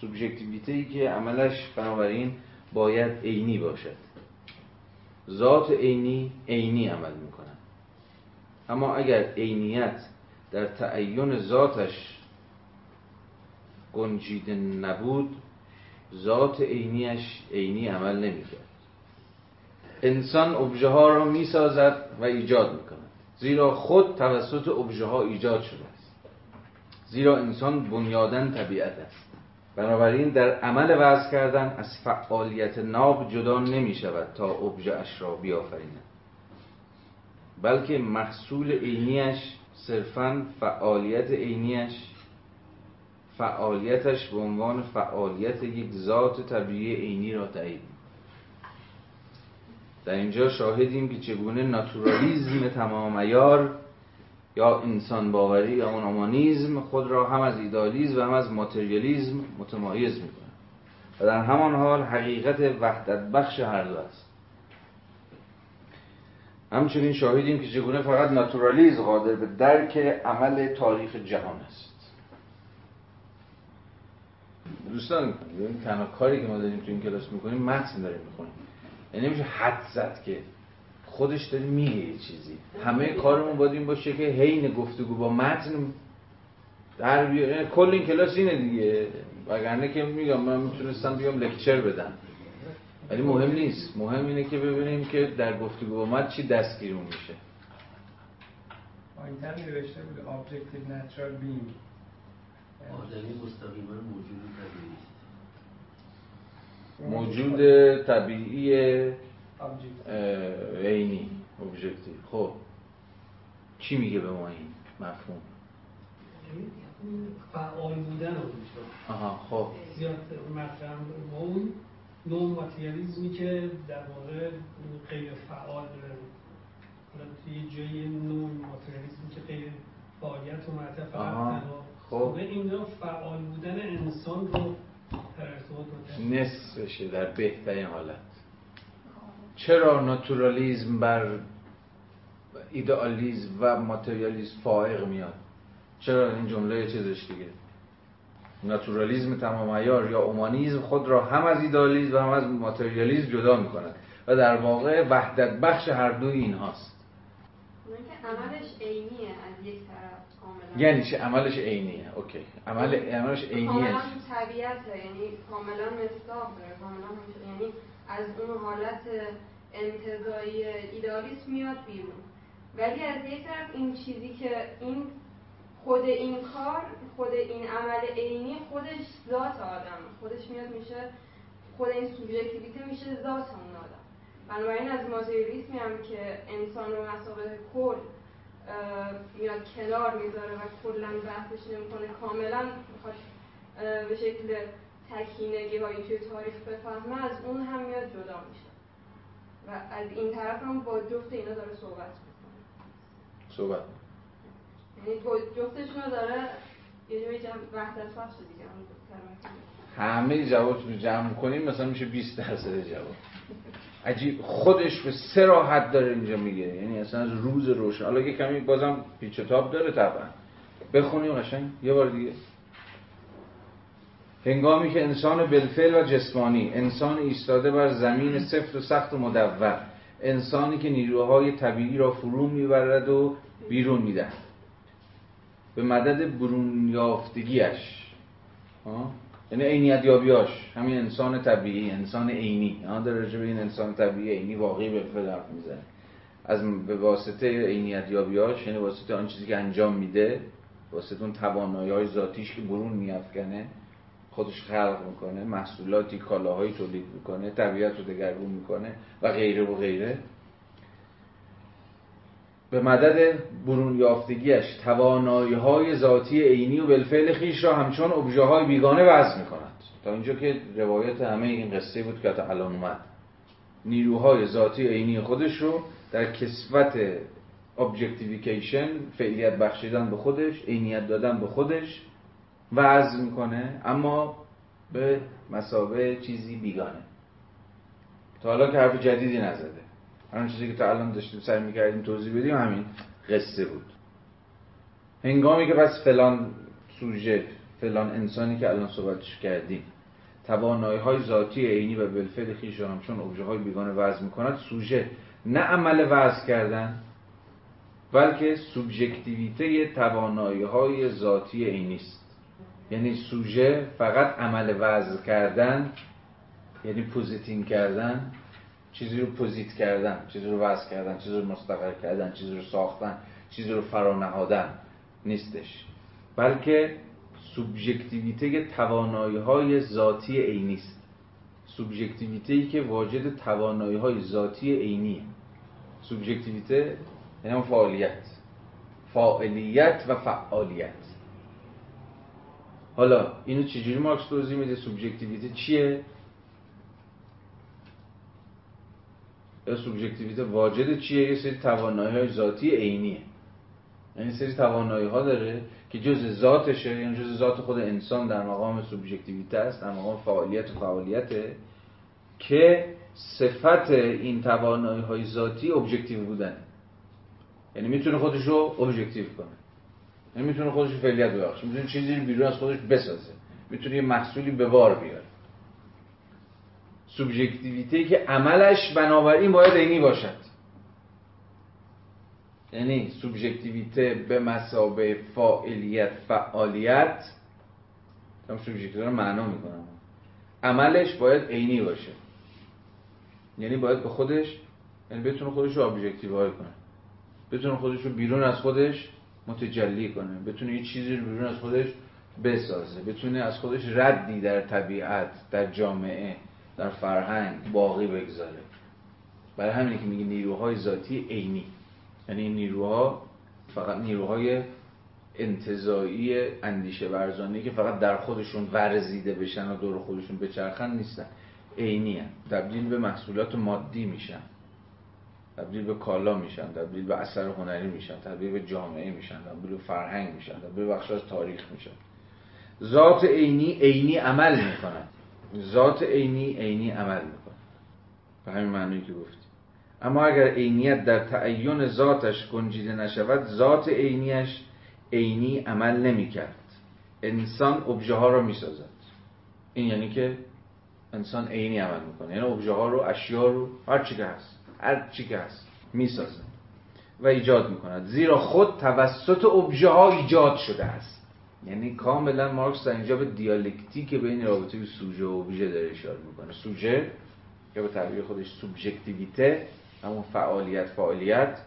سوبژکتیویته که عملش بنابراین باید عینی باشد. ذات عینی عینی عمل می کند اما اگر عینیت در تعین ذاتش گنجیده نبود ذات عینیش عینی عمل نمی‌کرد. انسان ابژه ها را می‌سازد و ایجاد می‌کند. زیرا خود توسط ابژه ها ایجاد شده است. زیرا انسان بنیادن طبیعت است. بنابراین در عمل وضع کردن از فعالیت ناب جدا نمی شود تا ابژه اش را بیافریند. بلکه محصول عینیش صرفا فعالیت عینیش فعالیتش به عنوان فعالیت یک ذات طبیعی عینی را تایید در اینجا شاهدیم که چگونه ناتورالیزم تمام ایار یا انسان باوری یا اون خود را هم از ایدالیزم و هم از ماتریالیزم متمایز می‌کنه و در همان حال حقیقت وحدت بخش هر دو است. همچنین شاهدیم که چگونه فقط ناتورالیزم قادر به درک عمل تاریخ جهان است. دوستان تنها کاری که ما داریم تو این کلاس می‌کنیم متن داریم می‌خونیم. یعنی نمیشه حد زد که خودش داره میگه یه چیزی. همه کارمون باید این باشه که حین گفتگو با متن در بیاره یعنی کل این کلاس اینه دیگه. وگرنه که میگم من می‌تونستم بیام لکچر بدم. ولی مهم نیست. مهم اینه که ببینیم که در گفتگو با متن چی دستگیرمون میشه. آینتر نوشته بود Objective Natural Being. آدمی مستقیما موجود طبیعی موجود طبیعی عینی ابژکتیو خب چی میگه به ما این مفهوم؟ فعال بودن رو آها خب. زیاد مطرح اون نوع ماتریالیزمی که در واقع غیر فعال توی جای نوع ماتریالیزمی که غیر فعالیت و مطرح فقط خب. این نوع فعال بودن انسان رو نصفشه در بهترین حالت. چرا ناتورالیزم بر ایدئالیزم و ماتریالیزم فائق میاد؟ چرا این جمله چیزش دیگه؟ ناتورالیزم تمام ایار یا اومانیزم خود را هم از ایدئالیزم و هم از ماتریالیزم جدا می‌کند و در واقع وحدت بخش هر دوی این هاست عملش عینیه یعنی چه عملش عینیه. اوکی. عمل عملش عینیه. کاملا طبیعت یعنی کاملا مصداق داره. کاملا یعنی از اون حالت انتظایی ایدالیسم میاد بیرون. ولی از یک طرف این چیزی که این خود این کار خود این عمل عینی خودش ذات آدم. خودش میاد میشه خود این سوژکتیویته میشه ذات اون آدم. بنابراین از ماتریالیسمی هم که انسان رو مسابقه کل میاد کنار می‌ذاره و کلا بحثش نمی‌کنه. کاملا می‌خواد به شکل تکینگی هایی توی تاریخ بفهمه از اون هم میاد جدا میشه. و از این طرف هم با جفت اینا داره صحبت می‌کنه. صحبت. یعنی جفتشون رو داره یه جوری جمع وحدت دیگه همه جواب رو جمع کنیم مثلا میشه 20 درصد جواب. عجیب خودش به سه راحت داره اینجا میگه. یعنی اصلا از روز روشن. حالا یه کمی بازم پیچ تاب داره طبعا. بخونیم قشنگ. یه بار دیگه. هنگامی که انسان بلفل و جسمانی انسان ایستاده بر زمین سفت و سخت و مدور انسانی که نیروهای طبیعی را فرو می‌برد و بیرون می‌دهد. به مدد برون یافتگیش یعنی عینیت یابیاش همین انسان طبیعی انسان عینی. در رجب این انسان طبیعی عینی واقعی به حرف می‌زنه. از به واسطه عینیت یابیاش یعنی واسطه آن چیزی که انجام میده واسطه اون توانایی های ذاتیش که برون میافکنه خودش خلق می‌کنه محصولاتی کالاهایی تولید می‌کنه طبیعت رو دگرگون می‌کنه و غیره و غیره. به مدد برون یافتگیش توانایی های ذاتی عینی و بالفعل خویش را همچون ابژه های بیگانه وضع می کند تا اینجا که روایت همه این قصه بود که الان اومد. نیروهای ذاتی عینی خودش رو در کسوت objectification فعلیت بخشیدن به خودش عینیت دادن به خودش وضع می‌کنه اما به مسابه چیزی بیگانه. تا حالا که حرف جدیدی نزده. هر چیزی که تا الان داشتیم سعی می‌کردیم توضیح بدیم همین قصه بود. هنگامی که پس فلان سوژه فلان انسانی که الان صحبتش کردیم توانایی های ذاتی عینی و بالفعل خیش را چون ابژه های بیگانه وضع می‌کند سوژه نه عمل وضع کردن بلکه سوبژکتیویته توانایی های ذاتی عینی است. یعنی سوژه فقط عمل وضع کردن یعنی پوزیتین کردن چیزی رو پوزیت کردن چیزی رو وضع کردن چیزی رو مستقر کردن چیزی رو ساختن چیزی رو فرانهادن نیستش. بلکه سوبژکتیویته توانایی های ذاتی عینی است. سوبژکتیویته ای که واجد توانایی های ذاتی عینی سوبژکتیویته یعنی فعالیت. فاعلیت و فعالیت. حالا اینو چجوری مارکس توضیح میده؟ سوبژکتیویته چیه یا سوبژکتیویته واجد چیه؟ یه سری توانایی های ذاتی عینیه. یعنی سری توانایی ها داره که جز ذاتشه. یعنی جز ذات خود انسان در مقام سوبژکتیویته است در مقام فعالیت و فعالیته که صفت این توانایی های ذاتی objective بودن. یعنی می‌تونه خودش رو objective کنه. یعنی می‌تونه خودش رو فعلیت ببخشه. می‌تونه چیزی رو بیرون از خودش بسازه. می‌تونه یه محصولی به بار بیاره. سوبژکتیویته که عملش بنابراین باید عینی باشد. یعنی سوبژکتیویته به مثابه فاعلیت فعالیت هم سوبژکتیویته رو معنا می‌کنم. عملش باید عینی باشه. یعنی باید به خودش یعنی بتونه خودش رو ابجکتیوهای کنه. بتونه خودش رو بیرون از خودش متجلی کنه. بتونه یه چیزی رو بیرون از خودش بسازه. بتونه از خودش ردی در طبیعت در جامعه در فرهنگ باقی بگذاره. برای همینه که میگه نیروهای ذاتی عینی. یعنی این نیروها فقط نیروهای انتظایی اندیشه ورزانی که فقط در خودشون ورزیده بشن و دور خودشون بچرخن نیستن. عینی تبدیل به محصولات مادی میشن. تبدیل به کالا میشن. تبدیل به اثر هنری میشن. تبدیل به جامعه میشن. تبدیل به فرهنگ میشن. تبدیل به بخش تاریخ میشن. ذات عینی عینی عمل می‌کنن ذات عینی عینی عمل می‌کنه. به همین معنی که گفتی. اما اگر عینیت در تعین ذاتش گنجیده نشود ذات عینیش عینی عمل نمی‌کرد. انسان ابژه ها را می‌سازد. این یعنی که انسان عینی عمل می‌کنه. یعنی ابژه ها رو اشیا رو هر چی که هست هر چی که هست می‌سازه و ایجاد می‌کند. زیرا خود توسط ابژه ها ایجاد شده است. یعنی کاملا مارکس در اینجا به دیالکتیک بین رابطه سوژه و ابژه داره اشاره می‌کنه. سوژه یا به تعبیر خودش سوبژکتیویته همون فعالیت فعالیت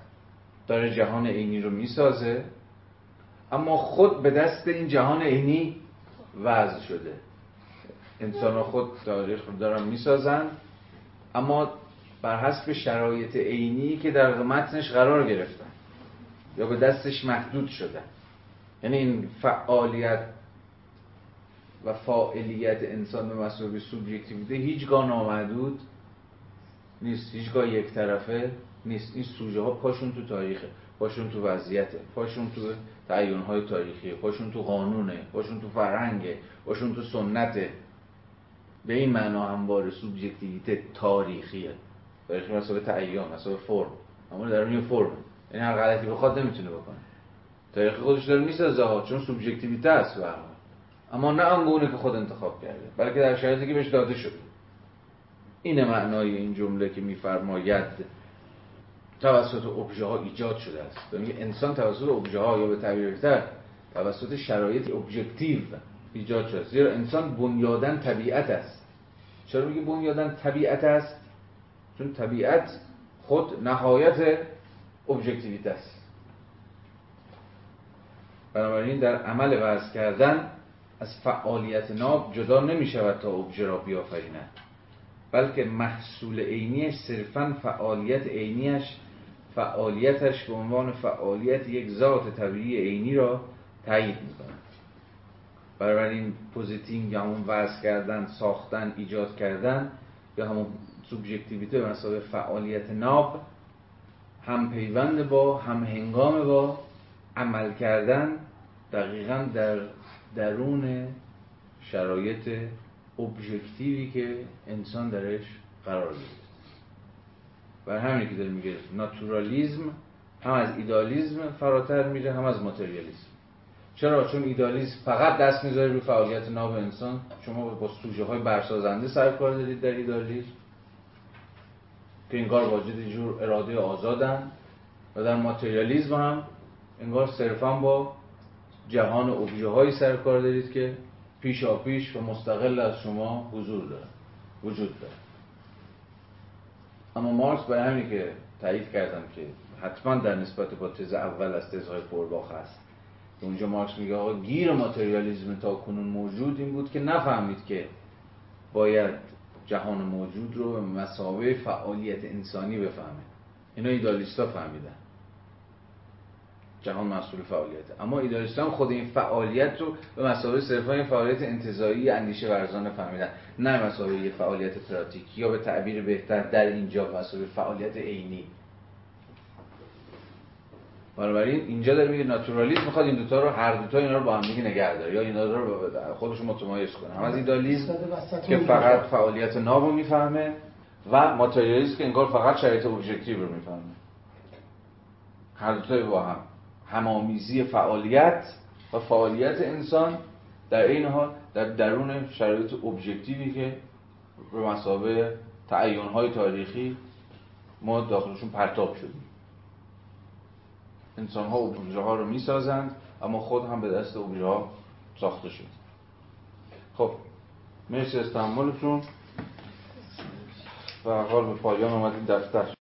داره جهان عینی رو می‌سازه. اما خود به دست این جهان عینی وضع شده. انسان خود تاریخ رو دارن می‌سازن. اما بر حسب شرایط عینی که در متنش قرار گرفتن یا به دستش محدود شدن. یعنی این فعالیت و فاعلیت انسان به مسابقه سوبژکتیویته هیچگاه نامحدود نیست هیچگاه یک طرفه نیست. این سوژه ها پاشون تو تاریخه پاشون تو وضعیته پاشون تو تعیین های تاریخی پاشون تو قانونه پاشون تو فرهنگه پاشون تو سنته. به این معنا هموار سوبژکتیویته تاریخیه. تاریخی مسابقه تعیین مسابقه فرم. اما در اون فرم یعنی هر غلطی بخواد نمی‌تونه بکنه. تاریخ خودش داره می‌سازه ها چون سوبژکتیویته است به اما نه آنگونه که خود انتخاب کرده بلکه در شرایطی که بهش داده شده. این معنای این جمله که میفرماید توسط ابژه ها ایجاد شده است. میگه انسان توسط ابژه ها یا به تعبیر بهتر توسط شرایط objective ایجاد شده زیرا انسان بنیادا طبیعت است. چرا میگه بنیادا طبیعت است؟ چون طبیعت خود نهایت ابجکتیویته است. بنابراین در عمل وضع کردن از فعالیت ناب جدا نمی شود تا ابژه را بیافریند. بلکه محصول عینی صرفا فعالیت عینیش فعالیتش به عنوان فعالیت یک ذات طبیعی عینی را تایید می‌کند. بنابراین positing یا همون وضع کردن ساختن ایجاد کردن یا همون سوبژکتیویته به مثابه فعالیت ناب هم پیوند با هم هنگام با عمل کردن دقیقا در درون شرایط ابژکتیوی که انسان درش قرار گرفت و همین که داره میگه ناتورالیزم هم از ایدالیزم فراتر میره هم از ماتریالیزم. چرا؟ چون ایدالیسم فقط دست می‌ذاره رو فعالیت ناب انسان. شما با سوژه های برسازنده سر کار دارید در ایدالیسم که انگار واجد جور اراده آزادن. و در ماتریالیزم هم انگار صرفا با جهان ابژه های سر کار دارید که پیشا پیش و مستقل از شما حضور داره وجود داره اما مارکس برای همینی که تایید کردم که حتما در نسبت با تز اول از تزهای فورباخ هست. اونجا مارکس میگه آقا گیر ماتریالیزم تا کنون موجود این بود که نفهمید که باید جهان موجود رو به مسابقه فعالیت انسانی بفهمه. اینا ایدالیستا فهمیدن. جهان مسئول فعالیت اما ایدالیستان خود این فعالیت رو به مسابقه صرفا این فعالیت انتظایی اندیشه ورزانه فهمیدن. نه مسابقه فعالیت پراتیک یا به تعبیر بهتر در اینجا مسابقه فعالیت عینی. بنابراین اینجا داره میگه ناتورالیسم می‌خواد این دوتا رو هر دوتا اینا رو با هم دیگه نگه داره. یا اینا رو خودش متمایز کنه هم از ایدالیسم که فقط فعالیت ناب رو می‌فهمه و ماتریالیسم که انگار فقط شرایط ابژکتیو رو می‌فهمه. هر دوتا با هم. همامیزی فعالیت و فعالیت انسان در این حال در درون شرایط ابژکتیوی که به مسابقه تعیین های تاریخی ما داخلشون پرتاب شدیم. انسان ها ابژه ها رو می‌سازند اما خود هم به دست ابژه ها ساخته شد. خب مرسی از و حال به پایان آمدید دفتر